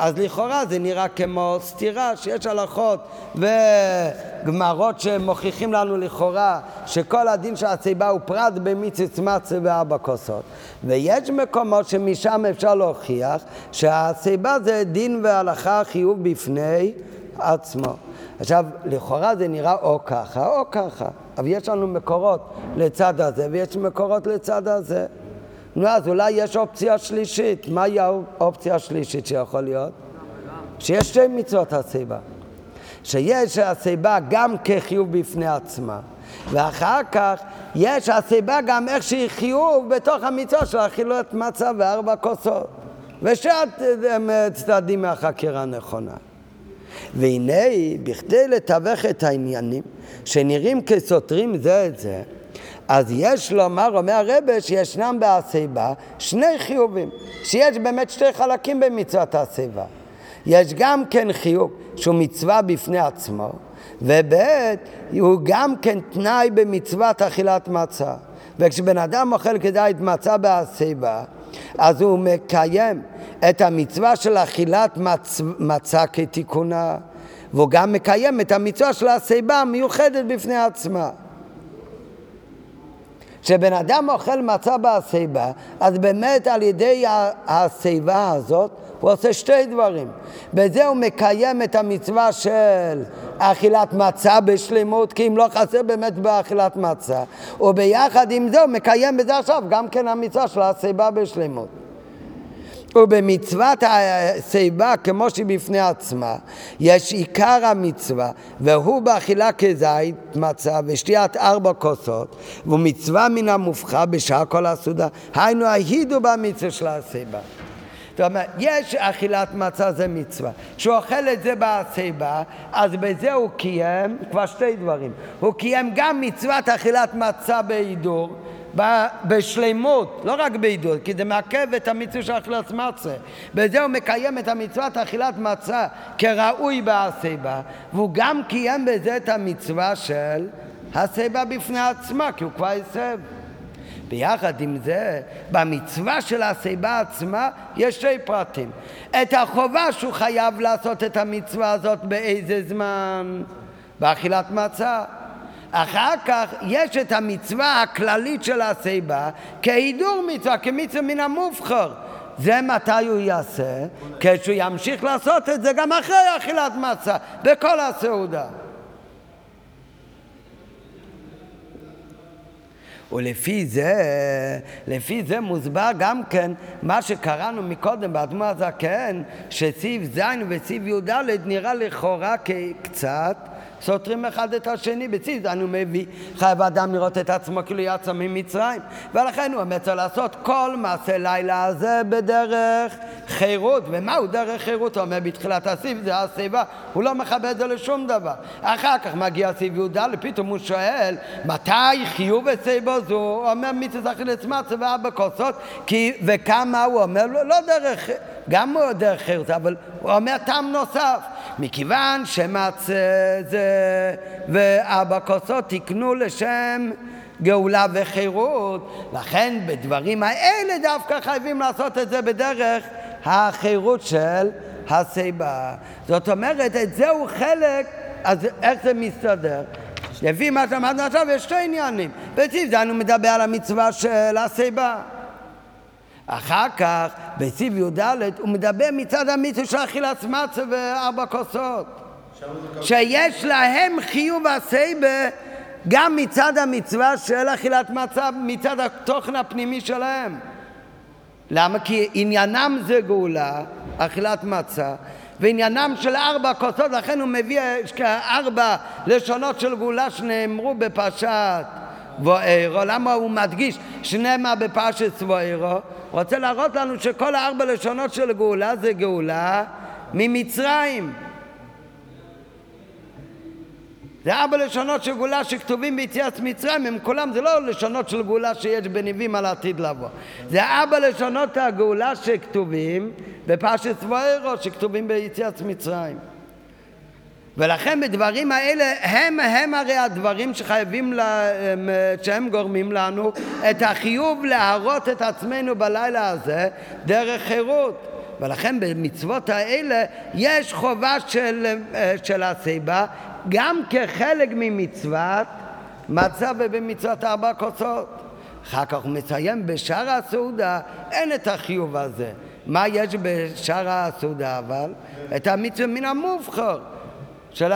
S1: אז לכאורה זה נראה כמו סתירה שיש הלכות וגמרות שמוכיחים לנו לכאורה שכל הדין של הסיבה הוא פרט במיציץ מצה וארבע כוסות ויש מקומות שמשם אפשר להוכיח שהסיבה זה דין והלכה חיוב בפני עצמו עכשיו, לכאורה זה נראה או ככה או ככה, אבל יש לנו מקורות לצד הזה ויש מקורות לצד הזה. נו, אז אולי יש אופציה שלישית. מהי האופציה השלישית שיכול להיות? שיש שתי מצוות הסיבה. שיש הסיבה גם כחיוב בפני עצמה, ואחר כך יש הסיבה גם איך שהיא חיוב בתוך המצווה של אכילת מצה וארבע כוסות. ושתי צדדים מהחקירה הנכונה. והנה, בכדי לתווך את העניינים שנראים כסותרים זה את זה, אז יש לומר, אומר הרבה, שישנם בהסיבה שני חיובים, שיש באמת שתי חלקים במצוות הסיבה. יש גם כן חיוב שהוא מצווה בפני עצמו, וב' הוא גם כן תנאי במצוות אכילת מצה. וכשבן אדם אוכל כדאית מצה בהסיבה, אז הוא מקיים את המצווה של אכילת מצ... מצה כתיקונה, והוא גם מקיים את המצווה של הסיבה המיוחדת בפני עצמה. כשבן אדם אוכל מצה בשיבה, אז באמת על ידי השיבה הזאת הוא עושה שתי דברים. בזה הוא מקיים את המצווה של אכילת מצה בשלמות, כי אם לא חסר באמת באכילת מצה. וביחד עם זה הוא מקיים בזה עכשיו גם כן המצווה של השיבה בשלמות. ובמצוות השיבה כמו שהיא בפני עצמה יש עיקר המצווה והוא באכילה כזית מצה ושתיית ארבע כוסות והוא מצווה מן המופחה בשעה כל הסעודה היינו ההידו במצווה של השיבה זאת אומרת, יש אכילת מצה זה מצווה. כשהוא אוכל את זה בשיבה, אז בזה הוא קיים כבר שתי דברים. הוא קיים גם מצוות אכילת מצה בהידור, בשלמות, לא רק בעידוד, כי זה מעכב את המצווה של אכילת מצה. בזה הוא מקיים את המצוות אכילת מצה כראוי בהסיבה, והוא גם קיים בזה את המצווה של הסיבה בפני עצמה, כי הוא כבר הסב. ביחד עם זה, במצווה של הסיבה עצמה יש שתי פרטים. את החובה שהוא חייב לעשות את המצווה הזאת באיזה זמן? באכילת מצה. אחר כך יש את המצווה הכללית של הסיבה כהידור מצווה, כמצווה מן המובחר. זה מתי הוא יעשה? כשהוא ימשיך לעשות את זה גם אחרי אכילת מצה, בכל הסעודה. ולפי זה, לפי זה מוסבר גם כן מה שקראנו מקודם באדמו הזקן, שסעיף ז' וסעיף י"ד נראה לכאורה כקצת סותרים אחד את השני בציד, אנו מביא, חייב האדם לראות את עצמו כאילו יצא ממצרים. ולכן הוא צריך לעשות כל מעשה לילה הזה בדרך חירות. ומהו דרך חירות? הוא אומר בתחילת הסיב זה הסיבה, הוא לא מכבד את זה לשום דבר. אחר כך מגיע סיב י"ד פתאום הוא שואל מתי חיוב וסיבו זו? הוא אומר מצווה אכילת מצה וארבע כוסות וכמה הוא אומר לא, לא דרך גם דרך חירות אבל הוא אומר טעם נוסף מכיוון שמצה זה וארבע כוסות תקנו לשם גאולה וחירות, לכן בדברים האלה דווקא חייבים לעשות את זה בדרך החירות של הסיבה. זאת אומרת, את זה הוא חלק, אז איך זה מסתדר? לפי מה שאמרנו עכשיו יש שתי עניינים. בציב זה אני מדבר על המצווה של הסיבה. אחר כך, בציב י"ד, הוא מדבר מצד המצווה של אכילת מצה וארבע כוסות. שיש להם חיוב הסייבה גם מצד המצווה של אכילת מצה, מצד התוכן הפנימי שלהם. למה? כי עניינם זה גאולה, אכילת מצה, ועניינם של ארבע כוסות, לכן הוא מביא ארבע לשונות של גאולה שנאמרו בפרשת ואירו. למה הוא מדגיש שנאמר בפרשת ואירו? רוצה להראות לנו שכל הארבע לשונות של גאולה זה גאולה ממצרים. זה ארבע לשונות של גאולה שכתובים ביציאת מצרים, הם כולם, זה לא לשונות של גאולה שיש בניבים על העתיד לבוא. זה ארבע לשונות הגאולה שכתובים בפרשת סבוירו, שכתובים ביציאת מצרים. ולכן בדברים האלה הם הם הרי הדברים שחייבים, לה, שהם גורמים לנו את החיוב להראות את עצמנו בלילה הזה דרך חירות. ולכן במצוות האלה יש חובה של, של הסיבה גם כחלק ממצוות מצה ובמצוות ארבע כוסות. אחר כך הוא מסיים בשאר הסעודה, אין את החיוב הזה. מה יש בשאר הסעודה אבל? את המצווה מן המובחר של.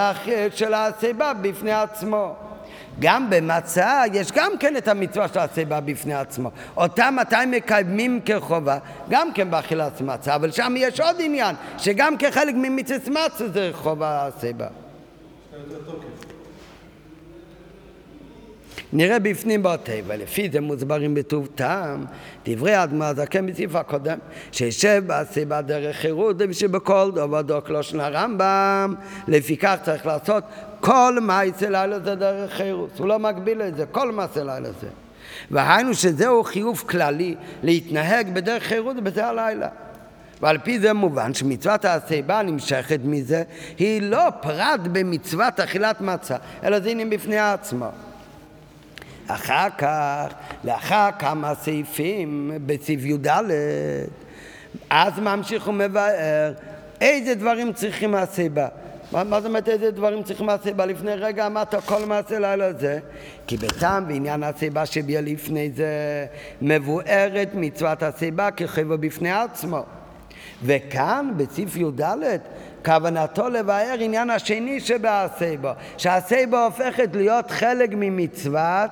S1: של הסיבה בפני עצמו. גם במצה יש גם כן את המצווה של הסיבה בפני עצמו. אותה מתי מקיימים כחובה? גם כן באכילת מצה, אבל שם יש עוד עניין, שגם כחלק ממצווה מצה זה חובה הסיבה. נראה בפנים בטבע, לפי זה מוסברים בטוב טעם, דברי אדמה זקן בסעיף הקודם, שישב בסיבה דרך חירות, ושבכל דבר דוק לא שנה רמב"ם, לפיכך צריך לעשות כל מעשה לילה זה דרך חירות, הוא לא מגביל את זה, כל מעשה לילה זה. והיינו שזהו חיוב כללי להתנהג בדרך חירות בזה הלילה. ועל פי זה מובן שמצוות הסיבה הנמשכת מזה היא לא פרט במצוות אכילת מצה, אלא זה עניין בפני עצמו. אחר כך, לאחר כמה סעיפים בסעיף י"ד, אז ממשיך ומבאר איזה דברים צריכים הסיבה. מה, מה זאת אומרת איזה דברים צריכים הסיבה? לפני רגע אמרת כל מעשה לילה זה כי בטעם ועניין הסיבה שביע לפני זה מבוארת מצוות הסיבה כחבר בפני עצמו וכאן בסעיף י"ד כוונתו לבאר עניין השני שבהסייבו שהסייבו הופכת להיות חלק ממצוות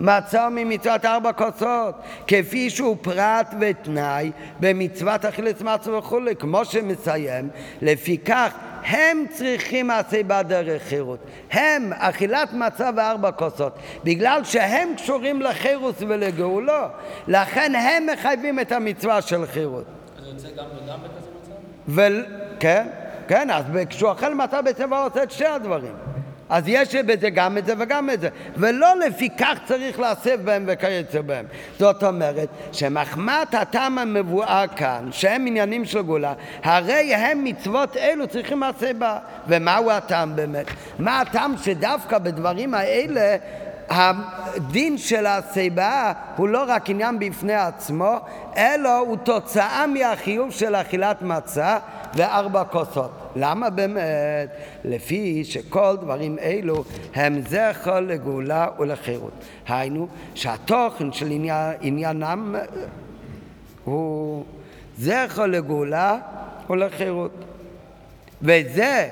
S1: מצה ממצוות ארבע כוסות, כפי שהוא פרט ותנאי במצוות אכילת מצה וכולי, כמו שמסיים, לפיכך הם צריכים הסיבה דרך חירות. הם, אכילת מצה וארבע כוסות. בגלל שהם קשורים לחירוס ולגאולו, לכן הם מחייבים את המצווה של חירות.
S4: זה יוצא גם וגם בכזה מצב?
S1: ו... כן, כן, אז כשהוא אוכל מצה בצבע הוא עושה את שתי הדברים. אז יש בזה גם את זה וגם את זה, ולא לפי כך צריך להסב בהם וכיוצא בהם. זאת אומרת שמחמת הטעם המבואר כאן, שהם עניינים של גאולה, הרי הם מצוות אלו צריכים הסיבה. ומהו הטעם באמת? מה הטעם שדווקא בדברים האלה הדין של הסיבה הוא לא רק עניין בפני עצמו, אלא הוא תוצאה מהחיוב של אכילת מצה וארבע כוסות. למה באמת? לפי שכל דברים אלו הם זכר לגאולה ולחירות. היינו שהתוכן של עניינם הוא זכר לגאולה ולחירות. וזה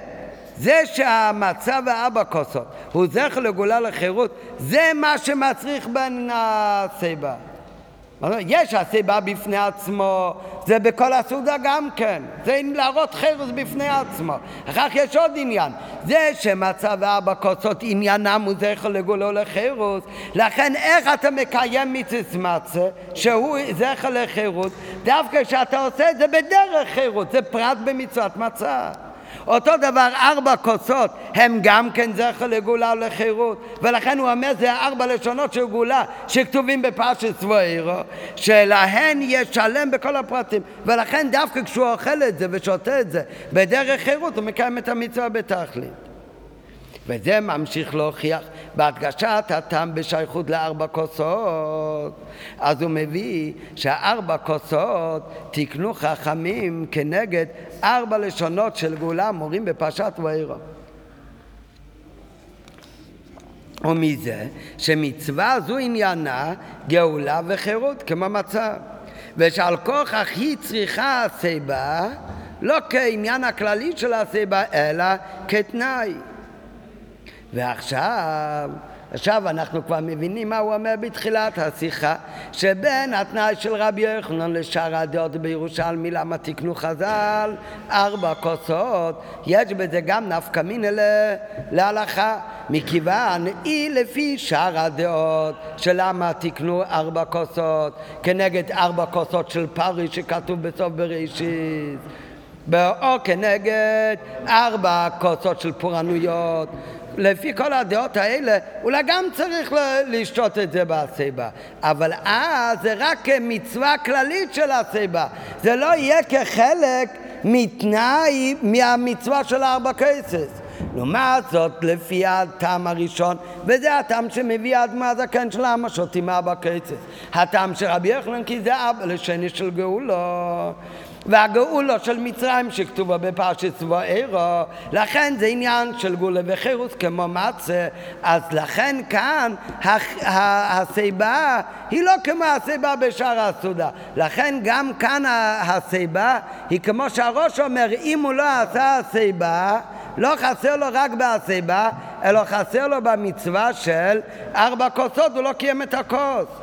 S1: זה שהמצב הארבע כוסות הוא זכר לגאולה לחירות, זה מה שמצריך בין הסיבה. יש הסיבה בפני עצמו, זה בכל הסעודה גם כן, זה להראות חירוס בפני עצמו. אחר כך יש עוד עניין, זה שמצב ארבע כוסות עניינם הוא זכר לגאולה לחירוס, לכן איך אתה מקיים מצווה מצה, שהוא זכר לחירוס, דווקא כשאתה עושה את זה בדרך חירוס, זה פרט במצוות מצה. אותו דבר ארבע כוסות הם גם כן זכר לגאולה ולחירות. ולכן הוא אומר זה ארבע לשונות של גאולה שכתובים בפרשת סבוירו שלהן יש שלם בכל הפרטים. ולכן דווקא כשהוא אוכל את זה ושותה את זה בדרך חירות הוא מקיים את המצווה בתכלית. וזה ממשיך להוכיח בהדגשת הטעם בשייכות לארבע כוסות. אז הוא מביא שהארבע כוסות תיקנו חכמים כנגד ארבע לשונות של גאולה מורים בפרשת ואירו. ומזה שמצווה זו עניינה גאולה וחירות כמו מצב ושעל כוכך היא צריכה הסיבה לא כעניין הכללי של הסיבה אלא כתנאי ועכשיו עכשיו אנחנו כבר מבינים מה הוא אומר בתחילת השיחה, שבין התנאי של רבי יוחנן לשאר הדעות בירושלמי, למה תקנו חז"ל ארבע כוסות, יש בזה גם נפקא מינא להלכה, מכיוון היא לפי שאר הדעות, שלמה תקנו ארבע כוסות, כנגד ארבע כוסות של פרי שכתוב בסוף בראשית. או כנגד ארבע כוסות של פורענויות לפי כל הדעות האלה, אולי גם צריך לשתות את זה בסיבה. אבל אז זה רק כמצווה כללית של הסיבה. זה לא יהיה כחלק מתנאי מהמצווה של ארבע כסס. לעומת זאת, לפי הטעם הראשון, וזה הטעם שמביא האדמה הזקן של העם השותים ארבע כסס. הטעם של רבי יוחנן כי זה אבא לשני של גאולו. והגאולו של מצרים שכתובה בפרשת צבאירו, לכן זה עניין של גאולה וחירוס כמו מצה, אז לכן כאן הסיבה היא לא כמו הסיבה בשאר הסעודה, לכן גם כאן הסיבה היא כמו שהראש אומר, אם הוא לא עשה הסיבה לא חסר לו רק בהסיבה, אלא חסר לו במצווה של ארבע כוסות, הוא לא קיים את הכוס.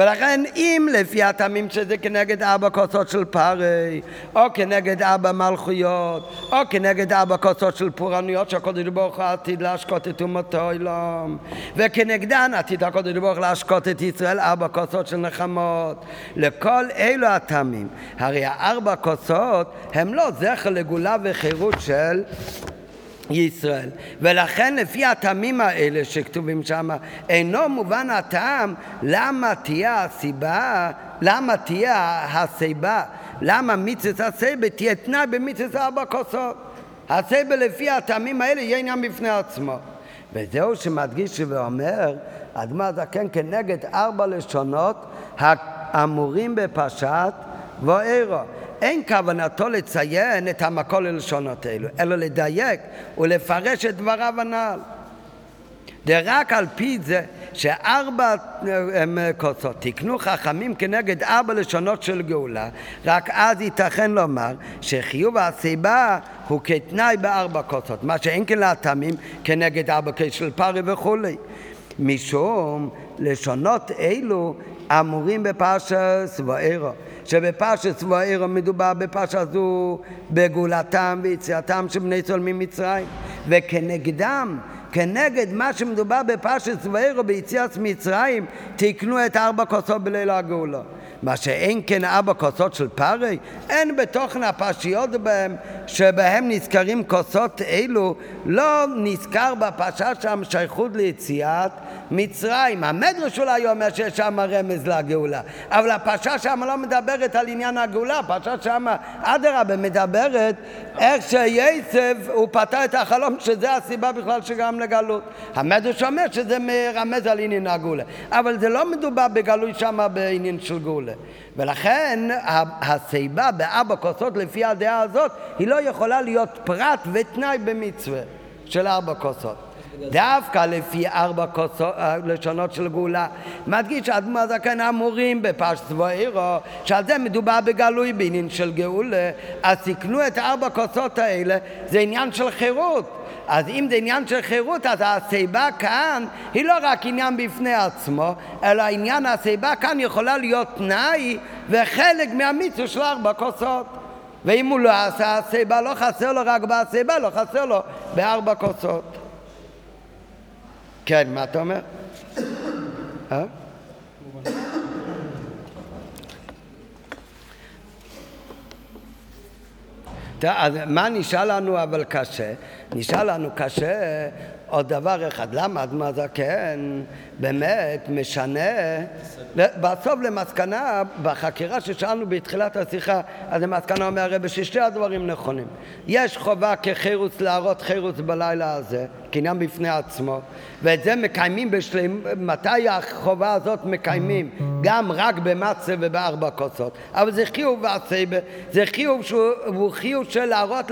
S1: ולכן אם לפי הטעמים שזה כנגד ארבע כוסות של פרי, או כנגד ארבע מלכויות, או כנגד ארבע כוסות של פורענויות שהקודש ברוך הוא עתיד להשקות את אומתו אילום, וכנגדן עתיד הקודש ברוך הוא להשקות את ישראל ארבע כוסות של נחמות. לכל אלו הטעמים, הרי הארבע כוסות הם לא זכר לגאולה וחירות של ישראל. ולכן לפי הטעמים האלה שכתובים שם, אינו מובן הטעם למה תהיה הסיבה, למה תהיה הסיבה, למה מצווה הסייבה תהיה תנאי במצווה ארבע כוסות. הסייבה לפי הטעמים האלה יהיה עניין בפני עצמו. וזהו שמדגיש ואומר, אדמה זקן כנגד ארבע לשונות האמורים בפרשת ואירו. אין כוונתו לציין את המקור ללשונות אלו, אלא לדייק ולפרש את דבריו הנ"ל. רק על פי זה שארבע כוסות תקנו חכמים כנגד ארבע לשונות של גאולה, רק אז ייתכן לומר שחיוב הסיבה הוא כתנאי בארבע כוסות, מה שאין כן להטעמים כנגד ארבע כוסות של פרי וכולי. משום לשונות אלו אמורים בפרשת ואירו. שבפרשת ואירו מדובר בפרשה זו בגאולתם ויציאתם של בני צול ממצרים. וכנגדם כנגד מה שמדובר בפרשת ואירו ביציאת מצרים תקנו את ארבע כוסות בליל הגאולה מה שאין כן ארבע כוסות של פרי, אין בתוכן הפרשיות בהם, שבהם נזכרים כוסות אלו, לא נזכר בפרשה שם שייכות ליציאת מצרים. המדרש אולי אומר שיש שם רמז לגאולה, אבל הפרשה שם לא מדברת על עניין הגאולה, הפרשה שם אדרבה מדברת איך שייסב הוא פתר את החלום שזה הסיבה בכלל שגרם לגלות. המדרש אומר שזה מרמז על עניין הגאולה, אבל זה לא מדובר בגלוי שם בעניין של גאולה. ולכן הסיבה בארבע כוסות לפי הדעה הזאת היא לא יכולה להיות פרט ותנאי במצווה של ארבע כוסות. דווקא לפי ארבע כוסות, אה, לשונות של גאולה, מדגיש שאדמו הזקן אמורים בפרשת ואירו, שעל זה מדובר בגלוי בעניין של גאולה, אז תקנו את ארבע כוסות האלה, זה עניין של חירות. אז אם זה עניין של חירות, אז הסיבה כאן היא לא רק עניין בפני עצמו, אלא עניין הסיבה כאן יכולה להיות תנאי וחלק מהמיצו של ארבע כוסות. ואם הוא לא עשה הסיבה, לא חסר לו רק בסיבה, לא חסר לו בארבע כוסות. כן, מה אתה אומר? אה? מה נשאר לנו אבל קשה? נשאר לנו קשה עוד דבר אחד, למה? אדמה זקן באמת משנה. בסוף למסקנה, בחקירה ששאלנו בתחילת השיחה, אז למסקנה אומר הרב ששתי הדברים נכונים. יש חובה כחירוץ להראות חירוץ בלילה הזה, קניין בפני עצמו, ואת זה מקיימים בשלם, מתי החובה הזאת מקיימים? גם רק במצה ובארבע כוסות. אבל זה חיוב והסייבה, זה חיוב שהוא חיוב של להראות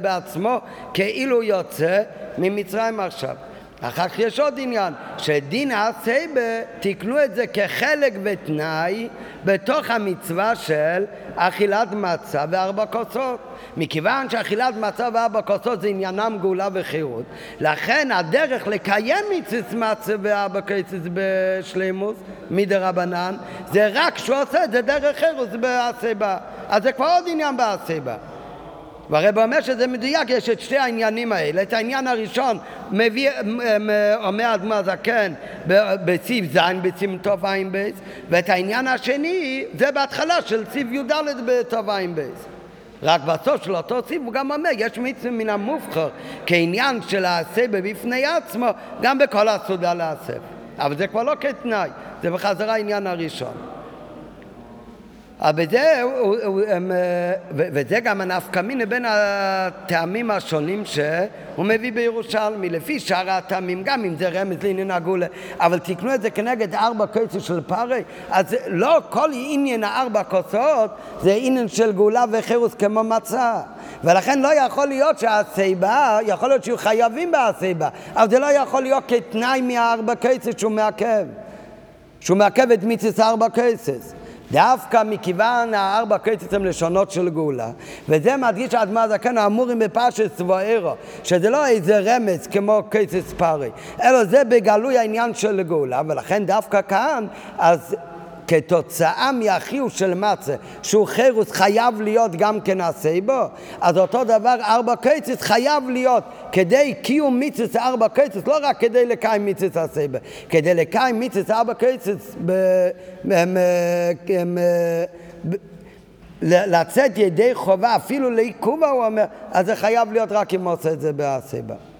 S1: בעצמו כאילו יוצא ממצרים עכשיו. אחר כך יש עוד עניין, שדין הסייבה תיקנו את זה כחלק ותנאי בתוך המצווה של אכילת מצה וארבע כוסות. מכיוון שאכילת מצה וארבע כוסות זה עניינם גאולה וחירות, לכן הדרך לקיים מצווה מצה וארבע כוסות בשלימוס, מדי רבנן, זה רק שהוא עושה את זה דרך חירות בהסייבה. אז זה כבר עוד עניין בהסיבה. והרב אומר שזה מדויק, יש את שתי העניינים האלה. את העניין הראשון מביא, אומר אדמו"ר הזקן בציב ז' בסימן תע"ב, ואת העניין השני זה בהתחלה של סעיף י"ד בתע"ב. רק בסוף של אותו סעיף הוא גם אומר, יש מצווה מן המובחר כעניין של הסבה בפני עצמו, גם בכל הסעודה להסב. אבל זה כבר לא כתנאי, זה בחזרה העניין הראשון. אה, וזה גם הנפקא מיני בין הטעמים השונים שהוא מביא בירושלמי, לפי שאר הטעמים, גם אם זה רמז לעניין הגולה, אבל תקנו את זה כנגד ארבע כוסות של פרי, אז לא כל עניין הארבע כוסות זה עניין של גאולה וחירוס כמו מצה. ולכן לא יכול להיות שהסיבה, יכול להיות שיהיו חייבים בהסיבה, אבל זה לא יכול להיות כתנאי מהארבע כוסות שהוא מעכב, שהוא מעכב את מצוות ארבע כוסות. דווקא מכיוון הארבע כוסות הם לשונות של גאולה, וזה מדגיש האדמו"ר הזקן האמורים בפרשת וארא, שזה לא איזה רמז כמו כוס פרעה, אלא זה בגלוי העניין של גאולה, ולכן דווקא כאן, אז כתוצאה מהחיוב של מצה, שהוא חירות חייב להיות גם כן בו, אז אותו דבר ארבע קייצס חייב להיות כדי קיום מיצס ארבע קייצס, לא רק כדי לקיים מיצס הסייבה, כדי לקיים מיצס ארבע קייצס לצאת ידי חובה, אפילו לעיכובה הוא אומר, אז זה חייב להיות רק אם עושה את זה בהסייבה.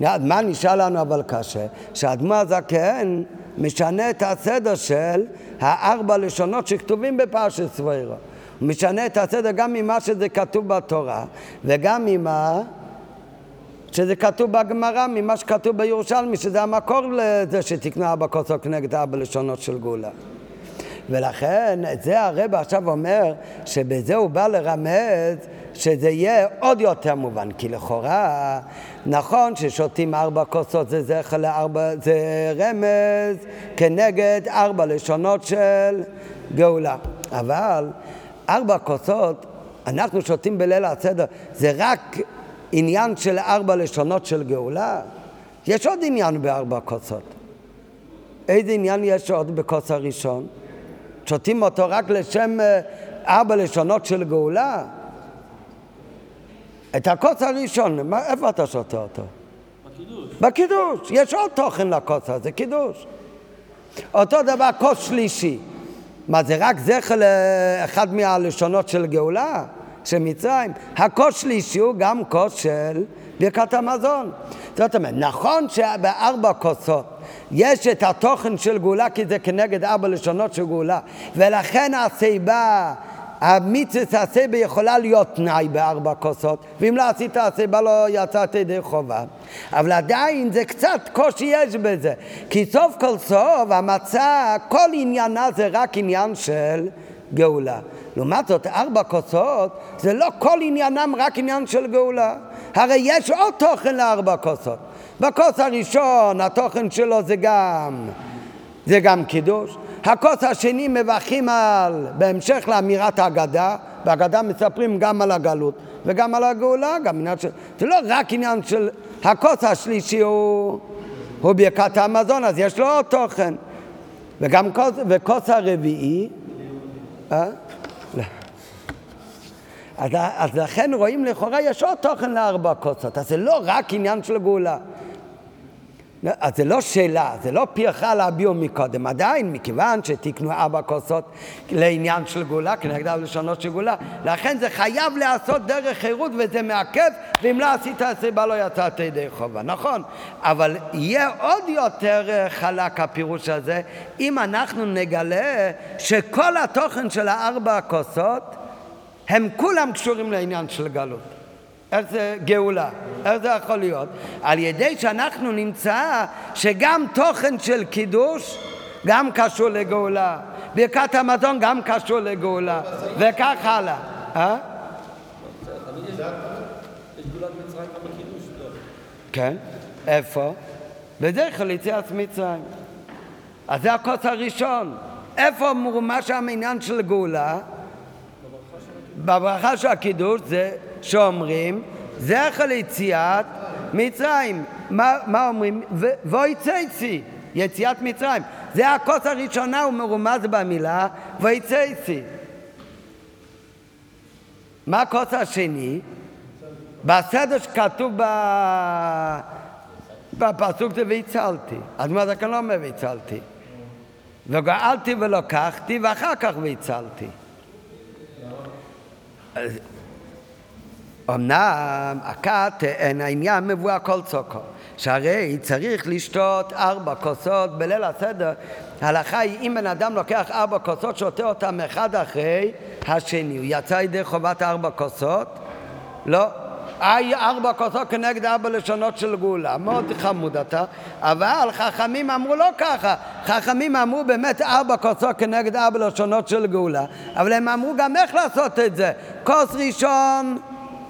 S1: מה נשאר לנו אבל קשה? שהאדמו הזקן משנה את הסדר של הארבע לשונות שכתובים בפרשת סבוירו. הוא משנה את הסדר גם ממה שזה כתוב בתורה וגם ממה שזה כתוב בגמרא, ממה שכתוב בירושלמי, שזה המקור לזה שתקנו ארבע כוסות כנגד ארבע לשונות של גאולה. ולכן, את זה הרב עכשיו אומר, שבזה הוא בא לרמז שזה יהיה עוד יותר מובן, כי לכאורה נכון ששותים ארבע כוסות זה זכר לארבע, זה רמז כנגד ארבע לשונות של גאולה. אבל ארבע כוסות, אנחנו שותים בליל הסדר, זה רק עניין של ארבע לשונות של גאולה? יש עוד עניין בארבע כוסות. איזה עניין יש עוד בכוס הראשון? שותים אותו רק לשם אה, ארבע לשונות של גאולה? את הכוס הראשון, מה, איפה אתה שותה אותו?
S4: בקידוש.
S1: בקידוש. יש עוד תוכן לכוס הזה, קידוש. אותו דבר כוס שלישי. מה, זה רק זכר לאחד מהלשונות של גאולה? של מצרים? הכוס שלישי הוא גם כוס של ברכת המזון. זאת אומרת, נכון שבארבע כוסות יש את התוכן של גאולה כי זה כנגד ארבע לשונות של גאולה ולכן הסיבה המצווה הסייבה יכולה להיות תנאי בארבע כוסות, ואם לא עשית הסייבה לא יצאת ידי חובה. אבל עדיין זה קצת קושי יש בזה, כי סוף כל סוף המצה, כל עניינה זה רק עניין של גאולה. לעומת זאת, ארבע כוסות זה לא כל עניינם רק עניין של גאולה. הרי יש עוד תוכן לארבע כוסות. בכוס הראשון התוכן שלו זה גם, זה גם קידוש. הכוס השני מברכים על, בהמשך לאמירת ההגדה, בהגדה מספרים גם על הגלות וגם על הגאולה, גם עניין של... זה לא רק עניין של... הכוס השלישי הוא, הוא ברכת המזון, אז יש לו עוד תוכן. וגם כוס, וכוס הרביעי... אה? אז, אז לכן רואים לכאורה יש עוד תוכן לארבע כוסות, אז זה לא רק עניין של גאולה. אז זה לא שאלה, זה לא אחד להביאו מקודם. עדיין, מכיוון שתקנו ארבע כוסות לעניין של גאולה, כנגד הלשונות של גאולה, לכן זה חייב להיעשות דרך חירות וזה מעכב, ואם לא עשית הסיבה לא יצאת ידי חובה, נכון? אבל יהיה עוד יותר אה, חלק הפירוש הזה, אם אנחנו נגלה שכל התוכן של הארבע הכוסות הם כולם קשורים לעניין של גלות. איך זה גאולה? איך זה יכול להיות? על ידי שאנחנו נמצא שגם תוכן של קידוש גם קשור לגאולה. ברכת המזון גם קשור לגאולה, וכך הלאה. אה? כן. איפה? בדרך יציאת מצרים. אז זה הכוס הראשון. איפה שם העניין של גאולה? בברכה של הקידוש זה שאומרים זכר ליציאת מצרים. מה, מה אומרים? ויצאצי, יציאת מצרים. זה הכוס הראשונה, הוא מרומז במילה ויצאצי. מה הכוס השני? בסדר שכתוב. בפסוק זה והצלתי. אז מה זה כאן לא אומר והצלתי? וגאלתי ולקחתי ואחר כך והצלתי. אמנם הכת אין העניין מבואה כל צוקו, שהרי צריך לשתות ארבע כוסות בליל הסדר. ההלכה היא אם בן אדם לוקח ארבע כוסות, שותה אותם אחד אחרי השני. הוא יצא ידי חובת ארבע כוסות? לא. ארבע כוסות כנגד ארבע לשונות של גאולה. מאוד חמוד אתה. אבל חכמים אמרו לא ככה. חכמים אמרו באמת ארבע כוסות כנגד ארבע לשונות של גאולה. אבל הם אמרו גם איך לעשות את זה. כוס ראשון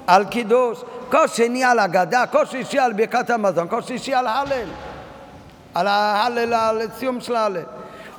S1: על קידוש, כוס שני על אגדה, כוס שלישי על ברכת המזון, כוס שלישי על הלל. על ההלל, על סיום של ההלל.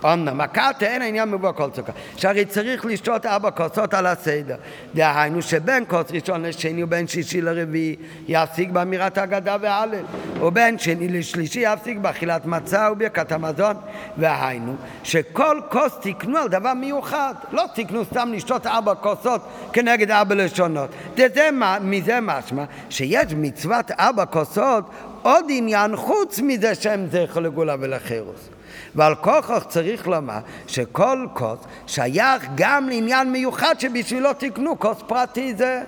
S1: אמנם מכת אין העניין מבוא כל סוכה, שהרי צריך לשתות ארבע כוסות על הסדר. דהיינו שבין כוס ראשון לשני ובין שישי לרביעי יפסיק באמירת ההגדה וההלל, ובין שני לשלישי יפסיק באכילת מצה וברכת המזון. והיינו שכל כוס תקנו על דבר מיוחד, לא תקנו סתם לשתות ארבע כוסות כנגד ארבע לשונות. דזה, מזה משמע שיש מצוות ארבע כוסות עוד עניין חוץ מזה שהם זכר לגאולה ולחירוס. ועל כוכך צריך לומר שכל כוס שייך גם לעניין מיוחד שבשבילו תקנו כוס פרטי זה.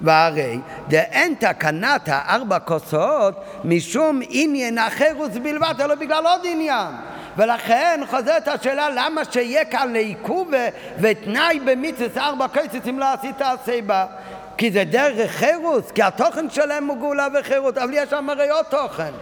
S1: והרי דאין תקנת הארבע כוסות משום עניין אחרוס בלבד, אלא בגלל עוד עניין. ולכן חוזרת השאלה למה שיהיה כאן לעיכוב ותנאי במצווה ארבע כסף אם לא עשית הסיבה. כי זה דרך חירוס, כי התוכן שלהם הוא גאולה וחירוס, אבל יש שם הרי עוד תוכן.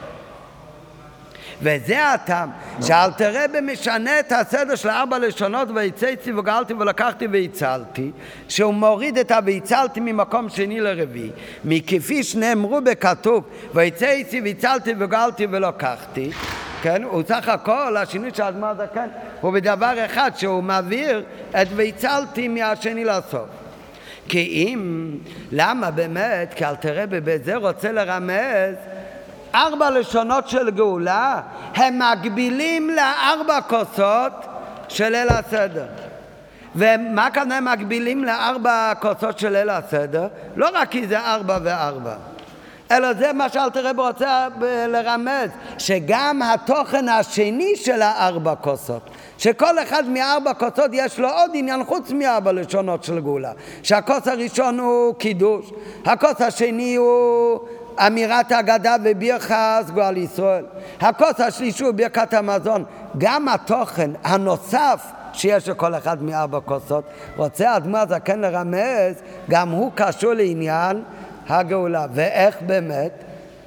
S1: וזה הטעם, שאלתר רבי משנה את הסדר של ארבע לשונות ויצאתי וגאלתי ולקחתי והצלתי, שהוא מוריד את ה"ויצלתי" ממקום שני לרביעי, מכפי שנאמרו בכתוב ויצאתי והצלתי וגאלתי ולקחתי, כן, הוא סך הכל, השינוי של האדמה זה כן, הוא בדבר אחד שהוא מעביר את והצלתי מהשני לסוף. כי אם, למה באמת, כי אלתר רבי בזה רוצה לרמז ארבע לשונות של גאולה, הם מקבילים לארבע כוסות של ליל הסדר. ומה כאן הם מקבילים לארבע כוסות של ליל הסדר? לא רק כי זה ארבע וארבע, אלא זה מה שאלתר רב רוצה לרמז, שגם התוכן השני של הארבע כוסות, שכל אחד מארבע כוסות יש לו עוד עניין חוץ מארבע לשונות של גאולה, שהכוס הראשון הוא קידוש, הכוס השני הוא אמירת האגדה ובירכס גואל ישראל. הכוס השלישי הוא ברכת המזון. גם התוכן הנוסף שיש לכל אחד מארבע כוסות, רוצה אדמו הזקן לרמז, גם הוא קשור לעניין הגאולה. ואיך באמת?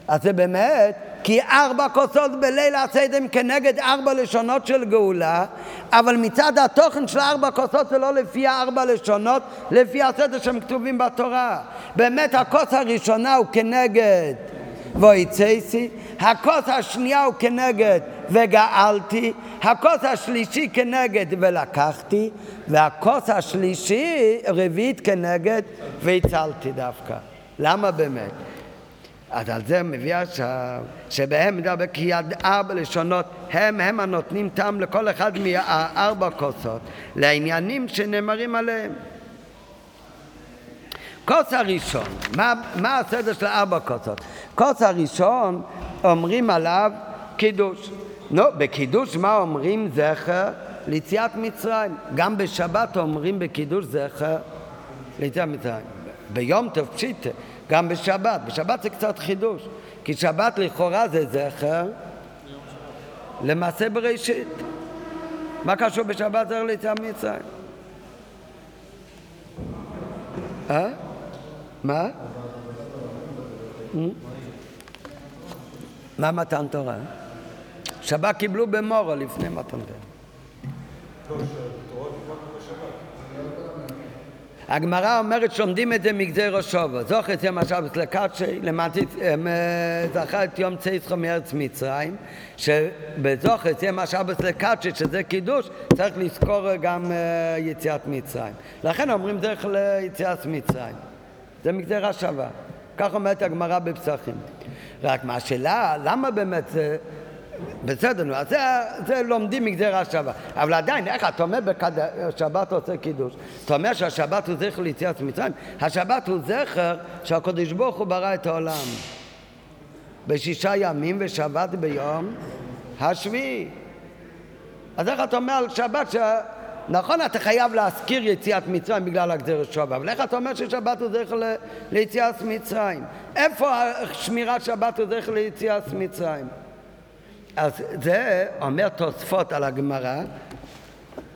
S1: אז זה באמת כי ארבע כוסות בליל הסדר כנגד ארבע לשונות של גאולה, אבל מצד התוכן של ארבע כוסות זה לא לפי ארבע לשונות, לפי הסדר שהם כתובים בתורה. באמת הכוס הראשונה הוא כנגד ויצאסי, הכוס השנייה הוא כנגד וגאלתי, הכוס השלישי כנגד ולקחתי, והכוס השלישי רביעית כנגד והצלתי דווקא. למה באמת? אז על זה מביא עכשיו, שבהם מדבר כי ארבע לשונות הם הם הנותנים טעם לכל אחד מהארבע כוסות, לעניינים שנאמרים עליהם. כוס הראשון, מה, מה הסדר של ארבע כוסות? כוס הראשון אומרים עליו קידוש. נו, בקידוש מה אומרים? זכר ליציאת מצרים. גם בשבת אומרים בקידוש זכר ליציאת מצרים. ביום טוב פשיטה. גם בשבת. בשבת זה קצת חידוש, כי שבת לכאורה זה זכר למעשה בראשית. מה קשור בשבת זכר ליציאה מצרים? אה? מה? מה מתן תורה? שבת קיבלו במורו לפני מתן תורה. הגמרא אומרת שלומדים את זה מגזר השובו. זוכר את יום השבת לקדשי, למדתי, זכר את יום צייצחו מארץ מצרים, שבזוכר את יום השבת לקדשי, שזה קידוש, צריך לזכור גם אה, יציאת מצרים. לכן אומרים דרך ליציאת מצרים. זה מגזר השווה. כך אומרת הגמרא בפסחים. רק מה השאלה, למה באמת זה... בסדר, נו, אז זה, זה לומדים מגזר השבת. אבל עדיין, איך אתה אומר בשבת עושה קידוש? אתה אומר שהשבת הוא זכר ליציאת מצרים? השבת הוא זכר שהקדוש ברוך הוא ברא את העולם. בשישה ימים ושבת ביום השביעי. אז איך אתה אומר על שבת ש... נכון, אתה חייב להזכיר יציאת מצרים בגלל הגזר שבת, אבל איך אתה אומר ששבת הוא זכר. ליציאת מצרים? איפה שמירת שבת הוא זכר ליציאת מצרים? אז זה אומר תוספות על הגמרא,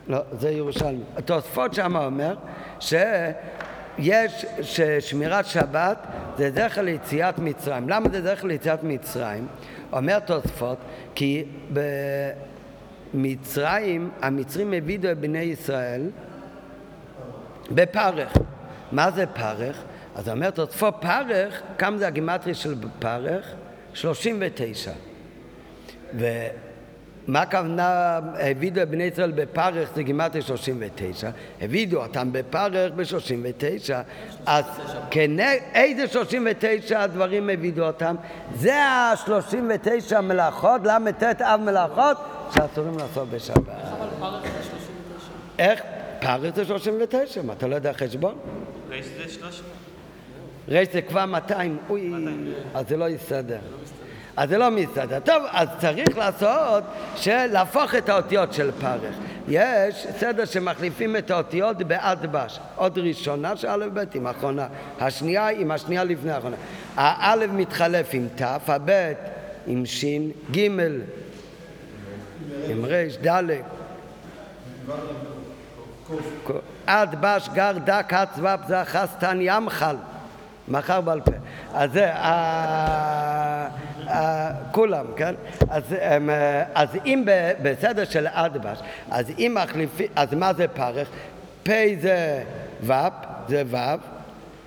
S1: לא, זה ירושלמי. תוספות שם אומר שיש, ששמירת שבת זה זכר ליציאת מצרים. למה זה זכר ליציאת מצרים? אומר תוספות, כי במצרים, המצרים העבידו את בני ישראל בפרך. מה זה פרך? אז אומר תוספות פרך, כמה זה הגימטרי של פרך? 39. ומה הכוונה העבידו את בני ישראל בפרך זה גימטרי 39, העבידו אותם בפרך ב-39, אז איזה 39 דברים העבידו אותם? זה ה-39 מלאכות, ל"ט אב מלאכות שאסורים לעשות בשבת. איך? פרך זה 39, מה אתה לא יודע חשבון?
S3: ריש זה 30.
S1: ריש זה כבר 200, אוי, אז זה לא יסתדר. אז זה לא מסתדר. טוב, אז צריך לעשות, להפוך את האותיות של פרך. יש סדר שמחליפים את האותיות באדבש. עוד ראשונה של א' ב' עם האחרונה. השנייה עם השנייה לפני האחרונה. האלף מתחלף עם ת', הב' עם ש', ג' עם ר', ד' אדבש גר דק הצבב זכס תן ימחל מחר בעל פה. אז זה, כולם, כן? אז, אה, אז אם בסדר של אדבש, אז אם מחליפים, אז מה זה פרך? פ' זה ו', זה ו',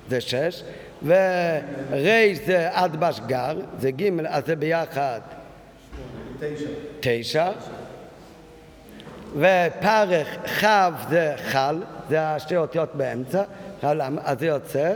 S1: זה שש, ור' זה אדבש גר, זה ג', אז זה ביחד
S5: תשע.
S1: ופרך כ' זה חל, זה השתי אותיות באמצע, אז זה יוצא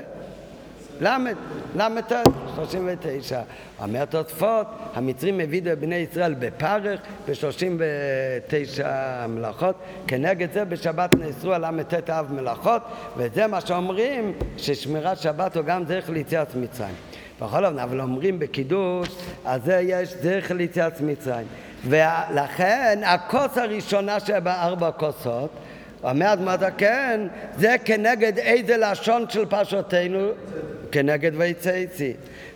S1: למד, ל"ט, 39. אומר תוספות, המצרים העבידו את בני ישראל בפרך ב-39 מלאכות, כנגד זה בשבת נאסרו על ל"ט אב מלאכות, וזה מה שאומרים ששמירת שבת הוא גם דרך ליציאת מצרים. בכל אופן, אבל אומרים בקידוש, אז זה יש דרך ליציאת מצרים. ולכן הכוס הראשונה שבארבע כוסות אומר אדמת כן, זה כנגד איזה לשון של פרשותינו? כנגד ויצאצי.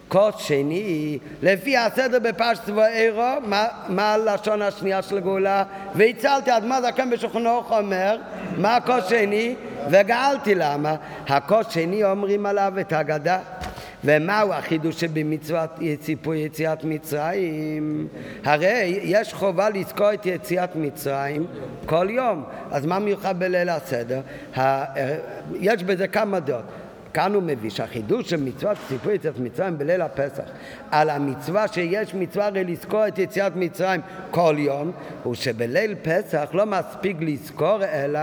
S1: כוס שני, לפי הסדר בפרשת ואירו, מה, מה הלשון השנייה של גאולה? והצלתי אדמת כן בשולחנו אומר, מה הכוס שני? וגאלתי למה? הכוס שני אומרים עליו את הגדה. ומהו החידוש שבמצוות ציפוי יציאת מצרים? הרי יש חובה לזכור את יציאת מצרים כל יום, אז מה מיוחד בליל הסדר? יש בזה כמה דעות. כאן הוא מביא שהחידוש של מצוות ציפוי יציאת מצרים בליל הפסח על המצווה שיש מצווה הרי לזכור את יציאת מצרים כל יום הוא שבליל פסח לא מספיק לזכור אלא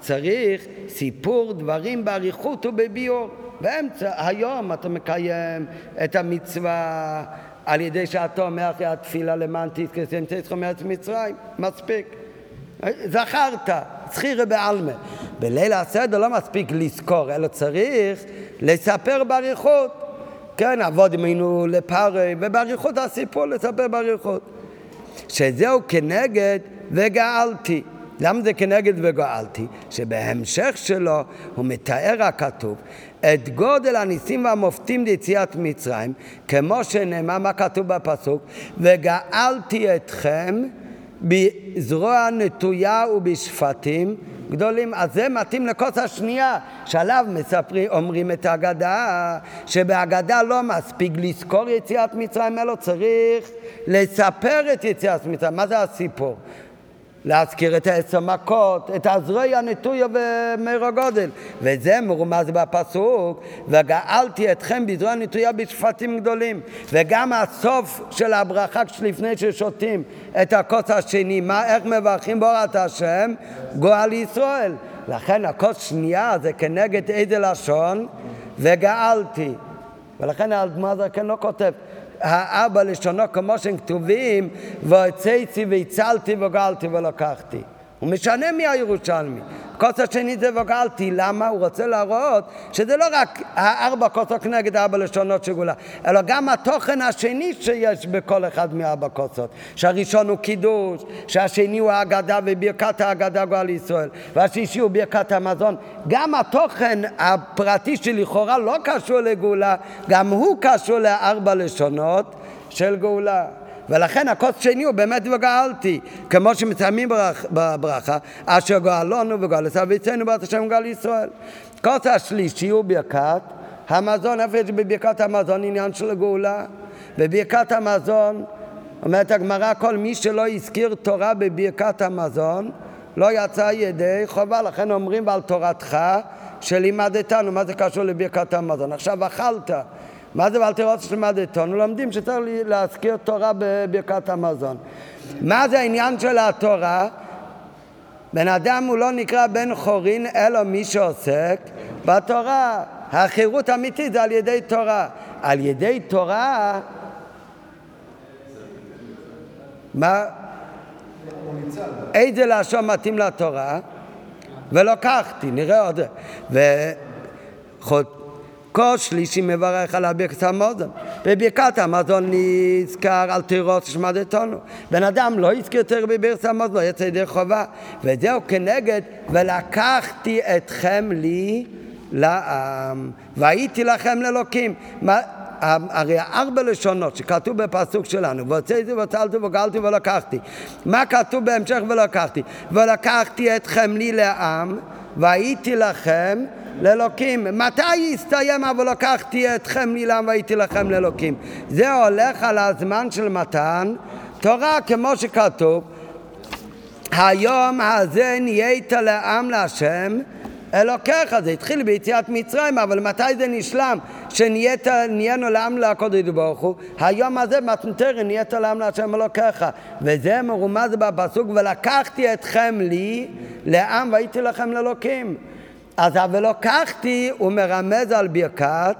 S1: צריך סיפור דברים באריכות ובביור באמצע היום אתה מקיים את המצווה על ידי שאתה אומר אחרי התפילה למען תצחו מארץ מצרים, מספיק. זכרת, זכירי בעלמא. בליל הסדר לא מספיק לזכור, אלא צריך לספר באריכות. כן, עבוד עמנו לפרי, ובאריכות הסיפור לספר באריכות. שזהו כנגד וגאלתי. למה זה כנגד וגאלתי? שבהמשך שלו הוא מתאר הכתוב את גודל הניסים והמופתים ליציאת מצרים, כמו שנאמר מה כתוב בפסוק, וגאלתי אתכם בזרוע נטויה ובשפטים גדולים. אז זה מתאים לכוס השנייה, שעליו מספרים, אומרים את ההגדה, שבהגדה לא מספיק לזכור יציאת מצרים, אלא צריך לספר את יציאת מצרים. מה זה הסיפור? להזכיר את העשר מכות, את הזרועי הנטויה ומר הגודל. וזה מרומז בפסוק, וגאלתי אתכם בזרוע נטויה בשפטים גדולים. וגם הסוף של הברכה לפני ששותים את הכוס השני, מה, איך מברכים בורת השם? גואל ישראל. לכן הכוס שנייה זה כנגד איזה לשון? וגאלתי. ולכן האדמה הזה כן לא כותב. האבא לשונו כמו שהם כתובים, והוצאתי והצלתי וגאלתי ולקחתי. הוא משנה מהירושלמי. כוס השני זה וגאלתי, למה? הוא רוצה להראות שזה לא רק הארבע כוסות נגד ארבע לשונות של גאולה, אלא גם התוכן השני שיש בכל אחד מארבע כוסות. שהראשון הוא קידוש, שהשני הוא האגדה וברכת האגדה גואל ישראל, והשישי הוא ברכת המזון. גם התוכן הפרטי שלכאורה לא קשור לגאולה, גם הוא קשור לארבע לשונות של גאולה. ולכן הכוס שני הוא באמת וגאלתי, כמו שמסיימים בברכה, אשר גאלונו וגאל עשיו ויצאנו בת השם גאל ישראל. כוס השלישי הוא ברכת המזון, איפה יש בברכת המזון עניין של גאולה? בברכת המזון, אומרת הגמרא, כל מי שלא הזכיר תורה בברכת המזון, לא יצא ידי חובה, לכן אומרים ועל תורתך שלימדתנו, מה זה קשור לברכת המזון? עכשיו אכלת. מה זה ואל תירוץ שלמדתנו? לומדים שצריך להזכיר תורה בברכת המזון. מה זה העניין של התורה? בן אדם הוא לא נקרא בן חורין, אלא מי שעוסק בתורה. החירות האמיתית זה על ידי תורה. על ידי תורה... מה? איזה לשון מתאים לתורה? ולקחתי, נראה עוד. וחוט... כל שלישי מברך על ברכת המזון. בברכת המזון נזכר על תירוץ שמדתנו. בן אדם לא הזכיר יותר בברכת המזון, לא יצא ידי חובה. וזהו כנגד, ולקחתי אתכם לי לעם, והייתי לכם לאלוקים. הרי ארבע לשונות שכתוב בפסוק שלנו, והוצאתי והוצלתי וגלתי ולקחתי. מה כתוב בהמשך ולקחתי? ולקחתי אתכם לי לעם, והייתי לכם לאלוקים. מתי יסתיים אבל לקחתי אתכם נילם והייתי לכם לאלוקים? זה הולך על הזמן של מתן תורה כמו שכתוב היום הזה נהיית לעם להשם אלוקיך, זה התחיל ביציאת מצרים, אבל מתי זה נשלם? שנהיינו לעם לקודש ברוך הוא, היום הזה מתנתר נהיית לעם להשם אלוקיך. וזה מרומז בפסוק, ולקחתי אתכם לי לעם והייתי לכם לאלוקים. אז ה"ולקחתי" הוא מרמז על ברכת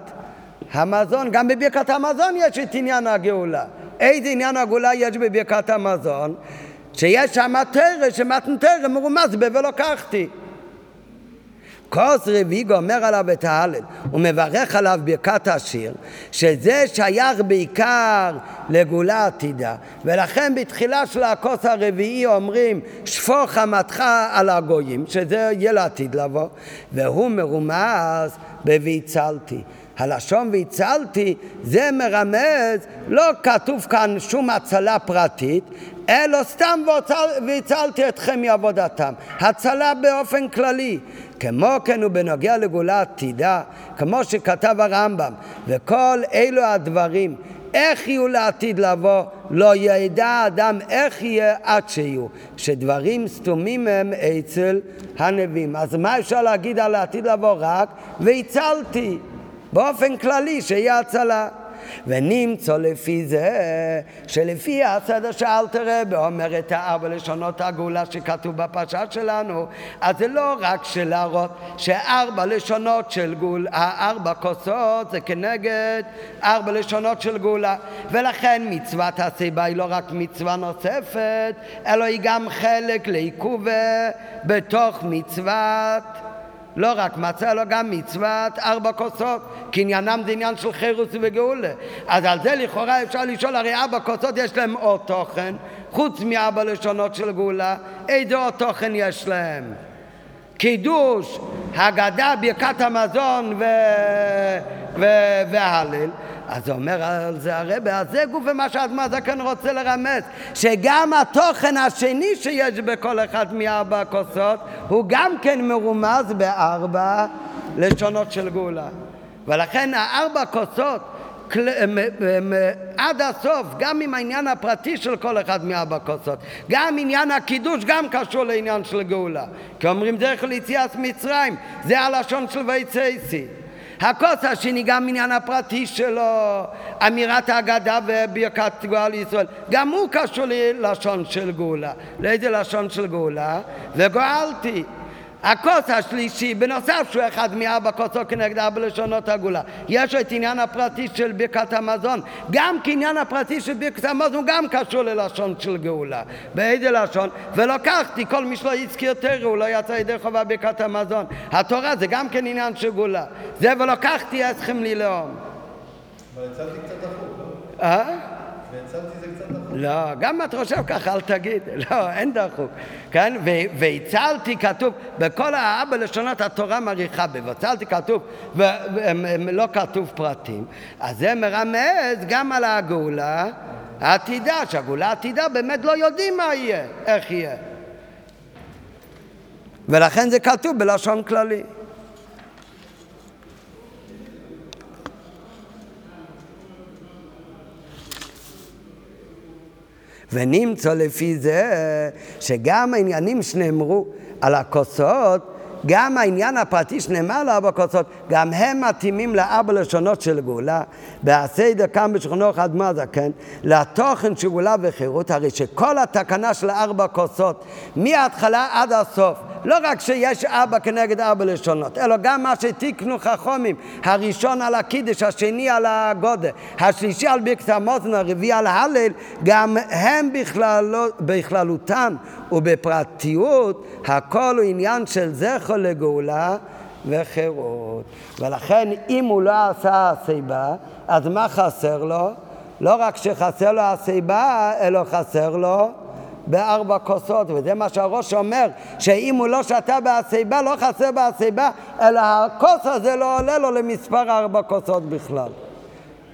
S1: המזון. גם בברכת המזון יש את עניין הגאולה. איזה עניין הגאולה יש בברכת המזון? שיש שם תרא, שמתן תרא מרומז ב"ולקחתי". כוס רביעי גומר עליו את ההלל, הוא מברך עליו ברכת השיר, שזה שייך בעיקר לגאולה עתידה, ולכן בתחילה של הכוס הרביעי אומרים שפוך חמתך על הגויים, שזה יהיה לעתיד לבוא, והוא מרומז ב"ויצלתי". הלשון והצלתי זה מרמז, לא כתוב כאן שום הצלה פרטית, אלא סתם והצלתי אתכם מעבודתם. הצלה באופן כללי. כמו כן הוא בנוגע לגאולה עתידה, כמו שכתב הרמב"ם, וכל אלו הדברים, איך יהיו לעתיד לבוא, לא ידע האדם איך יהיה עד שיהיו, שדברים סתומים הם אצל הנביאים. אז מה אפשר להגיד על העתיד לבוא? רק והצלתי, באופן כללי שיהיה הצלה. ונמצא לפי זה שלפי הסדר שאלתר רבי אומר את הארבע לשונות הגאולה שכתוב בפרשה שלנו אז זה לא רק שלהראות שארבע לשונות של גאולה, הארבע כוסות זה כנגד ארבע לשונות של גאולה. ולכן מצוות הסיבה היא לא רק מצווה נוספת אלא היא גם חלק לעיכוב בתוך מצוות לא רק מצה, אלא גם מצוות ארבע כוסות, כי עניינם זה עניין של חירוס וגאולה. אז על זה לכאורה אפשר לשאול, הרי ארבע כוסות יש להם עוד תוכן, חוץ מארבע לשונות של גאולה, איזה עוד תוכן יש להם? קידוש, הגדה, ברכת המזון ו... ו... וההלל. אז אומר על זה הרבה, אז זה גוף מה שהאדמה כאן רוצה לרמז, שגם התוכן השני שיש בכל אחד מארבע הכוסות, הוא גם כן מרומז בארבע לשונות של גאולה. ולכן הארבע כוסות, עד הסוף, גם עם העניין הפרטי של כל אחד מארבע כוסות, גם עניין הקידוש גם קשור לעניין של גאולה. כי אומרים דרך ליציאת מצרים, זה הלשון של ויצאסי. הכוס השני גם עניין הפרטי שלו, אמירת ההגדה וברכת גאולה לישראל, גם הוא קשור ללשון של גאולה. לאיזה לשון של גאולה? וגואלתי. הכוס השלישי, בנוסף שהוא אחד מארבע כוסות כנגד ארבע לשונות הגאולה, יש את עניין הפרטי של ברכת המזון. גם כעניין הפרטי של ברכת המזון גם קשור ללשון של גאולה. באיזה לשון? ולקחתי כל מי שלא הזכיר תרא, הוא לא יצא ידי חובה ברכת המזון. התורה זה גם כן עניין של גאולה. זה ולקחתי אתכם לי לאום.
S5: אבל הצלתי קצת דחוק, לא?
S1: אה?
S5: דחוק.
S1: לא, גם אם אתה חושב ככה, אל תגיד. לא, אין דחוק. כן? והצלתי כתוב, בכל האבא לשונות התורה מעריכה בבצלתי כתוב, ולא כתוב פרטים. אז זה מרמז גם על הגאולה העתידה, שהגאולה העתידה באמת לא יודעים מה יהיה, איך יהיה. ולכן זה כתוב בלשון כללי. ונמצא לפי זה שגם העניינים שנאמרו על הכוסות, גם העניין הפרטי שנאמר על ארבע כוסות, גם הם מתאימים לארבע לשונות של גאולה. והסדר כאן בשכונו אחד מה זה, כן? לתוכן של גאולה וחירות, הרי שכל התקנה של ארבע כוסות, מההתחלה עד הסוף, לא רק שיש ארבע כנגד ארבע לשונות, אלא גם מה שתיקנו חכומים, הראשון על הקידש, השני על הגודל, השלישי על ברכת המוזן, הרביעי על ההלל, גם הם בכללו, בכללותם ובפרטיות, הכל הוא עניין של זכר לגאולה וחירות. ולכן אם הוא לא עשה הסיבה, אז מה חסר לו? לא רק שחסר לו הסיבה, אלא חסר לו בארבע כוסות, וזה מה שהראש אומר, שאם הוא לא שתה בהסיבה, לא חסר בהסיבה, אלא הכוס הזה לא עולה לו למספר ארבע כוסות בכלל.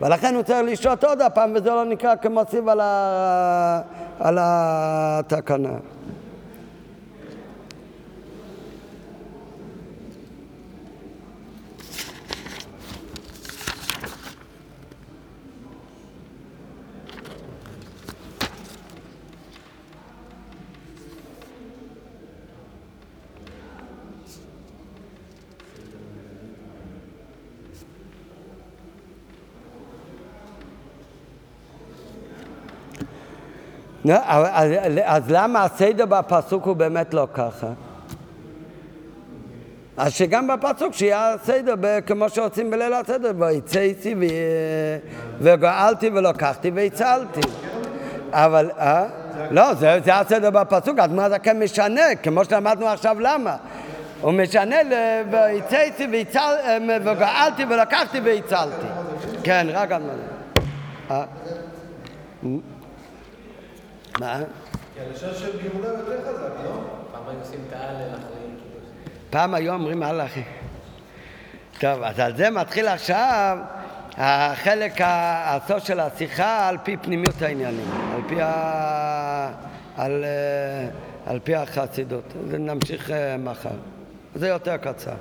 S1: ולכן הוא צריך לשתות עוד הפעם, וזה לא נקרא כמוסיף על, ה... על התקנה. אז, אז למה הסדר בפסוק הוא באמת לא ככה? אז שגם בפסוק שיהיה הסדר כמו שעושים בליל הסדר, ויצאתי ו... וגאלתי ולקחתי והצלתי. אבל, אה? לא, זה, זה הסדר בפסוק, אז מה זה כן משנה? כמו שלמדנו עכשיו למה. הוא משנה. ויצאתי והצל... וגאלתי ולקחתי והצלתי. כן, רק על מה. אה? מה?
S5: כי הלשון של גאולה יותר חזק, לא?
S4: פעם היו עושים את ההלל אחרי קידוש.
S1: פעם היו אומרים הלאה אחי. טוב, אז על זה מתחיל עכשיו החלק הסוף של השיחה על פי פנימיות העניינים, על פי, ה... על, אה, על פי החסידות. זה נמשיך אה, מחר. זה יותר קצר.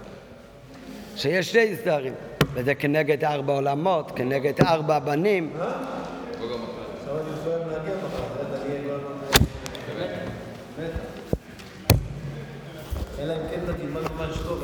S1: שיש שני סדרים, וזה כנגד ארבע עולמות, כנגד ארבע בנים.
S5: עכשיו אני חושב להגיע מחר, אחרת אני אהיה כבר... באמת? אלא אם כן אתה תלמד ממש טוב,